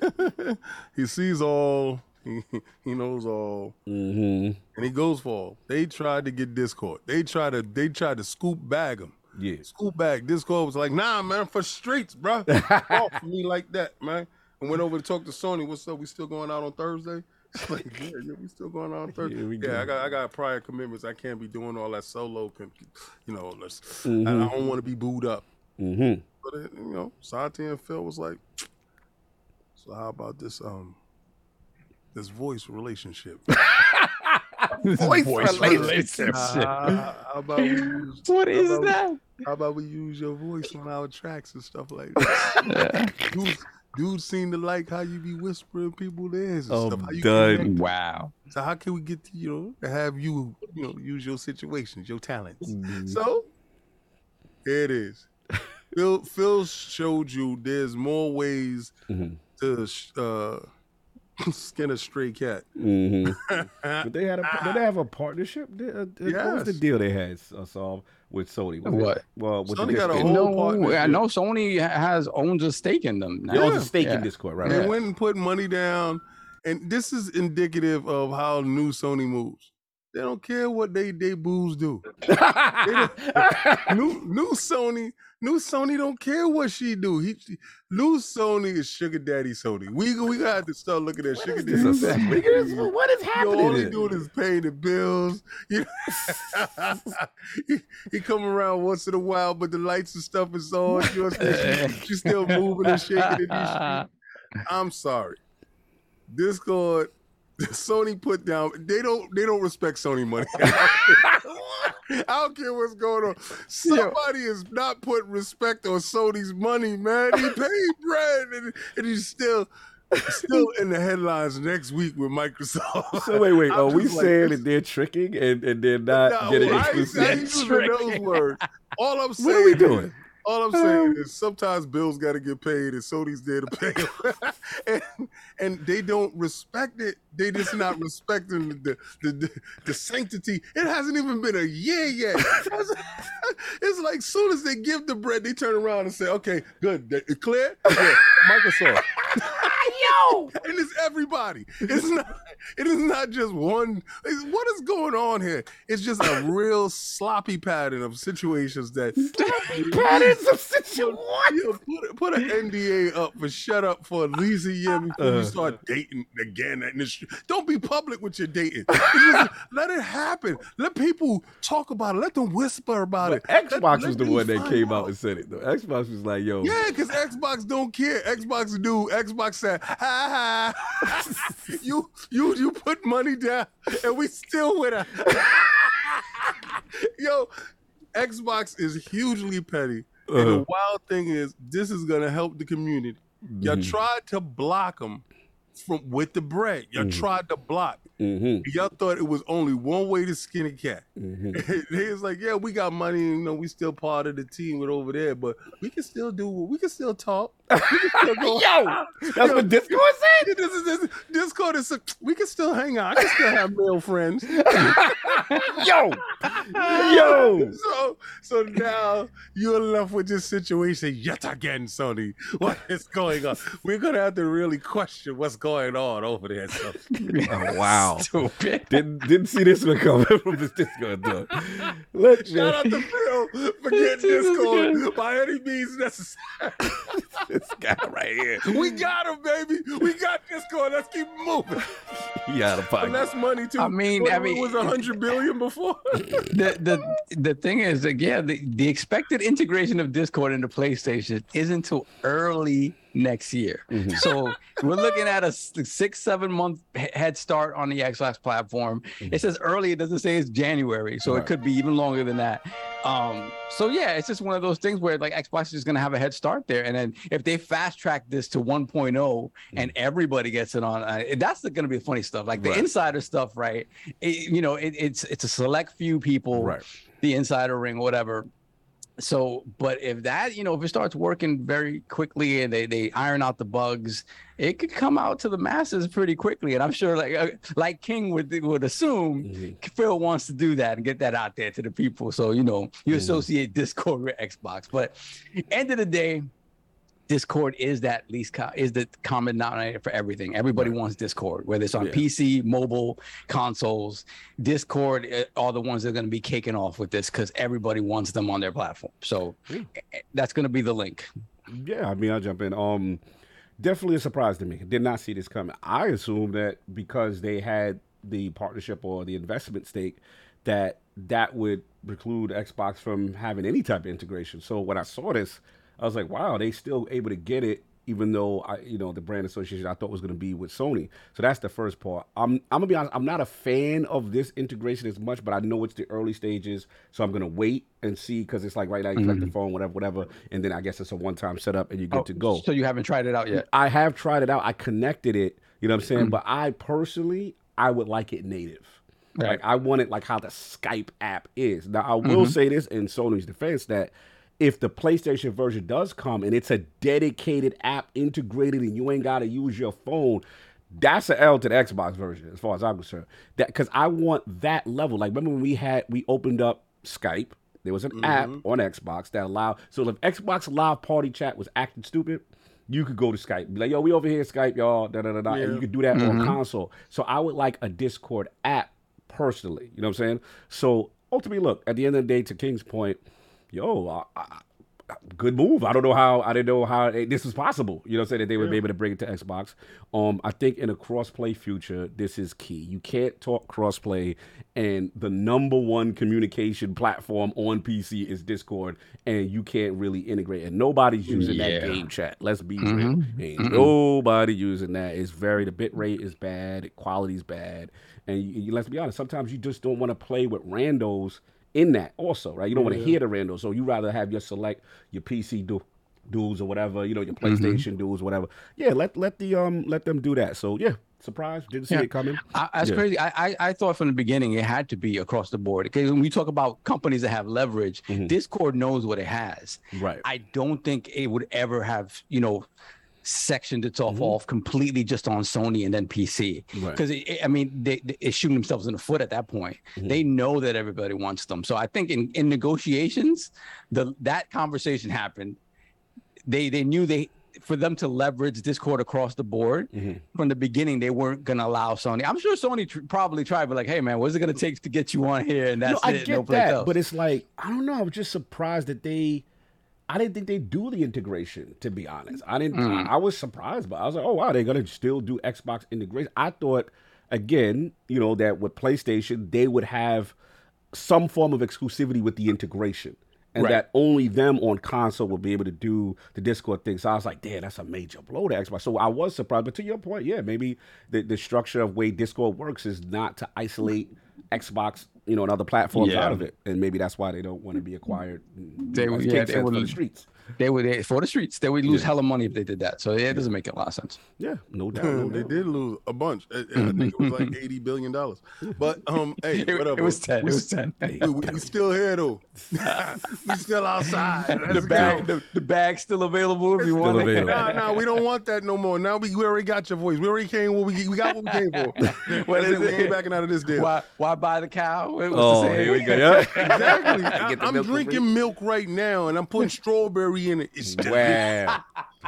he sees all. He, he knows all, Mm-hmm. and he goes for all. They tried to get Discord. They tried to. They tried to scoop bag him. Yeah. Scoop bag. Discord was like, nah, man, for streets, bro. Off me like that, man. And went over to talk to Sony. What's up? We still going out on Thursday? Like, yeah, yeah, we still going out on Thursday. We Yeah. I got I got prior commitments. I can't be doing all that solo. You know, Mhm. I, I don't want to be booed up. Mm-hmm. But it, you know, Satya and Phil was like, so how about this um this voice relationship? voice, Voice relationship. Uh, how about we use, What how is about- that? How about we use your voice on our tracks and stuff like that? dudes, dudes seem to like how you be whispering people ears and Oh, stuff. How you done. Wow. So how can we get to, you know to have you you know use your situations, your talents? Mhm. So here it is. Phil Phil showed you there's more ways Mhm. to uh, skin a stray cat. Mhm. But they had a did they have a partnership? Did- uh, What was the deal they had uh, solved with Sony? Was it- What? Well, with Sony got a whole No, partnership. I know Sony has owns a stake in them. Now. They own Yeah. a stake in Discord, right? They right. went and put money down, and this is indicative of how new Sony moves. They don't care what they they booze do. new new Sony, new Sony don't care what she do. He new Sony is sugar daddy Sony. We we gotta have to start looking at sugar daddy. This is Sony. Yo, all he doing is paying the bills. You he, he come around once in a while, but the lights and stuff is on. You know what? She- she's still moving and shaking in these streets. I'm sorry. Discord, Sony put down. They don't. They don't respect Sony money. I don't care what's going on. Somebody is not putting respect on Sony's money, man. He paid bread, and, and he's still still in the headlines next week with Microsoft. So wait, wait. I'm Are we like, saying that they're tricking and, and they're not No, getting I ain't- I exclusive? using those words. All I'm saying What are we doing? All I'm saying um, is sometimes bills got to get paid, and Sony's there to pay them. and, and they don't respect it. They just not respecting the the, the the sanctity. It hasn't even been a year yet. it's like soon as they give the bread, they turn around and say, "Okay, good, They- it clear." Yeah, Microsoft. Yo, and it's everybody. It's not. It is not just one. What is going on here? It's just a real sloppy pattern of situations that Patterns of situation. Yo, put, put an NDA up for shut up for at least a year before Uh. you start dating again. And Don't be public with your dating. Just let it happen. Let people talk about it. Let them whisper about But it. Xbox let was the one that came out and said it though. Xbox was like, "Yo, Yeah, because Xbox don't care. Xbox do. Xbox said, ha ha. you you you put money down and we still her. Yo, Xbox is hugely petty. And Uh-huh. the wild thing is, this is gonna help the community. Y'all Mhm. tried to block them from with the bread. Y'all Mhm. tried to block. Mhm, Y'all thought it was only one way to skin a cat. mhm. they was like, yeah, we got money, you know, we still part of the team with over there, but we can still do we can still talk. Can still go Yo, that's what Discord said. this is this, Discord is we can still hang out. I can still have male friends. Yo, yo. So so now you're left with this situation yet again, Sony. What is going on? We're gonna have to really question what's going on over there. So Oh, wow. Stupid. Didn't didn't see this one coming from this Discord though. Let's shout out man, to Phil for getting Discord by any means necessary. this guy right here. We got him, baby. We got Discord. Let's keep moving. He out of And that's money too. I mean- What- I what mean- was a hundred billion before. the the the thing is that yeah, the, the expected integration of Discord into PlayStation isn't until early next year. Mhm. So we're looking at a six seven month head start on the Xbox platform. Mhm. It says early. It doesn't say it's January, so Right. it could be even longer than that. Um, so yeah, it's just one of those things where like Xbox is gonna have a head start there, and then if they fast track this to 1.0 and everybody gets it on, uh, that's gonna be the funny stuff. Like the Right. insider stuff, right? It- you know, it, it's it's a select few people Right. the insider ring, whatever. So, but if that, you know, if it starts working very quickly and they they iron out the bugs, it could come out to the masses pretty quickly. And I'm sure, like uh, like King would would assume, Mhm. Phil wants to do that and get that out there to the people. So you know, you Mhm. associate Discord with Xbox, but end of the day. Discord is that least co- is the common denominator for everything. Everybody Right. wants Discord, whether it's on Yeah. PC, mobile, consoles. Discord uh, are the ones that are going to be kicking off with this because everybody wants them on their platform. So Yeah. eh, that's going to be the link. Yeah, I mean, I'll jump in. Um, definitely a surprise to me. Did not see this coming. I assumed that because they had the partnership or the investment stake, that that would preclude Xbox from having any type of integration. So when I saw this, I was like, wow, they still able to get it even though I, you know, the brand association I thought was going to be with Sony. So that's the first part. I'm, I'm gonna be honest. I'm not a fan of this integration as much, but I know it's the early stages, so I'm gonna wait and see because it's like right now you collect the phone, whatever, whatever, and then I guess it's a one-time setup and you're good Oh, to go. So you haven't tried it out yet? I have tried it out. I connected it. You know what I'm saying? Mm. But I personally, I would like it native. Right. Like I want it like how the Skype app is. Now I will Mm-hmm. say this in Sony's defense that if the PlayStation version does come and it's a dedicated app integrated and you ain't got to use your phone, that's an L to the Xbox version as far as I'm concerned. That because I want that level. Like remember when we had we opened up Skype. There was an app mm-hmm. on Xbox that allowed. So if Xbox Live Party Chat was acting stupid, you could go to Skype, be like, "Yo, we over here, Skype, y'all," da da da da, and you could do that on mm-hmm. console. So I would like a Discord app personally. You know what I'm saying? So ultimately, look at the end of the day, to King's point, yo, I, I, good move. I don't know how I didn't know how it- this was possible. You know, what I'm saying that they would be able to bring it to Xbox. Um, I think in a crossplay future, this is key. You can't talk crossplay, and the number one communication platform on PC is Discord, and you can't really integrate. And nobody's using that game chat. Let's be real. Ain't nobody using that. It's very the bit rate is bad, quality's bad, and you, you- let's be honest. Sometimes you just don't want to play with randos in that also, right? You don't want to hear the random, so you rather have your select your PC do dudes or whatever, you know, your PlayStation dudes, whatever. Yeah, let let the um let them do that. So yeah, surprised, didn't see Yeah. it coming. I, that's Yeah. crazy. I, I I thought from the beginning it had to be across the board. Because when we talk about companies that have leverage, Discord knows what it has. Right. I don't think it would ever have, you know, sectioned itself mm-hmm. off completely just on Sony and then PC. Right. Because I mean, they, they it's shooting themselves in the foot at that point. Mm-hmm. They know that everybody wants them. So I think in, in negotiations, the that conversation happened. They they knew they for them to leverage Discord across the board mm-hmm. from the beginning, they weren't gonna allow Sony. I'm sure Sony tr- probably tried, but like, hey man, what's it gonna take to get you on here? And No, that's I it. get no that, else. but it's like I don't know. I was just surprised that they. I didn't think they do the integration. To be honest, I didn't. Mm. I, I was surprised, but I was like, oh wow, they're gonna still do Xbox integration. I thought, again, you know, that with PlayStation they would have some form of exclusivity with the integration. And Right. that only them on console will be able to do the Discord thing. So I was like, damn, that's a major blow to Xbox. So I was surprised. But to your point, yeah, maybe the, the structure of way Discord works is not to isolate Xbox, you know, and other platforms Yeah. out of it. And maybe that's why they don't want to be acquired. They- yeah, King they said, the streets. They would they, for the streets. They would lose hella money if they did that. So yeah, it doesn't make a lot of sense. Yeah, no doubt. No they doubt. did lose a bunch. I, I think it was like eighty billion dollars. But um, hey, It, whatever. it was ten. It We, was ten. we, we still here though. we still outside. the Let's bag, the, the bag's still available if you want it. available. Nah, nah, we don't want that no more. Now we, we already got your voice. We already came. What we we got what we came for. What That's is it. We it? ain't backing out of this deal. Why why buy the cow? What was the Oh, here we go. Yeah. Exactly. I, I'm milk drinking milk right now, and I'm putting strawberry in it. It's Wow.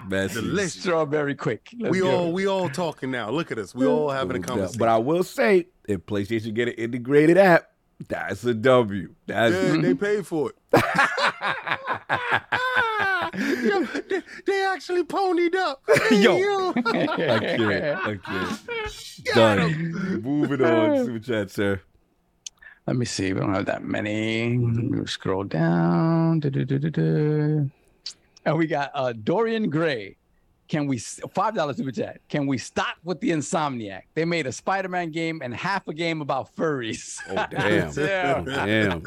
Delicious. Strawberry quick. Let's We go. all we all talking now. Look at us. We all having a conversation. But I will say, if PlayStation get an integrated app, that's a W. That's Yeah, they paid for it. Yo, they, they actually ponied up. Hey, Yo. I can't. I can't. Done. Moving on. Super chat, sir. Let me see. We don't have that many. We'll scroll down. Du-du-du-du-du. And we got uh, Dorian Gray. Can we five dollars super chat? Can we stop with the Insomniac? They made a Spider-Man game and half a game about furries. Oh, damn. Yeah. Oh, damn.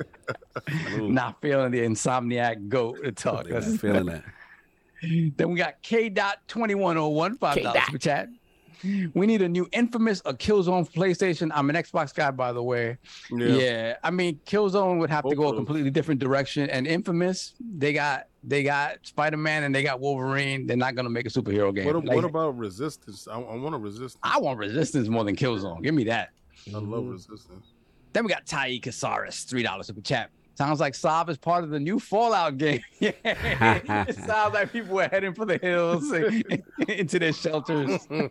Not feeling the Insomniac goat to talk. they not feeling that. Then we got K dot twenty one oh one five dollars super chat. We need a new Infamous or Killzone PlayStation. I'm an Xbox guy, by the way. Yeah, I mean Killzone would have to go a completely different direction. And Infamous, they got they got Spider Man and they got Wolverine. They're not gonna make a superhero game. What, Like, what about resistance? I, I want a resistance. I want Resistance more than Killzone. Give me that. I love resistance. Then we got Tai Casares, three dollars super chat. Sounds like Saab is part of the new Fallout game. it sounds like people are heading for the hills and into their shelters. Then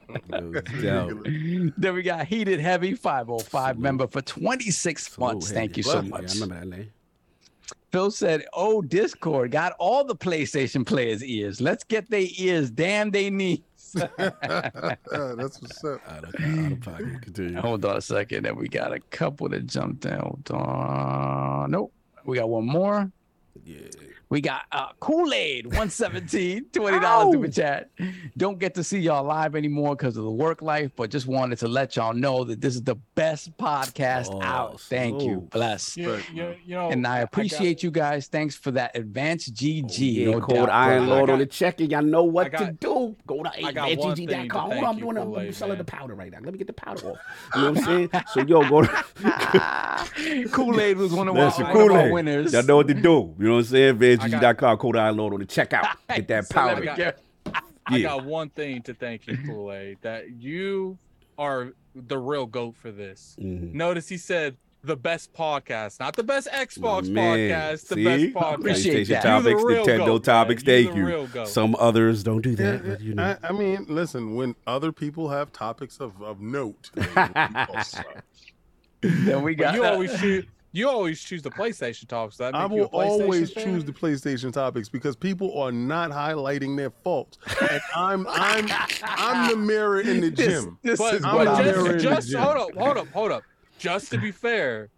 we got Heated Heavy 505 member for 26 months. Salute, Thank you Heavy. so Yeah, much. I remember that name. Phil said, Oh, Discord got all the PlayStation players' ears. Let's get their ears. Damn, they knees. That's what's up. Out of, out of pocket. Continue. Hold on a second. Then we got a couple that jumped in. Hold on. Nope. We got one more. Yeah. We got uh, Kool Aid 117, $20 super chat. Don't get to see y'all live anymore because of the work life, but just wanted to let y'all know that this is the best podcast Oh, out. Thank you. Bless. You, Right. you, you know, and I got- appreciate you guys. Thanks for that advanced GG. Oh, yeah, no code doubt, Iron. Lord I on the check, and y'all know what got- to do. Go to I got one to advancedgg.com. Hold on, I'm doing. I'm Kool-Aid, selling the powder right now. Let me get the powder off. You know what I'm saying? So yo, go to Kool Aid was one of, our, Listen, one of our Kool-Aid. winners. Y'all know what to do. You know what I'm saying? I got- code Iron Lord on the checkout. Get that So powder. me got- get- I Yeah. got one thing to thank you, Kool Aid, that you are the real goat for this. Mhm. Notice he said the best podcast, not the best Xbox man. podcast, the See? best podcast. Appreciate PlayStation that. You're the topics, real Nintendo goat, man. topics. You're Thank the you. real goat. Some others don't do Yeah, that, but you know. I, I mean, listen, when other people have topics of, of note, Then we But got you always choose. You always choose the PlayStation topics. That I will always fan? choose the PlayStation topics because people are not highlighting their faults. And I'm I'm I'm the mirror in the gym. This, But, is I'm what but a I'm just, just gym. hold up, hold up, hold up. Just to be fair,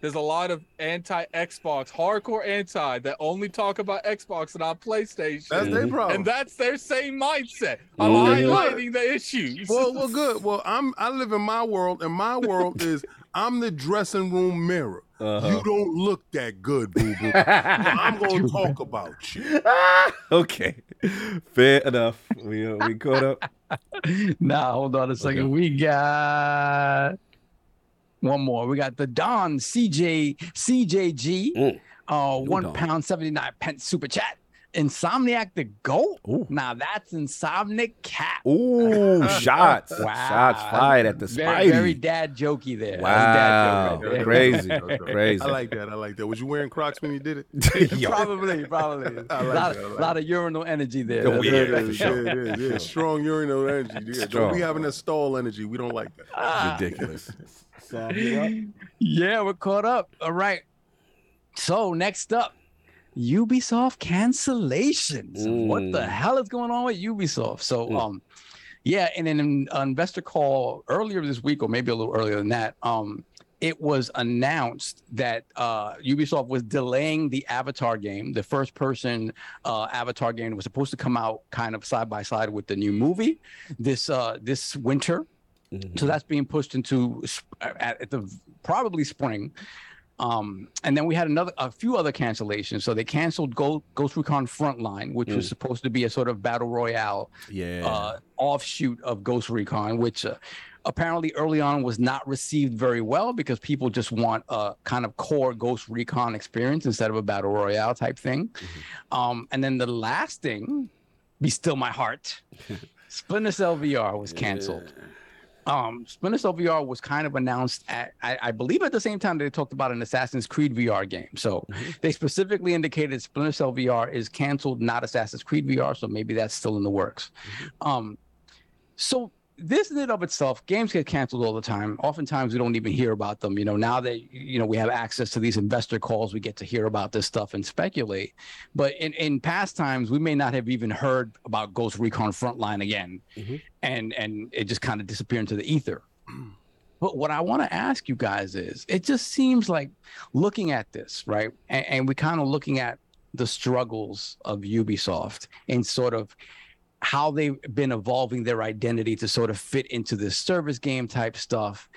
there's a lot of anti Xbox, hardcore anti that only talk about Xbox and not PlayStation. That's their mm-hmm. problem. and that's their same mindset. I'm highlighting the issues. well, well, good. Well, I'm I live in my world, and my world is I'm the dressing room mirror. Uh-huh. You don't look that good, boo boo. I'm gonna talk about you. okay, fair enough. We uh, we caught up. Nah, hold on a second. Okay. We got one more. We got the Don CJ CJG. Mm. Uh, one Don. pound seventy nine pence super chat. Insomniac the goat. Ooh. Now that's Insomniac Cat. Ooh, shots, Wow. shots fired at the Very, Spidey. very dad jokey there. Wow, dad joke right there. crazy, crazy. I like that. I like that. Was you wearing Crocs when you did it? Probably, probably. I a like lot, that, like lot of urinal energy there. That's yeah, it is, yeah, it is, yeah. Strong urinal energy. Yeah, don't be having that stall energy. We don't like that. Ah. Ridiculous. Yeah, we're caught up. All right. So next up, Ubisoft cancellations. What the Mm. hell is going on with Ubisoft? So Mm. um yeah, in an investor call earlier this week, or maybe a little earlier than that, um, it was announced that uh, Ubisoft was delaying the Avatar game, the first person uh, Avatar game that was supposed to come out kind of side by side with the new movie this uh, this winter. Mhm. So that's being pushed into sp- at, at the probably spring. Um, and then we had another a few other cancellations. So they canceled Go, Ghost Recon Frontline, which was Mm. supposed to be a sort of battle royale Yeah. uh, offshoot of Ghost Recon, which uh, apparently early on was not received very well because people just want a kind of core Ghost Recon experience instead of a battle royale type thing. Um, and then the last thing, be still my heart, Splinter Cell VR was canceled. Um, Splinter Cell VR was kind of announced at, I, I believe, at the same time they talked about an Assassin's Creed VR game. So they specifically indicated Splinter Cell VR is canceled, not Assassin's Creed VR. So maybe that's still in the works. Um, so this in and of itself, games get canceled all the time. Oftentimes we don't even hear about them. You know, now that you know we have access to these investor calls, we get to hear about this stuff and speculate. But in, in past times, we may not have even heard about Ghost Recon Frontline again, Mhm. and and it just kind of disappeared into the ether. But what I want to ask you guys is, it just seems like looking at this, right, and, and we kind of looking at the struggles of Ubisoft and sort of how they've been evolving their identity to sort of fit into this service game type stuff.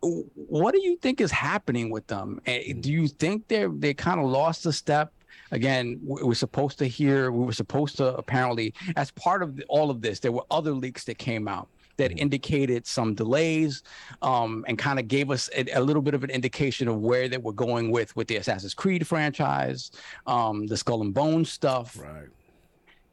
What do you think is happening with them? Do you think they're they kind of lost a step? Again, we we're supposed to hear. We were supposed to apparently, as part of the- all of this, there were other leaks that came out that Mhm. indicated some delays, um, and kind of gave us a, a little bit of an indication of where they were going with with the Assassin's Creed franchise, um, the Skull and Bones stuff. Right.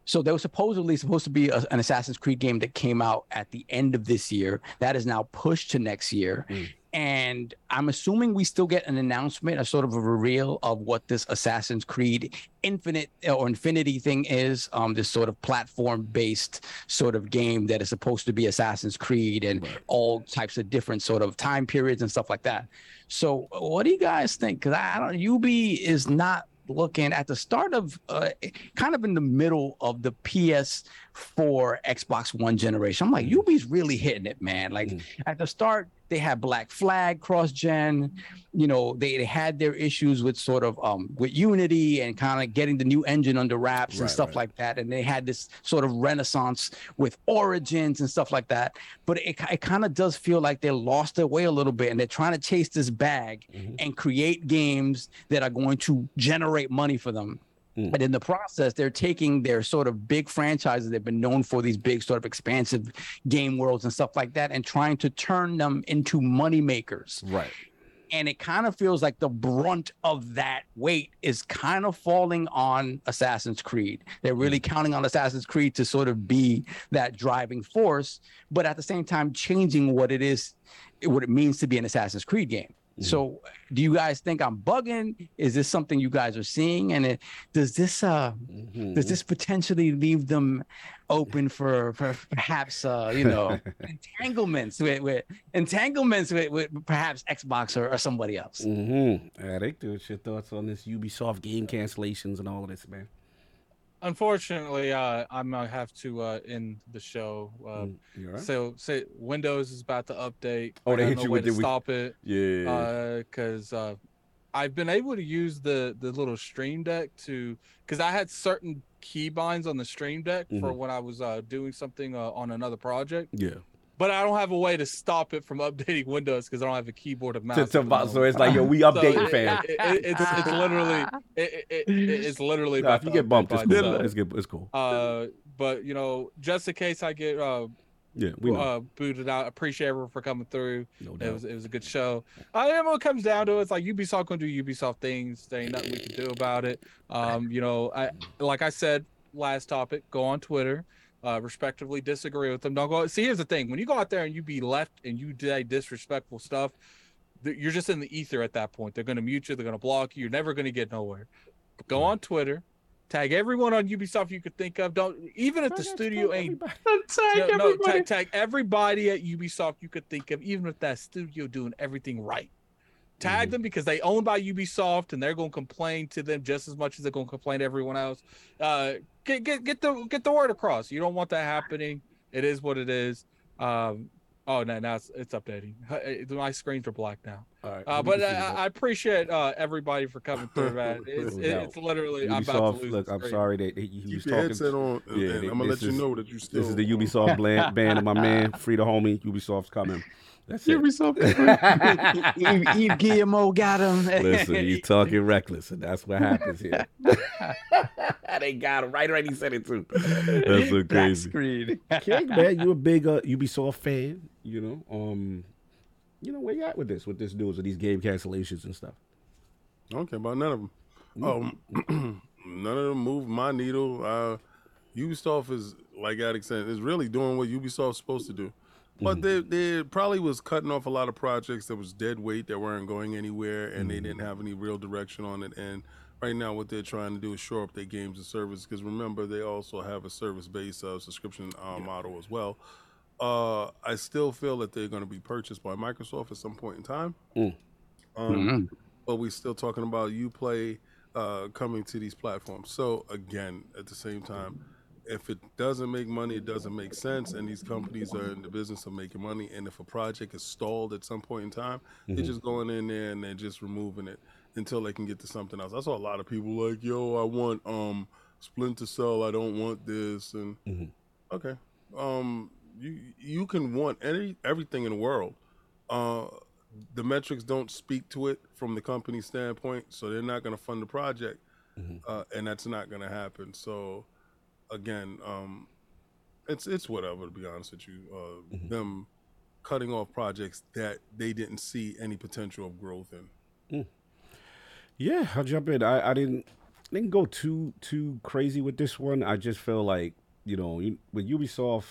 So there was supposedly supposed to be a, an Assassin's Creed game that came out at the end of this year. That is now pushed to next year. Mm. And I'm assuming we still get an announcement, a sort of a reveal of what this Assassin's Creed Infinite or Infinity thing is. Um, this sort of platform-based sort of game that is supposed to be Assassin's Creed and Right. all types of different sort of time periods and stuff like that. So, what do you guys think? Because I don't, UB is not looking at the start of uh, kind of in the middle of the PS4 Xbox One generation. I'm like, Mhm. UB's really hitting it, man. Like Mhm. at the start, they had Black Flag cross gen. You know, they, they had their issues with sort of um with Unity and kind of getting the new engine under wraps and Right, stuff right. like that. And they had this sort of renaissance with Origins and stuff like that. But it, it kind of does feel like they lost their way a little bit and they're trying to chase this bag Mhm. and create games that are going to generate money for them. Mm. But in the process, they're taking their sort of big franchises they've been known for, these big sort of expansive game worlds and stuff like that, and trying to turn them into money makers. Right. And it kind of feels like the brunt of that weight is kind of falling on Assassin's Creed. They're really counting on Assassin's Creed to sort of be that driving force, but at the same time changing what it is, what it means to be an Assassin's Creed game. So, do you guys think I'm bugging? Is this something you guys are seeing? And it, does this uh Mhm. does this potentially leave them open for, for perhaps uh you know entanglements with, with entanglements with, with perhaps Xbox or, or somebody else? Mm-hmm. Yeah, they. What's your thoughts on this Ubisoft game cancellations and all of this, man? Unfortunately, uh, I'm gonna have to uh, end the show. Uh, Mm, right? So, say Windows is about to update. Oh, they hit no you with to the- with- stop it. yeah. because uh, I've been able to use the the little Stream Deck to because I had certain keybinds on the Stream Deck for Mhm. when I was uh, doing something uh, on another project, yeah. But I don't have a way to stop it from updating Windows because I don't have a keyboard and mouse. To, to, so it's like, yo, we So updating, it- fam. it- it- it's it's literally it, it, it, it's literally. If you get bumped, it's cool. It's, good. it's cool. Uh, but you know, just in case I get uh, Yeah, we know. uh booted out, appreciate everyone for coming through. no doubt. It was it was a good show. I am what it comes down to. It's like Ubisoft gonna do Ubisoft things. There ain't nothing we can do about it. Um, you know, I like I said last topic. Go on Twitter, uh, respectively disagree with them. Don't go. See, here's the thing: when you go out there and you be left and you say disrespectful stuff, you're just in the ether at that point. They're gonna mute you. They're gonna block you. You're never gonna get nowhere. But go on Twitter. Tag everyone on Ubisoft you could think of. Don't even if the studio ain't no, no, tag, tag everybody at Ubisoft you could think of, even if that studio doing everything right. Tag Mhm. them because they owned by Ubisoft and they're going to complain to them just as much as they're going to complain to everyone else. Uh, get get get the get the word across. You don't want that happening. It is what it is. Um, oh no, now it's, it's updating. Uh, My screens are black now. All right. Uh, but I, I appreciate uh, everybody for coming through, man. It's, No it's literally I'm about to Ubisoft, lose. look, I'm sorry that he, he was Keep your talking. headset on, Yeah, and they- I'm gonna let this you know that you still. This is the Ubisoft band, band of my man, free the homie. Ubisoft's coming. That's it. Eve, Eve Guillermo got him. Listen, he's talking reckless, and that's what happens here. they got him right. Right, he said it too. That's so crazy. screen. King, man, you a big uh, Ubisoft fan, you know. Um, you know where you at with this, with this news, with these game cancellations and stuff. I don't care about none of them. Um, none of them move my needle. Uh, Ubisoft is, like Addict said, is really doing what Ubisoft's supposed to do. But they they probably was cutting off a lot of projects that was dead weight that weren't going anywhere, and they didn't have any real direction on it. And right now, what they're trying to do is shore up their games and service. Because remember, they also have a service based uh, subscription uh, model as well. Uh, I still feel that they're going to be purchased by Microsoft at some point in time. Mm. Um, Mhm. but we're still talking about UPlay uh, coming to these platforms. So again, at the same time, if it doesn't make money, it doesn't make sense, and these companies are in the business of making money. And if a project is stalled at some point in time, they're just going in there and they're just removing it until they can get to something else. I saw a lot of people like, "Yo, I want um Splinter Cell. I don't want this." And Mhm. okay, um, you you can want any everything in the world. Uh, the metrics don't speak to it from the company standpoint, so they're not going to fund the project, Mhm. uh, and that's not going to happen. So, again, um, it's it's whatever to be honest with you. Uh, Mhm. Them cutting off projects that they didn't see any potential of growth in. Yeah, I'll jump in. I, I didn't didn't go too too crazy with this one. I just feel like you know you- with Ubisoft,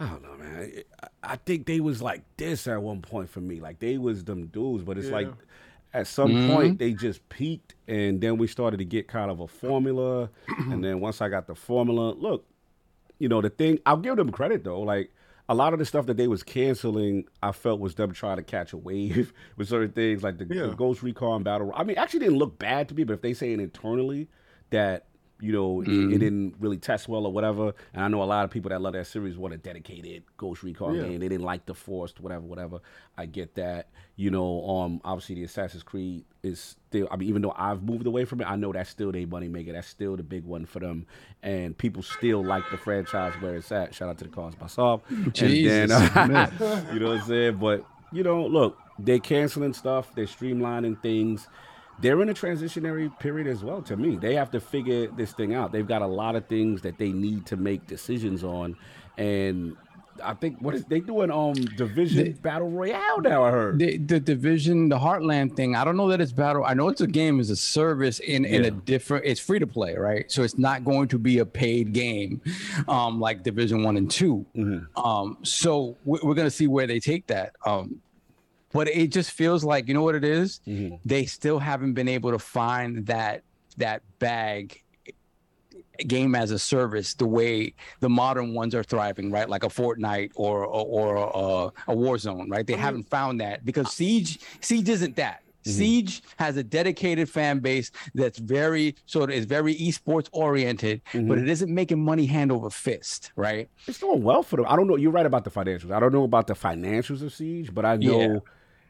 I don't know, man. I, I think they was like this at one point for me. Like they was them dudes, but it's like Yeah. At some Mhm. point they just peaked, and then we started to get kind of a formula. and then once I got the formula, look, you know the thing. I'll give them credit though. Like a lot of the stuff that they was canceling, I felt was them trying to catch a wave with certain things, like the, the Yeah. Ghost Recon Battle. I mean, actually didn't look bad to me, but if they saying internally that you know, it, Mhm. it didn't really test well or whatever. And I know a lot of people that love that series want a dedicated Ghost Recon Yeah. game. They didn't like the Forced, whatever, whatever. I get that. You know, um, obviously the Assassin's Creed is still. I mean, even though I've moved away from it, I know that's still their money maker. That's still the big one for them, and people still like the franchise where it's at. Shout out to the cause by Soft. Jesus, And man. then, you know what I'm saying? But you know, look, they're canceling stuff. They're streamlining things. They're in a transitionary period as well. To me, they have to figure this thing out. They've got a lot of things that they need to make decisions on, and I think what is they doing? Um, division battle royale now. I heard. the, the division, the Heartland thing. I don't know that it's battle. I know it's a game as a service in in a different. It's free to play, right? So it's not going to be a paid game, um, like Division One and 2 Mhm. Um, so we- we're gonna see where they take that. Um, but it just feels like you know what it is? Mhm. They still haven't been able to find that that bag game as a service the way the modern ones are thriving right like a fortnite or or, or a, a war zone right they mm-hmm. haven't found that because siege siege isn't that mm-hmm. siege has a dedicated fan base that's very sort of is very esports oriented mm-hmm. but it isn't making money hand over fist right It's doing well for them. I don't know. You're right about the financials. I don't know about the financials of Siege, but I know, Yeah.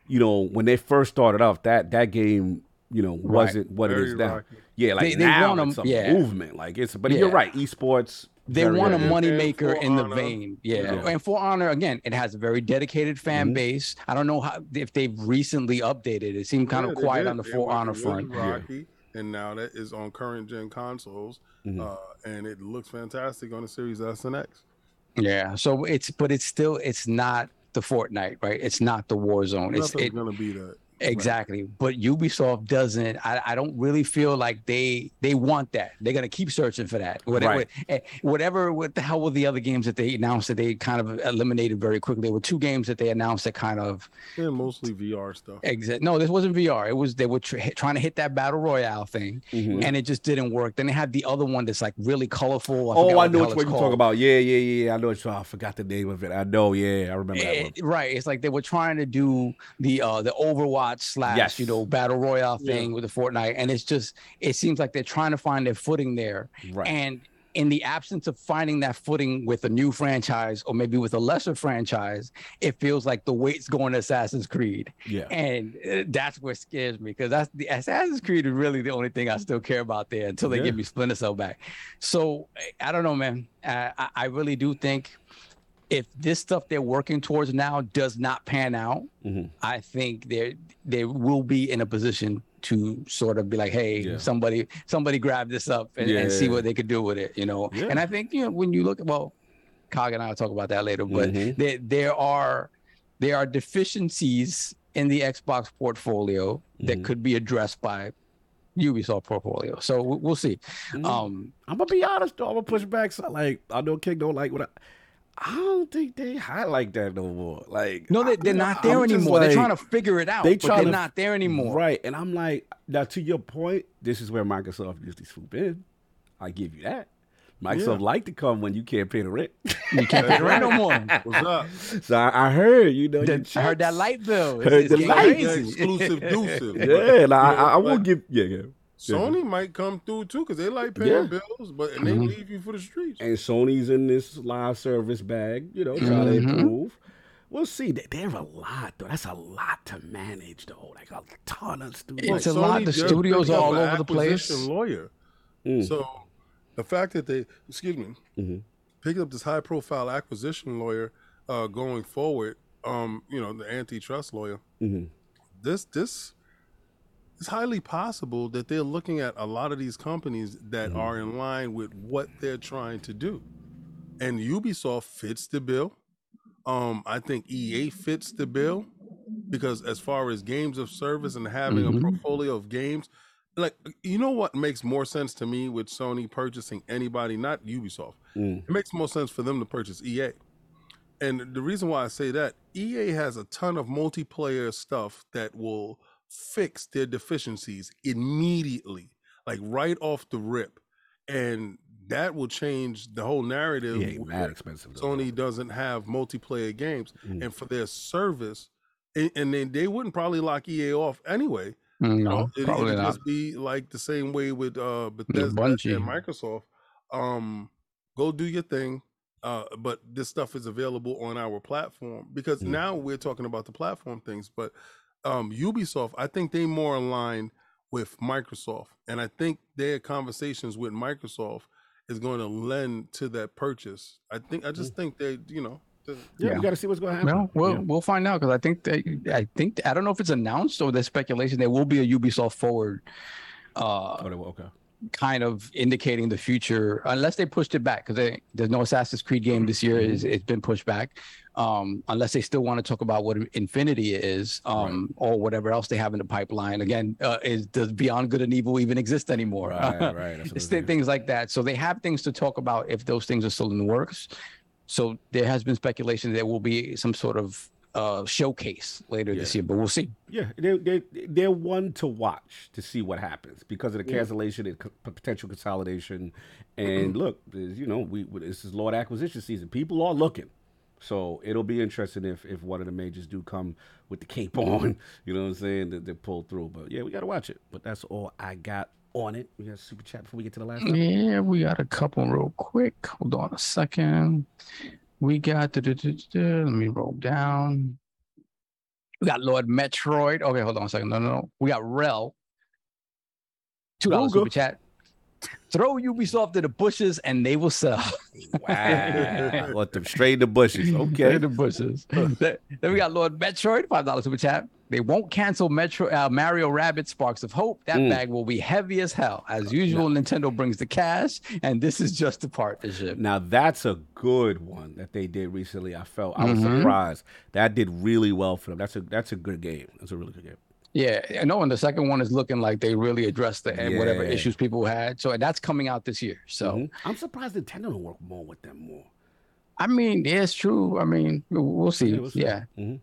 You know, when they first started off, that that game, you know, wasn't what it Very is now. rocky. Yeah, like They- they now want 'em- it's a yeah. movement. Like it's, but you're right. Esports. they very want a heavy. money maker in the Honor, vein yeah. Yeah. and for honor again it has a very dedicated fan Mhm. base i don't know how if they've recently updated it seemed kind Yeah, of quiet on the They for went honor front Rocky, and now that is on current gen consoles, Mhm. uh, and it looks fantastic on the Series S and X. Yeah. So it's but it's still it's not the Fortnite, right? It's not the Warzone. It's Nothing's it gonna be that. Exactly. But Ubisoft doesn't. I, I don't really feel like they they want that. They're gonna keep searching for that. Whatever Right. eh, whatever what the hell were the other games that they announced that they kind of eliminated very quickly? There were two games that they announced that kind of Yeah, mostly VR stuff. exit. No, this wasn't VR. It was they were tr- trying to hit that battle royale thing, Mhm. and it just didn't work. Then they had the other one that's like really colorful. Oh, I know what you're talking about. Yeah, yeah, yeah. I know it's. I forgot the name of it. I know. Yeah, I remember that one. Eh, right. It's like they were trying to do the uh the Overwatch slash Yes. you know battle royale Yeah. thing with the Fortnite, and it's just it seems like they're trying to find their footing there, Right. and in the absence of finding that footing with a new franchise or maybe with a lesser franchise, it feels like the weight's going to Assassin's Creed, yeah. and uh, that's what scares me because that's the Assassin's Creed is really the only thing I still care about there until they Yeah. give me Splinter Cell back. So I don't know, man. I, I really do think if this stuff they're working towards now does not pan out, Mhm. I think they they will be in a position to sort of be like, hey, Yeah. somebody somebody grab this up and, and see Yeah. what they could do with it, you know. Yeah. And I think you know when you look at well, Cog and I will talk about that later, but Mhm. there there are there are deficiencies in the Xbox portfolio that Mhm. could be addressed by Ubisoft portfolio. So we- we'll see. Mhm. Um, I'm gonna be honest though. I'm gonna push back. So, like, I know King don't like what I. I don't think they highlight that no more. Like, no, they, they're not there I'm just anymore. they're trying to figure it out, they but trying they're to- not there anymore. Right. And I'm like, now to your point, this is where Microsoft usually swoop in. I give you that. Microsoft Yeah. like to come when you can't pay the rent. You can't pay the rent no more. What's up? so I, I heard, you know, your The- I heard that light bill. It's, Heard it's the light. Yeah, crazy. exclusive deuces. Yeah, and I, I, I will but give, yeah, yeah. Sony might come through too because they like paying Yeah. bills, but and they Mhm. leave you for the streets. And Sony's in this live service bag, you know, trying to Mhm. improve. We'll see. They, they have a lot, though. That's a lot to manage, though. Like a ton of studios. It's a lot. The studios are all over the place. acquisition Lawyer. Mm. So the fact that they, excuse me, Mhm. picked up this high-profile acquisition lawyer uh, going forward, um, you know, the antitrust lawyer. Mhm. This this it's highly possible that they're looking at a lot of these companies that Mm-hmm. are in line with what they're trying to do, and Ubisoft fits the bill. Um, I think EA fits the bill because as far as games of service and having Mhm. a portfolio of games, like you know what makes more sense to me with Sony purchasing anybody, not Ubisoft. Mm. It makes more sense for them to purchase EA. And the reason why I say that, EA has a ton of multiplayer stuff that will fix their deficiencies immediately, like right off the rip. And that will change the whole narrative. Yeah, mad expensive. though. Sony doesn't have multiplayer games. Mm. And for their service, and, and they, they wouldn't probably lock EA off anyway. Mm, You know, it, probably it'll not. just be like the same way with uh Bethesda Bungie. and Microsoft. Um, go do your thing. Uh, but this stuff is available on our platform because Mm. now we're talking about the platform things. But um, Ubisoft, I think they more aligned with Microsoft, and I think their conversations with Microsoft is going to lend to that purchase. I think I just think they, you know, the, Yeah, Yeah. we got to see what's going to happen. Well, we'll Yeah. we'll find out because I think they, I think I don't know if it's announced or there's speculation there will be a Ubisoft forward, uh, Oh, okay. kind of indicating the future unless they pushed it back because there's no Assassin's Creed game this year. Is it's been pushed back. Um, unless they still want to talk about what Infinity is, um, or whatever else they have in the pipeline. Again, uh, is does Beyond Good and Evil even exist anymore? Right, right. It's it thi- is. things like that. So they have things to talk about if those things are still in the works. So there has been speculation there will be some sort of uh, showcase later this year, but we'll see. Yeah, they they they're one to watch to see what happens because of the Yeah. cancellation and co- potential consolidation. And look, you know, we this is Lord acquisition season. People are looking, so it'll be interesting if if one of the majors do come with the cape on. You know what I'm saying? That they pull through. But yeah, we got to watch it. But that's all I got on it. We got a super chat before we get to the last. one. Yeah, we got a couple real quick. Hold on a second. We got the let me roll down. We got Lord Metroid. Okay, hold on a second. No, no, no. We got Rel. Two dollars Google. super chat. Throw Ubisoft to the bushes and they will sell. Wow, let them straight in the bushes. Throw Okay. the bushes. then then we got Lord Metroid, five dollars super chat. They won't cancel Metro uh, Mario Rabbids Sparks of Hope. That Mm. bag will be heavy as hell. As usual, Nintendo brings the cash, and this is just a partnership. Now that's a good one that they did recently. I felt I was Mhm. surprised. That did really well for them. That's a that's a good game. That's a really good game. Yeah, I know. And the second one is looking like they really addressed the and whatever issues people had. So that's coming out this year. So Mhm. I'm surprised Nintendo don't work more with them more. I mean, yeah, it's true. I mean, we'll- see. Yeah, we'll see. Yeah. Mhm.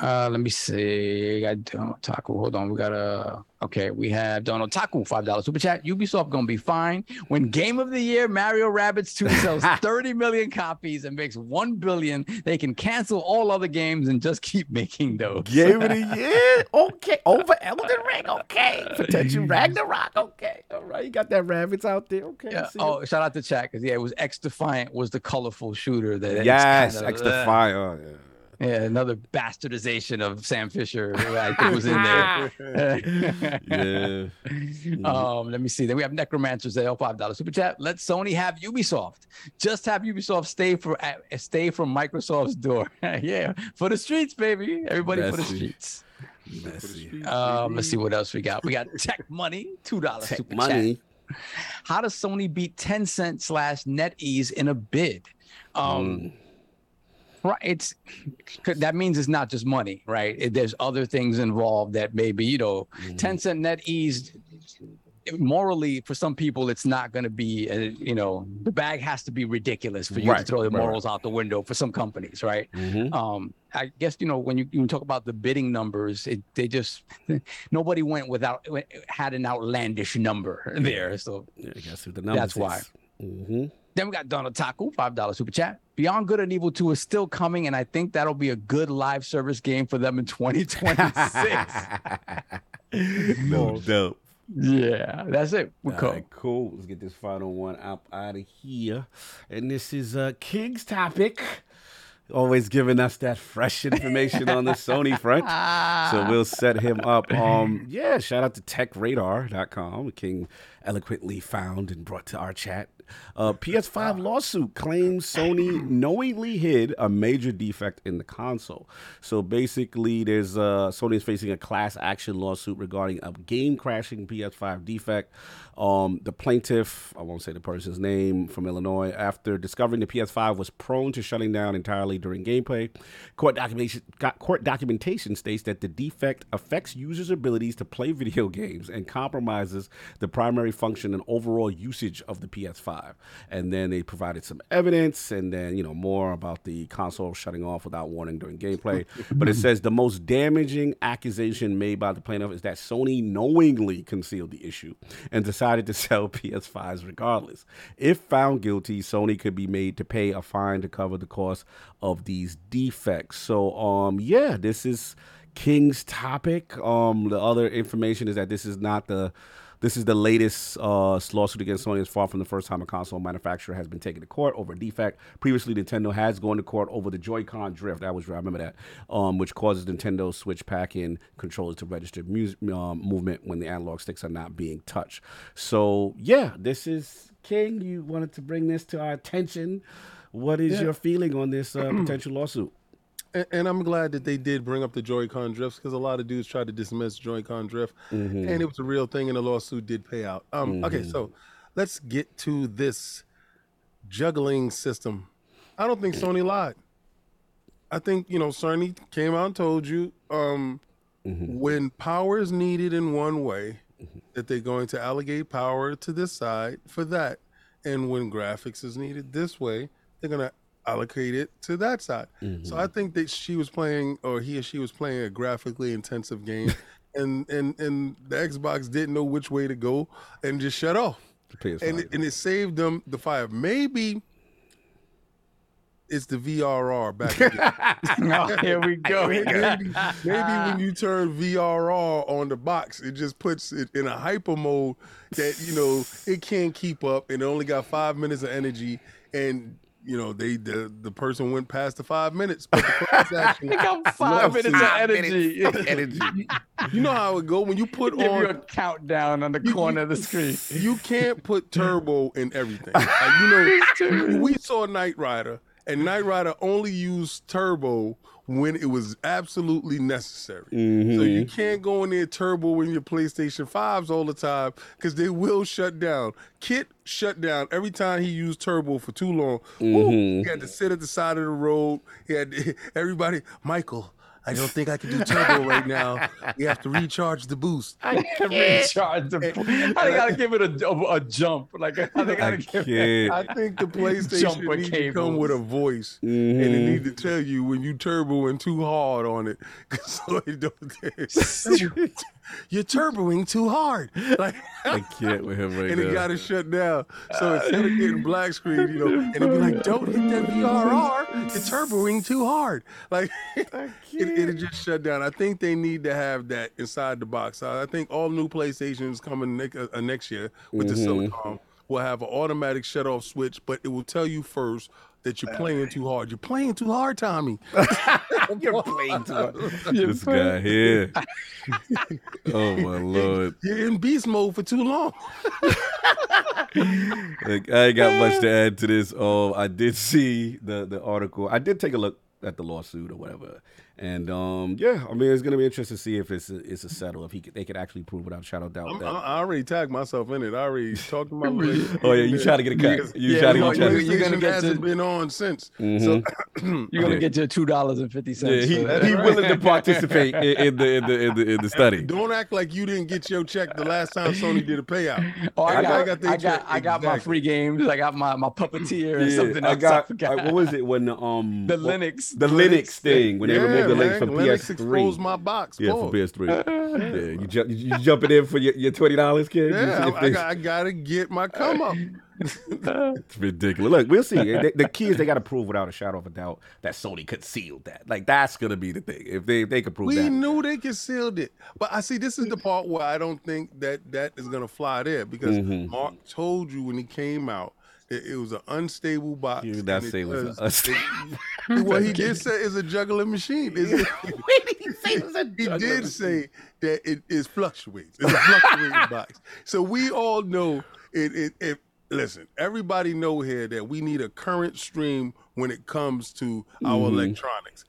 Uh, let me see. I got Taku. Hold on. We got a. Okay, we have Donald Taku, five dollars super chat. Ubisoft gonna be fine when Game of the Year Mario Rabbids 2 sells 30 million copies and makes one billion. They can cancel all other games and just keep making those. Game of the year. Okay. Over Elden Ring. Okay. Potential Ragnarok. Okay. All right. You got that rabbits out there. Okay. Yeah. Oh, shout out to chat because yeah, it was X Defiant was the colorful shooter that yes. X Defiant. Oh, yeah. Yeah, another bastardization of Sam Fisher I was in there. Yeah. Um, let me see. Then we have Necromancers at five dollars super chat. Let Sony have Ubisoft. Just have Ubisoft stay for uh, stay from Microsoft's door. yeah, for the streets, baby. Everybody for the Messy. streets. Messy. Um, let's see what else we got. We got Tech Money, two dollars super money. chat. How does Sony beat Tencent slash NetEase in a bid? Um, Mm. Right. It's that means it's not just money, right? It- there's other things involved that maybe, you know, Mhm. Tencent NetEase morally for some people it's not going to be uh, you know the bag has to be ridiculous for you to throw the right, right. morals out the window for some companies right Mhm. um i guess you know when you, you talk about the bidding numbers it they just nobody went without had an outlandish number there so Yeah, I guess who the numbers That's why. Mm-hmm. Then we got Donald Taku, five dollars super chat. Beyond Good and Evil 2 is still coming, and I think that'll be a good live service game for them in 2026. no dope. yeah, that's it. We All cool. right, cool. Let's get this final one up out of here. And this is uh, King's topic. Always giving us that fresh information on the Sony front. So we'll set him up. Um, yeah, shout out to techradar.com. King eloquently found and brought to our chat. Uh, PS5 lawsuit claims Sony knowingly hid a major defect in the console. So basically, there's uh, Sony is facing a class action lawsuit regarding a game crashing PS5 defect. Um, the plaintiff, I won't say the person's name, from Illinois, after discovering the PS5 was prone to shutting down entirely during gameplay, court documentation, court documentation states that the defect affects users' abilities to play video games and compromises the primary function and overall usage of the PS5. And then they provided some evidence and then, you know, more about the console shutting off without warning during gameplay. but it says the most damaging accusation made by the plaintiff is that Sony knowingly concealed the issue and decided to sell PS5s regardless. If found guilty, Sony could be made to pay a fine to cover the cost of these defects. So, um, yeah, this is King's topic. Um, the other information is that this is not the this is the latest uh, lawsuit against Sony. It's far from the first time a console manufacturer has been taken to court over a defect. Previously, Nintendo has gone to court over the Joy-Con drift. That was I remember that, um, which causes Nintendo Switch pack-in controllers to register mu- um, movement when the analog sticks are not being touched. So yeah, this is King. You wanted to bring this to our attention. What is Yeah. your feeling on this uh, potential lawsuit? And, and I'm glad that they did bring up the Joy-Con drifts because a lot of dudes tried to dismiss Joy-Con drift, Mm-hmm. and it was a real thing, and the lawsuit did pay out. Um, Okay, so let's get to this juggling system. I don't think Sony lied. I think you know Sony came out and told you um, when power is needed in one way, that they're going to allocate power to this side for that, and when graphics is needed this way, they're gonna allocate it to that side. So I think that she was playing, or he or she was playing a graphically intensive game, and and and the Xbox didn't know which way to go, and just shut off PS5. and it, and it saved them the fire. Maybe it's the VRR back. again. Oh, here we go. maybe, maybe when you turn VRR on the box, it just puts it in a hyper mode that you know it can't keep up, and it only got five minutes of energy, and you know they the the person went past the five minutes. But the class action, We got five minutes of energy. energy. you know how it go when you put Give you a countdown on the You- corner of the screen. You can't put turbo in everything. Like, you know, we saw Knight Rider, and Knight Rider only used turbo when it was absolutely necessary. So you mm-hmm. can't go in there turbo in your PlayStation 5s all the time because they will shut down. KITT shut down every time he used turbo for too long. Woo, he had to mm-hmm. sit at the side of the road. He had everybody, Michael. I don't think I can do turbo right now. We have to recharge the boost. I recharge the. How they gotta give it a, a, a jump? Like how they I gotta give can't. I think the PlayStation Jumper needs to come with a voice, and Mm-hmm. it need to tell you when you turboing too hard on it, so it don't. You're turboing too hard, like, I can't with him right now. and now. it got to shut down. So instead of getting black screen, you know, and it'd be like, "Don't hit that VRR. You're turboing too hard." Like it, it'll just shut down. I think they need to have that inside the box. I I think all new PlayStations coming next, uh, next year with the Silicon will have an automatic shut off switch, but it will tell you first that you're playing too hard. You're playing too hard, Tommy. You're playing too hard. This guy here. oh my lord! You're in beast mode for too long. Like, I ain't got much to add to this. Um, I did see the the article. I did take a look at the lawsuit or whatever, and um, yeah, I mean, it's gonna be interesting to see if it's a, it's a settle. If he could, they could actually prove without shadow doubt I'm, that. I, I already tagged myself in it. I already talked to my lawyer. oh yeah, you try to get a cut. You Yeah, try to get know, a you- cut. you're gonna get hasn't to- been on since. Mhm. So You're gonna Yeah. get your two dollars and fifty Yeah, cents. he, for he that. willing to participate in, in the in the in the in the study. don't act like you didn't get your check the last time Sony did a payout. Oh, I Everybody got, I got, check. I got my free games. I got my my puppeteer and Yeah, something I else. got. I- what was it when the um the Linux. the Linux thing when they yeah, removed the man. links from Linux PS3. exposed my box. Yeah, Pause. for PS3. yeah, you jump, you, you jumping in for your, your twenty dollars, kid. Yeah, I, I, got, I gotta get my come up. It's ridiculous. Look, we'll see. the, the key is they got to prove without a shadow of a doubt that Sony concealed that. Like that's gonna be the thing. If they if they could prove We that. knew they concealed it, but I see this is the part where I don't think that that is gonna fly there because Mhm. Mark told you when he came out that it was an unstable box. You did not say it was does- an unstable- well, he did say it's a juggling machine. Is it- he did say that it is fluctuates. It's a fluctuating box. So we all know it. It. it listen, everybody know here that we need a current stream when it comes to our Mhm. electronics.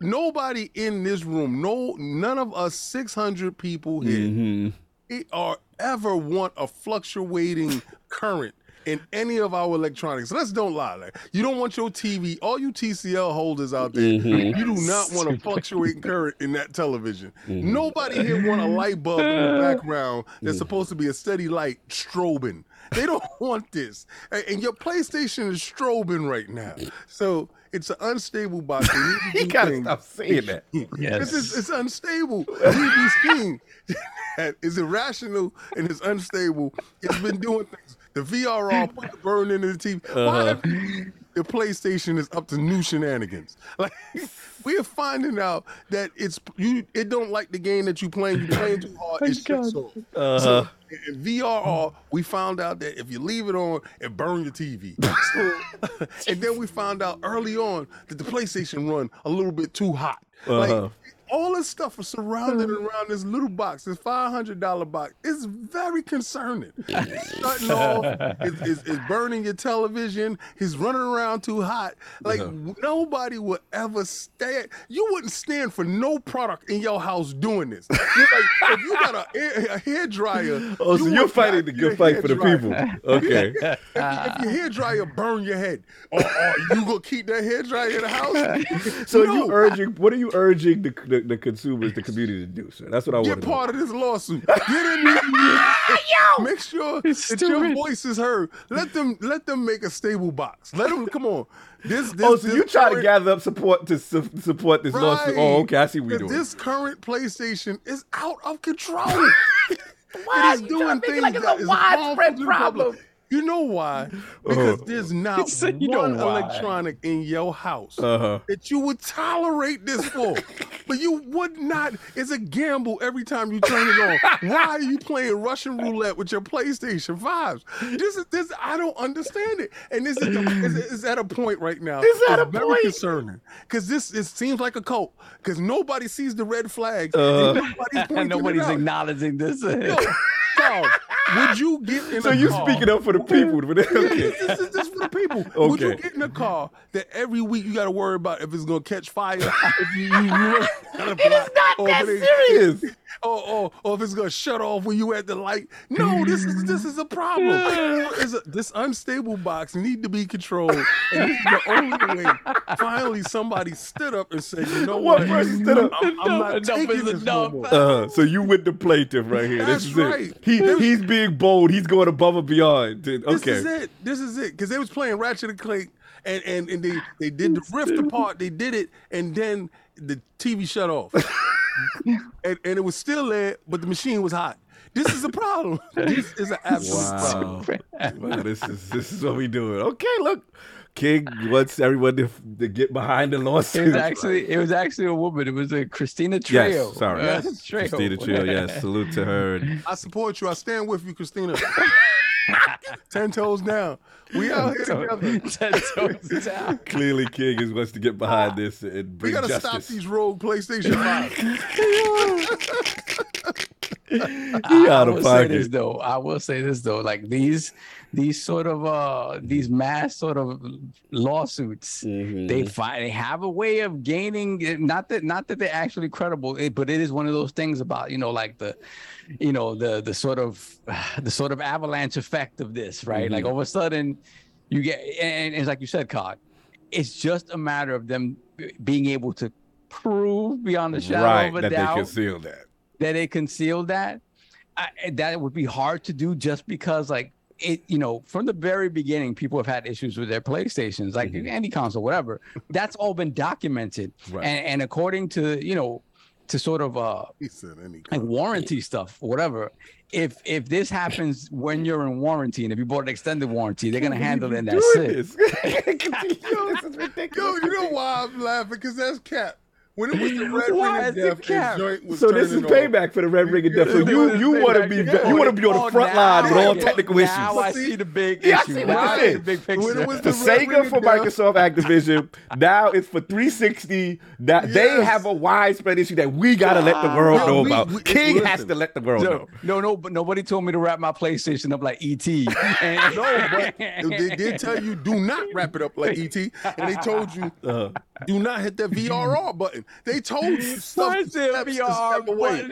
Nobody in this room, no, none of us 600 people here Mhm. it- or ever want a fluctuating current in any of our electronics. Let's don't lie. Like, you don't want your TV, all you TCL holders out there, Mhm. you do not want a fluctuating current in that television. Mhm. Nobody here want a light bulb in the background that's supposed to be a steady light strobing. They don't want this. And your PlayStation is strobing right now. So it's an unstable box. To You gotta things. stop saying that. This is it's unstable. Thing is irrational and it's unstable. It's been doing things. The VRR put the burn into the TV. Uh-huh. you- the PlayStation is up to new shenanigans. Like we are finding out that it's you. It don't like the game that you playing. You playing too hard. It shuts off. Uh-huh. So in VRR, we found out that if you leave it on, it burn your TV. So, and then we found out early on that the PlayStation run a little bit too hot. Uh-huh. Like all this stuff is surrounded around this little box, this five hundred dollar box. It's very concerning. It's shutting off. It's, it's, it's burning your television. He's running around too hot. Like Uh-huh. nobody would ever stand. You wouldn't stand for no product in your house doing this. You're like, if you got a, air- a hair dryer, Oh, so you you're fighting the good fight for the hairdryer. people. Okay. If, if your hair dryer burn your head, or, or you gonna keep that hair dryer in the house? So No. you urging what are you urging the, the, the consumers, the community to do, sir? That's what I want Get to know. part of this lawsuit. Get in there. Make sure that your voice is heard. Let them let them make a stable box. Let them come on. This, this Oh, so this you try to gather up support to su- support this lawsuit? Oh, okay, I see what you're 'Cause doing. This current PlayStation is out of control. Why it is you trying doing to make it things like it's a widespread to the public. problem? You know why? Because Uh-huh. there's not said you know one electronic in your house Uh-huh. that you would tolerate this for. but you would not. It's a gamble every time you turn it on. Why are you playing Russian roulette with your PlayStation 5s? This is this. I don't understand it. And this is, the, is, is at a point right now. It's at a very point. concerning because this it seems like a cult because nobody sees the red flags. Uh. and nobody's pointing and it nobody's out. acknowledging this. Yo, dog, would you get in the car? So you car? speaking up for the people? but- Yeah, this, is, this is for the people. Would you get in a car that every week you got to worry about if it's gonna catch fire, if you, you, you run It is not or that if it- serious. Or, or, or if it's gonna shut off when you at the light. No, this is this is a problem. It's a, this unstable box need to be controlled, and this is the only way. Finally, somebody stood up and said, "You know What what? person stood up? I'm, I'm not Enough taking is this no more." Uh, so you with the plaintiff right here. That's this is right. it. He he's being bold. He's going above and beyond. Okay. This is it. This is it. Because they was playing Ratchet and Clank, and, and and they they did the rift apart. They did it, and then the TV shut off, and and it was still there, but the machine was hot. This is a problem. This is an absolute problem. Wow. wow. This is this is what we doing. Okay, look. King wants everyone to, to get behind the It lawsuit. was actually it was actually a woman. It was a Christina Trio. Yes, sorry. Trejo. Christina Trill, yes. Salute to her. I support you. I stand with you, Christina. Ten toes down. We out here together. Ten toes down. clearly King is wants to get behind this and bring We gotta justice. stop these rogue PlayStation Five. He I out will of say this pocket. though. I will say this though. Like these, these sort of uh, these mass sort of lawsuits, Mm-hmm. they find they have a way of gaining. Not that not that they're actually credible, it, but it is one of those things about you know like the, you know the the sort of the sort of avalanche effect of this, right? Like Mm-hmm. all of a sudden, you get and, and it's like you said, Cog. It's just a matter of them being able to prove beyond the shadow right, of a that doubt they conceal that. that they concealed that I, that would be hard to do just because like it you know from the very beginning people have had issues with their playstations like any console whatever that's all been documented Right. and, and according to you know to sort of uh He said any. like warranty stuff or whatever if if this happens when you're in warranty and if you bought an extended warranty they're gonna handle it and that's Doing it. Yo, this is ridiculous. Yo, you know why I'm laughing? Because that's cap. When it was the red Why ring of death, cap? joint was So this is turning off. payback for the Red Ring of Death. So you you want to be Yeah. you want to be on the Oh, front now line with all technical now I issues. see the big Yeah, I see what Now this I see is. the big When it picture. was For the Red Sega, of for Microsoft Activision, now it's for 360. That they have a widespread issue that we gotta let the world No, know we- about. we- King has to let the world No, know. no, no, but nobody told me to wrap my PlayStation up like ET. And- No, but they did tell you do not wrap it up like ET, and they told you Uh, do not hit that VRR button. They told you stuff Why is there a steps to step away.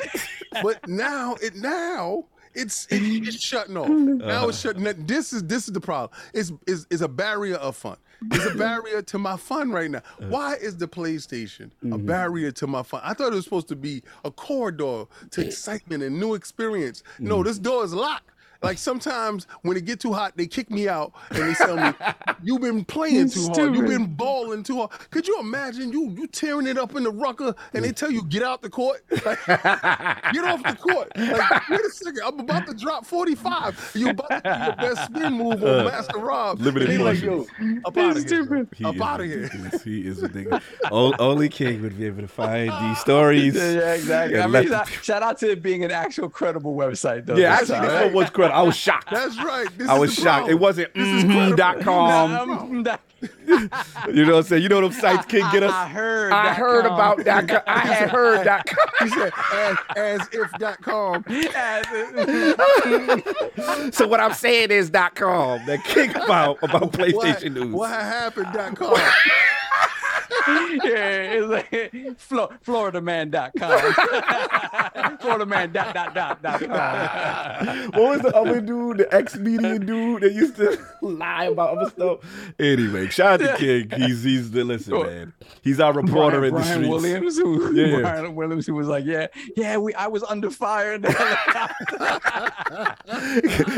But now it now it's it, it's shutting off. Now it's shutting. This is this is the problem. It's is is a barrier of fun. It's a barrier to my fun right now. Why is the PlayStation a barrier to my fun? I thought it was supposed to be a corridor to excitement and new experience. No, this door is locked. Like sometimes when it get too hot, they kick me out and they tell me, "You've been playing too hard. You've been balling too hard." Could you imagine you you tearing it up in the rucker and they tell you get out the court? Like, get off the court. Like, wait a second, I'm about to drop 45. You about to do your best spin move on uh, Master Rob. Limited And like, yo, up out of here. He Up is out of here. He is ridiculous. O- Only King would be able to find these stories. Yeah, yeah, exactly. I mean, shout, shout out to it being an actual credible website, though. yeah, actually, this one was credible. I was shocked. That's right. This I was the shocked. It wasn't This is mhm dot com. Um, You know what I'm saying? You know them sites King get us. I, I heard. I heard com. about that. co- I had heard that. co- He said, as, if.com. as if.com. So what I'm saying is dot com. That King about about PlayStation what, news. What happened.com. yeah, it's like Flo- FloridaMan.com. FloridaMan dot dot dot dot com. what was the other dude, the ex-median dude that used to lie about other stuff? Anyway, shout out to King. He's he's the listen, oh. man. He's our reporter Brian, in the Brian streets. Williams, who Yeah, yeah. Brian Williams, who was like, yeah, yeah, we I was under fire. in.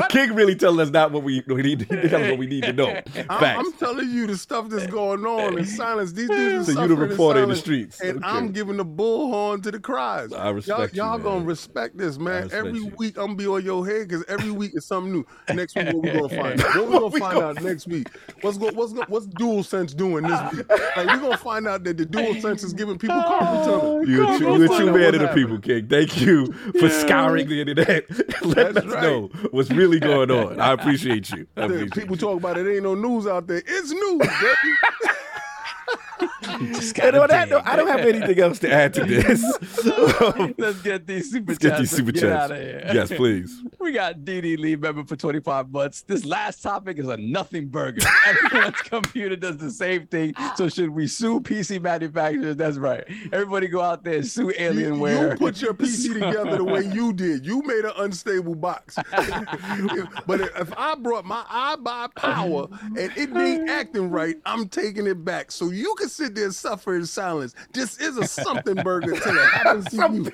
King really telling us not what we we need. He telling us what we need to know. I'm, I'm telling you the stuff that's going on in silence. These dudes So you the suffering reporter in the streets. and Okay. I'm giving the bullhorn to the cries. I respect y'all, you, y'all man. gonna respect this, man. respect Every you. week I'm gonna be on your head because every week is something new. Next week, what we gonna find out? What we gonna we find gonna out next week? What's go, what's go, what's Dual Sense doing this week? Like we're gonna find out that the Dual Sense is giving people carpal tunnel. You're too, We're true, gonna a find true out man what's of the people, King. Thank you for scouring the internet, Let That's us right. know what's really going on. I appreciate you. I appreciate People you. talk about it. Ain't no news out there. It's news. Baby. Just And gotta on that dig. note, I don't have anything else to add to this. Let's get these super Let's get chats. these super Get chats. out of here. Yes, please. We got DD Lee member for 25 months. This last topic is a nothing burger. Everyone's computer does the same thing. So should we sue PC manufacturers? That's right. Everybody go out there and sue You, Alienware. you put your PC together the way you did. You made an unstable box. but if I brought my iBuy Power and it ain't acting right, I'm taking it back. So you can sit there and suffer in silence. This is a something burger till it happens to you.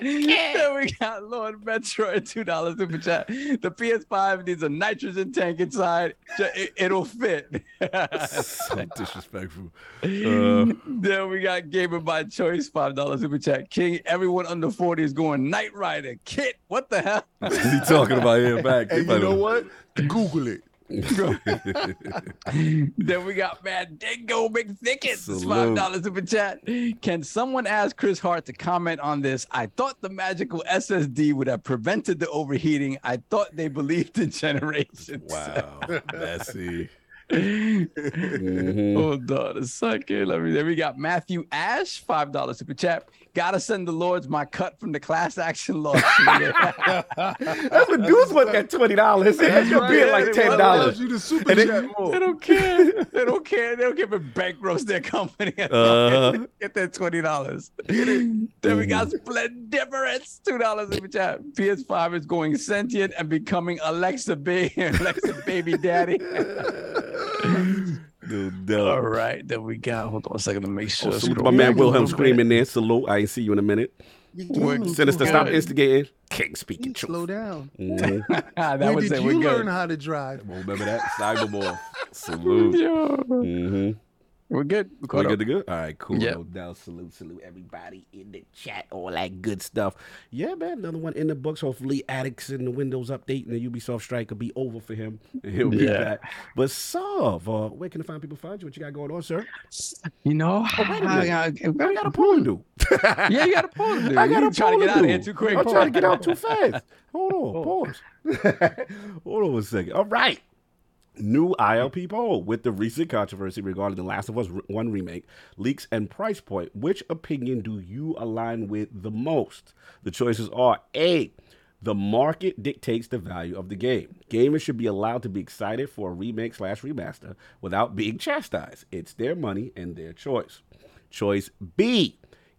Then we got Lord Metroid, two dollars super chat. The PS5 needs a nitrogen tank inside. It, it'll fit. so disrespectful. Uh, then we got Gamer by Choice, five dollars super chat. King, everyone under 40 is going Knight Rider. KITT, what the hell? he talking about here back? And you know what? Google it. then we got Mad Dingo McThickets, five dollars super chat. Can someone ask Chris Hart to comment on this? I thought the magical SSD would have prevented the overheating. I thought they believed in generations. Wow, messy. Hold on a second. Let me. Then we got Matthew Ash, five dollars super chat. Gotta send the Lords my cut from the class action lawsuit. That's what dudes want that twenty dollars. It could be Right, like it ten allows dollars. You to super And it- chat They more. don't care. They don't care. They don't care if it bankrupts their company. Uh-huh. Get that twenty dollars. then we got Splendiferous, two dollars in the chat. PS5 is going sentient and becoming Alexa baby, Alexa baby daddy. Dude, All dumb. right, then we got. Hold on a second to make sure. Oh, salute my man back Wilhelm little bit. screaming there. Salute. I ain't see you in a minute. We're- Sinister, stop good. instigating. King speaking truth. Slow truth. down. Mhm. Ah, that When was did it. you We're learn good. how to drive? Remember that? Cybermorph. Salute. Yeah. hmm We're good. We're We caught good to go? All right, cool. Yep. No doubt. Salute, salute everybody in the chat, all that good stuff. Yeah, man, another one in the books. Hopefully, Addicts and the Windows update and the Ubisoft strike will be over for him, he'll be Yeah. back. But Sov, uh, where can the fine people find you? What you got going on, sir? You know, Oh, wait a minute. I, I, I got a poll to do. yeah, you got a poll to do. I got you a trying to get out of here too quick. I'm trying to get out too fast. Hold on, pause. Hold on a second. All right. New ILP poll with the recent controversy regarding The Last of Us 1 remake, leaks, and price point. Which opinion do you align with the most? The choices are A. The market dictates the value of the game. Gamers should be allowed to be excited for a remake slash remaster without being chastised. It's their money and their choice. Choice B.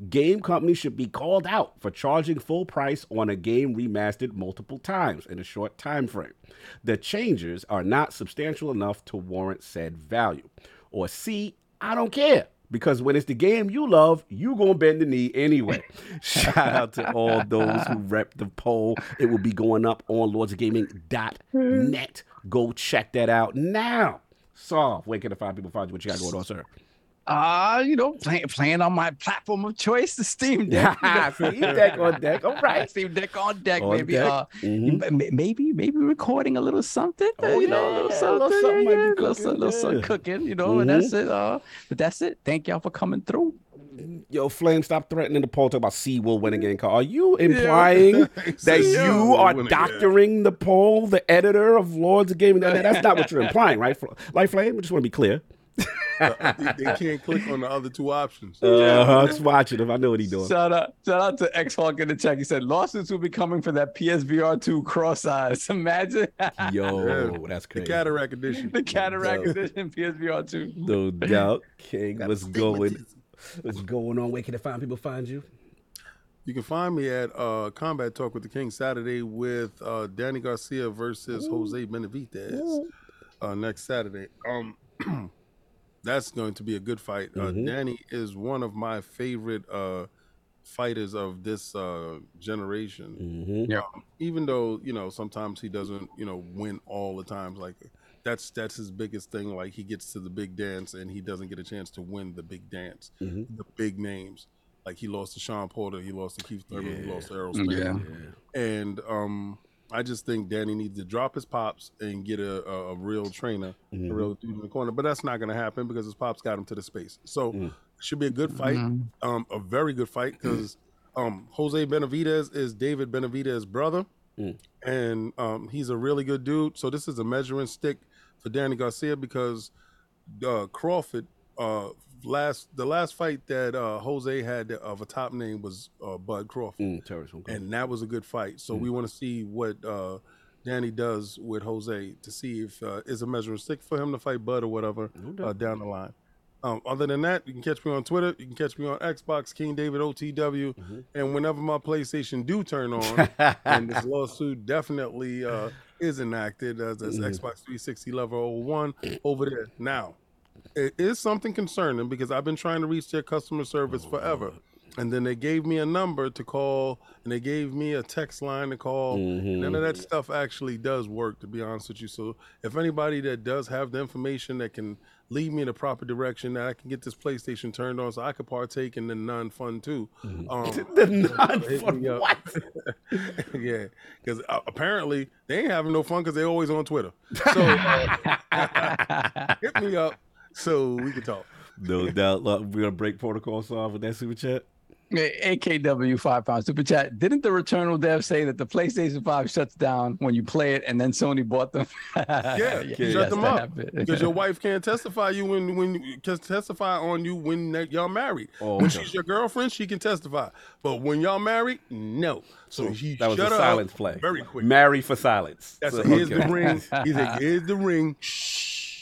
Game companies should be called out for charging full price on a game remastered multiple times in a short time frame. The changes are not substantial enough to warrant said value. Or C, I don't care. because when it's the game you love, you gonna bend the knee anyway. Shout out to all those who rep the poll. It will be going up on lordsofgaming.net. Go check that out now. Soft, where can the five people find you? What you got going on, sir? Uh, you know, playing playing on my platform of choice, the Steam Deck. Steam Deck on deck. All right. Steam Deck on deck, On maybe. deck. Uh, Mhm. m- m- maybe maybe recording a little something. uh, Oh, you know, a yeah, little a something, little something yeah, be little, cooking, some- little something cooking. You know, and that's it. Uh, but that's it. Thank y'all for coming through. Yo, Flame, stop threatening the poll. Talk about C will win again. Are you implying that said you are win again. doctoring the poll, the editor of Lords of Gaming? That- That's not what you're implying, right? Like Flame, we just want to be clear. Uh, they, they can't click on the other two options. Uh, just watching him. I know what he's doing. Shout out, shout out to X Hawk in the chat. He said lawsuits will be coming for that PSVR 2 cross eyes. Imagine Yo, that's The cataract edition. the cataract Yo. edition PSVR 2. No doubt. King, Got what's astigmatism. going? What's going on? Where can the fine people find you? You can find me at uh, Combat Talk with the King Saturday with uh, Danny Garcia versus Jose Benavidez uh, next Saturday. Um, that's going to be a good fight. Uh, Mhm. Danny is one of my favorite uh, fighters of this uh, generation. Mm-hmm. Even though you know sometimes he doesn't you know win all the times. Like that's that's his biggest thing. Like he gets to the big dance and he doesn't get a chance to win the big dance, Mhm. the big names. Like he lost to Shawn Porter, he lost to Keith Thurman, he lost to Errol Spence. Yeah. And um, I just think Danny needs to drop his pops and get a, a, a real trainer, Mhm. a real dude in the corner. But that's not going to happen because his pops got him to the space. So Mm. should be a good fight, Mhm. um, a very good fight because um, Jose Benavidez is David Benavidez's brother, Mm. and um, he's a really good dude. So this is a measuring stick for Danny Garcia because uh, Crawford. Uh, last the last fight that uh, Jose had of a top name was uh, Bud Crawford Mm, okay. and that was a good fight. So we want to see what uh, Danny does with Jose to see if uh, is a measuring stick for him to fight Bud or whatever No uh, down the line. Um, other than that, you can catch me on Twitter. You can catch me on Xbox, King David OTW, Mhm. and whenever my PlayStation do turn on, and this lawsuit definitely uh, is enacted as as Mhm. Xbox 360 level 01 over there. Now, it is something concerning because I've been trying to reach their customer service forever. And then they gave me a number to call and they gave me a text line to call. Mhm. None of that stuff actually does work, to be honest with you. So if anybody that does have the information that can lead me in the proper direction, that I can get this PlayStation turned on so I could partake in the non-fun too. Um, the non-fun what? yeah, because uh, apparently they ain't having no fun because they're always on Twitter. So uh, hit me up so we can talk. No doubt. Look, we're gonna break protocols off with that super chat. AKW five pound super chat. Didn't the Returnal dev say that the PlayStation 5 shuts down when you play it and then Sony bought them? Yeah, shut yes, them that up because your wife can't testify you when when you can testify on you when y'all married. Oh, when okay. she's your girlfriend, she can testify, but when y'all married, no. So oh, he That was shut a up silence play. very quick. Marry for silence. That's So, a, here's okay. the ring. He's like, here's the ring. Shh.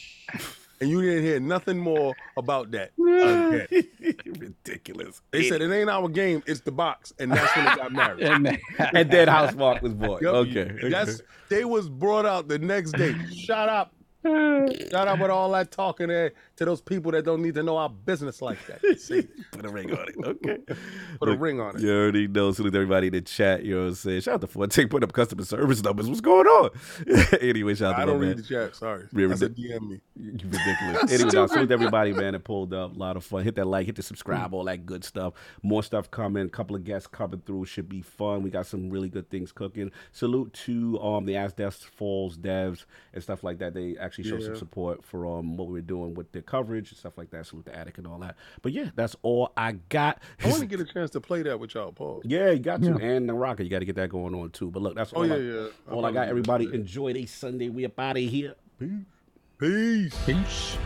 And you didn't hear nothing more about that. again. Ridiculous. They said it ain't our game, it's the box, and that's when they got married. And then- and then Housemarque was born. Yep. Okay. That's they was brought out the next day. Shut up. Shut up with all that talking there to those people that don't need to know our business like that. See, Put a ring on it. Okay. put a ring on it. You already know. Salute everybody in the chat. You know what I'm saying? Shout out to Forte. Put up customer service numbers. What's going on? anyway, shout out to I don't man. read the chat. Sorry. Yeah, That's but a DM me. You ridiculous. anyway, now, salute everybody, man, that pulled up. A lot of fun. Hit that like, hit the subscribe, all that good stuff. More stuff coming. A couple of guests coming through. Should be fun. We got some really good things cooking. Salute to um the As Dusk Falls devs and stuff like that. They actually showed some support for um what we were doing with the coverage and stuff like that. Salute the attic and all that. But yeah, that's all I got. I want to get a chance to play that with y'all, Paul. yeah, you got to. And the rocket, you got to get that going on too. But look, that's oh, all Oh, yeah, I, yeah. All I probably got. Everybody that. enjoy a Sunday. We up out of here. Peace. Peace. Peace.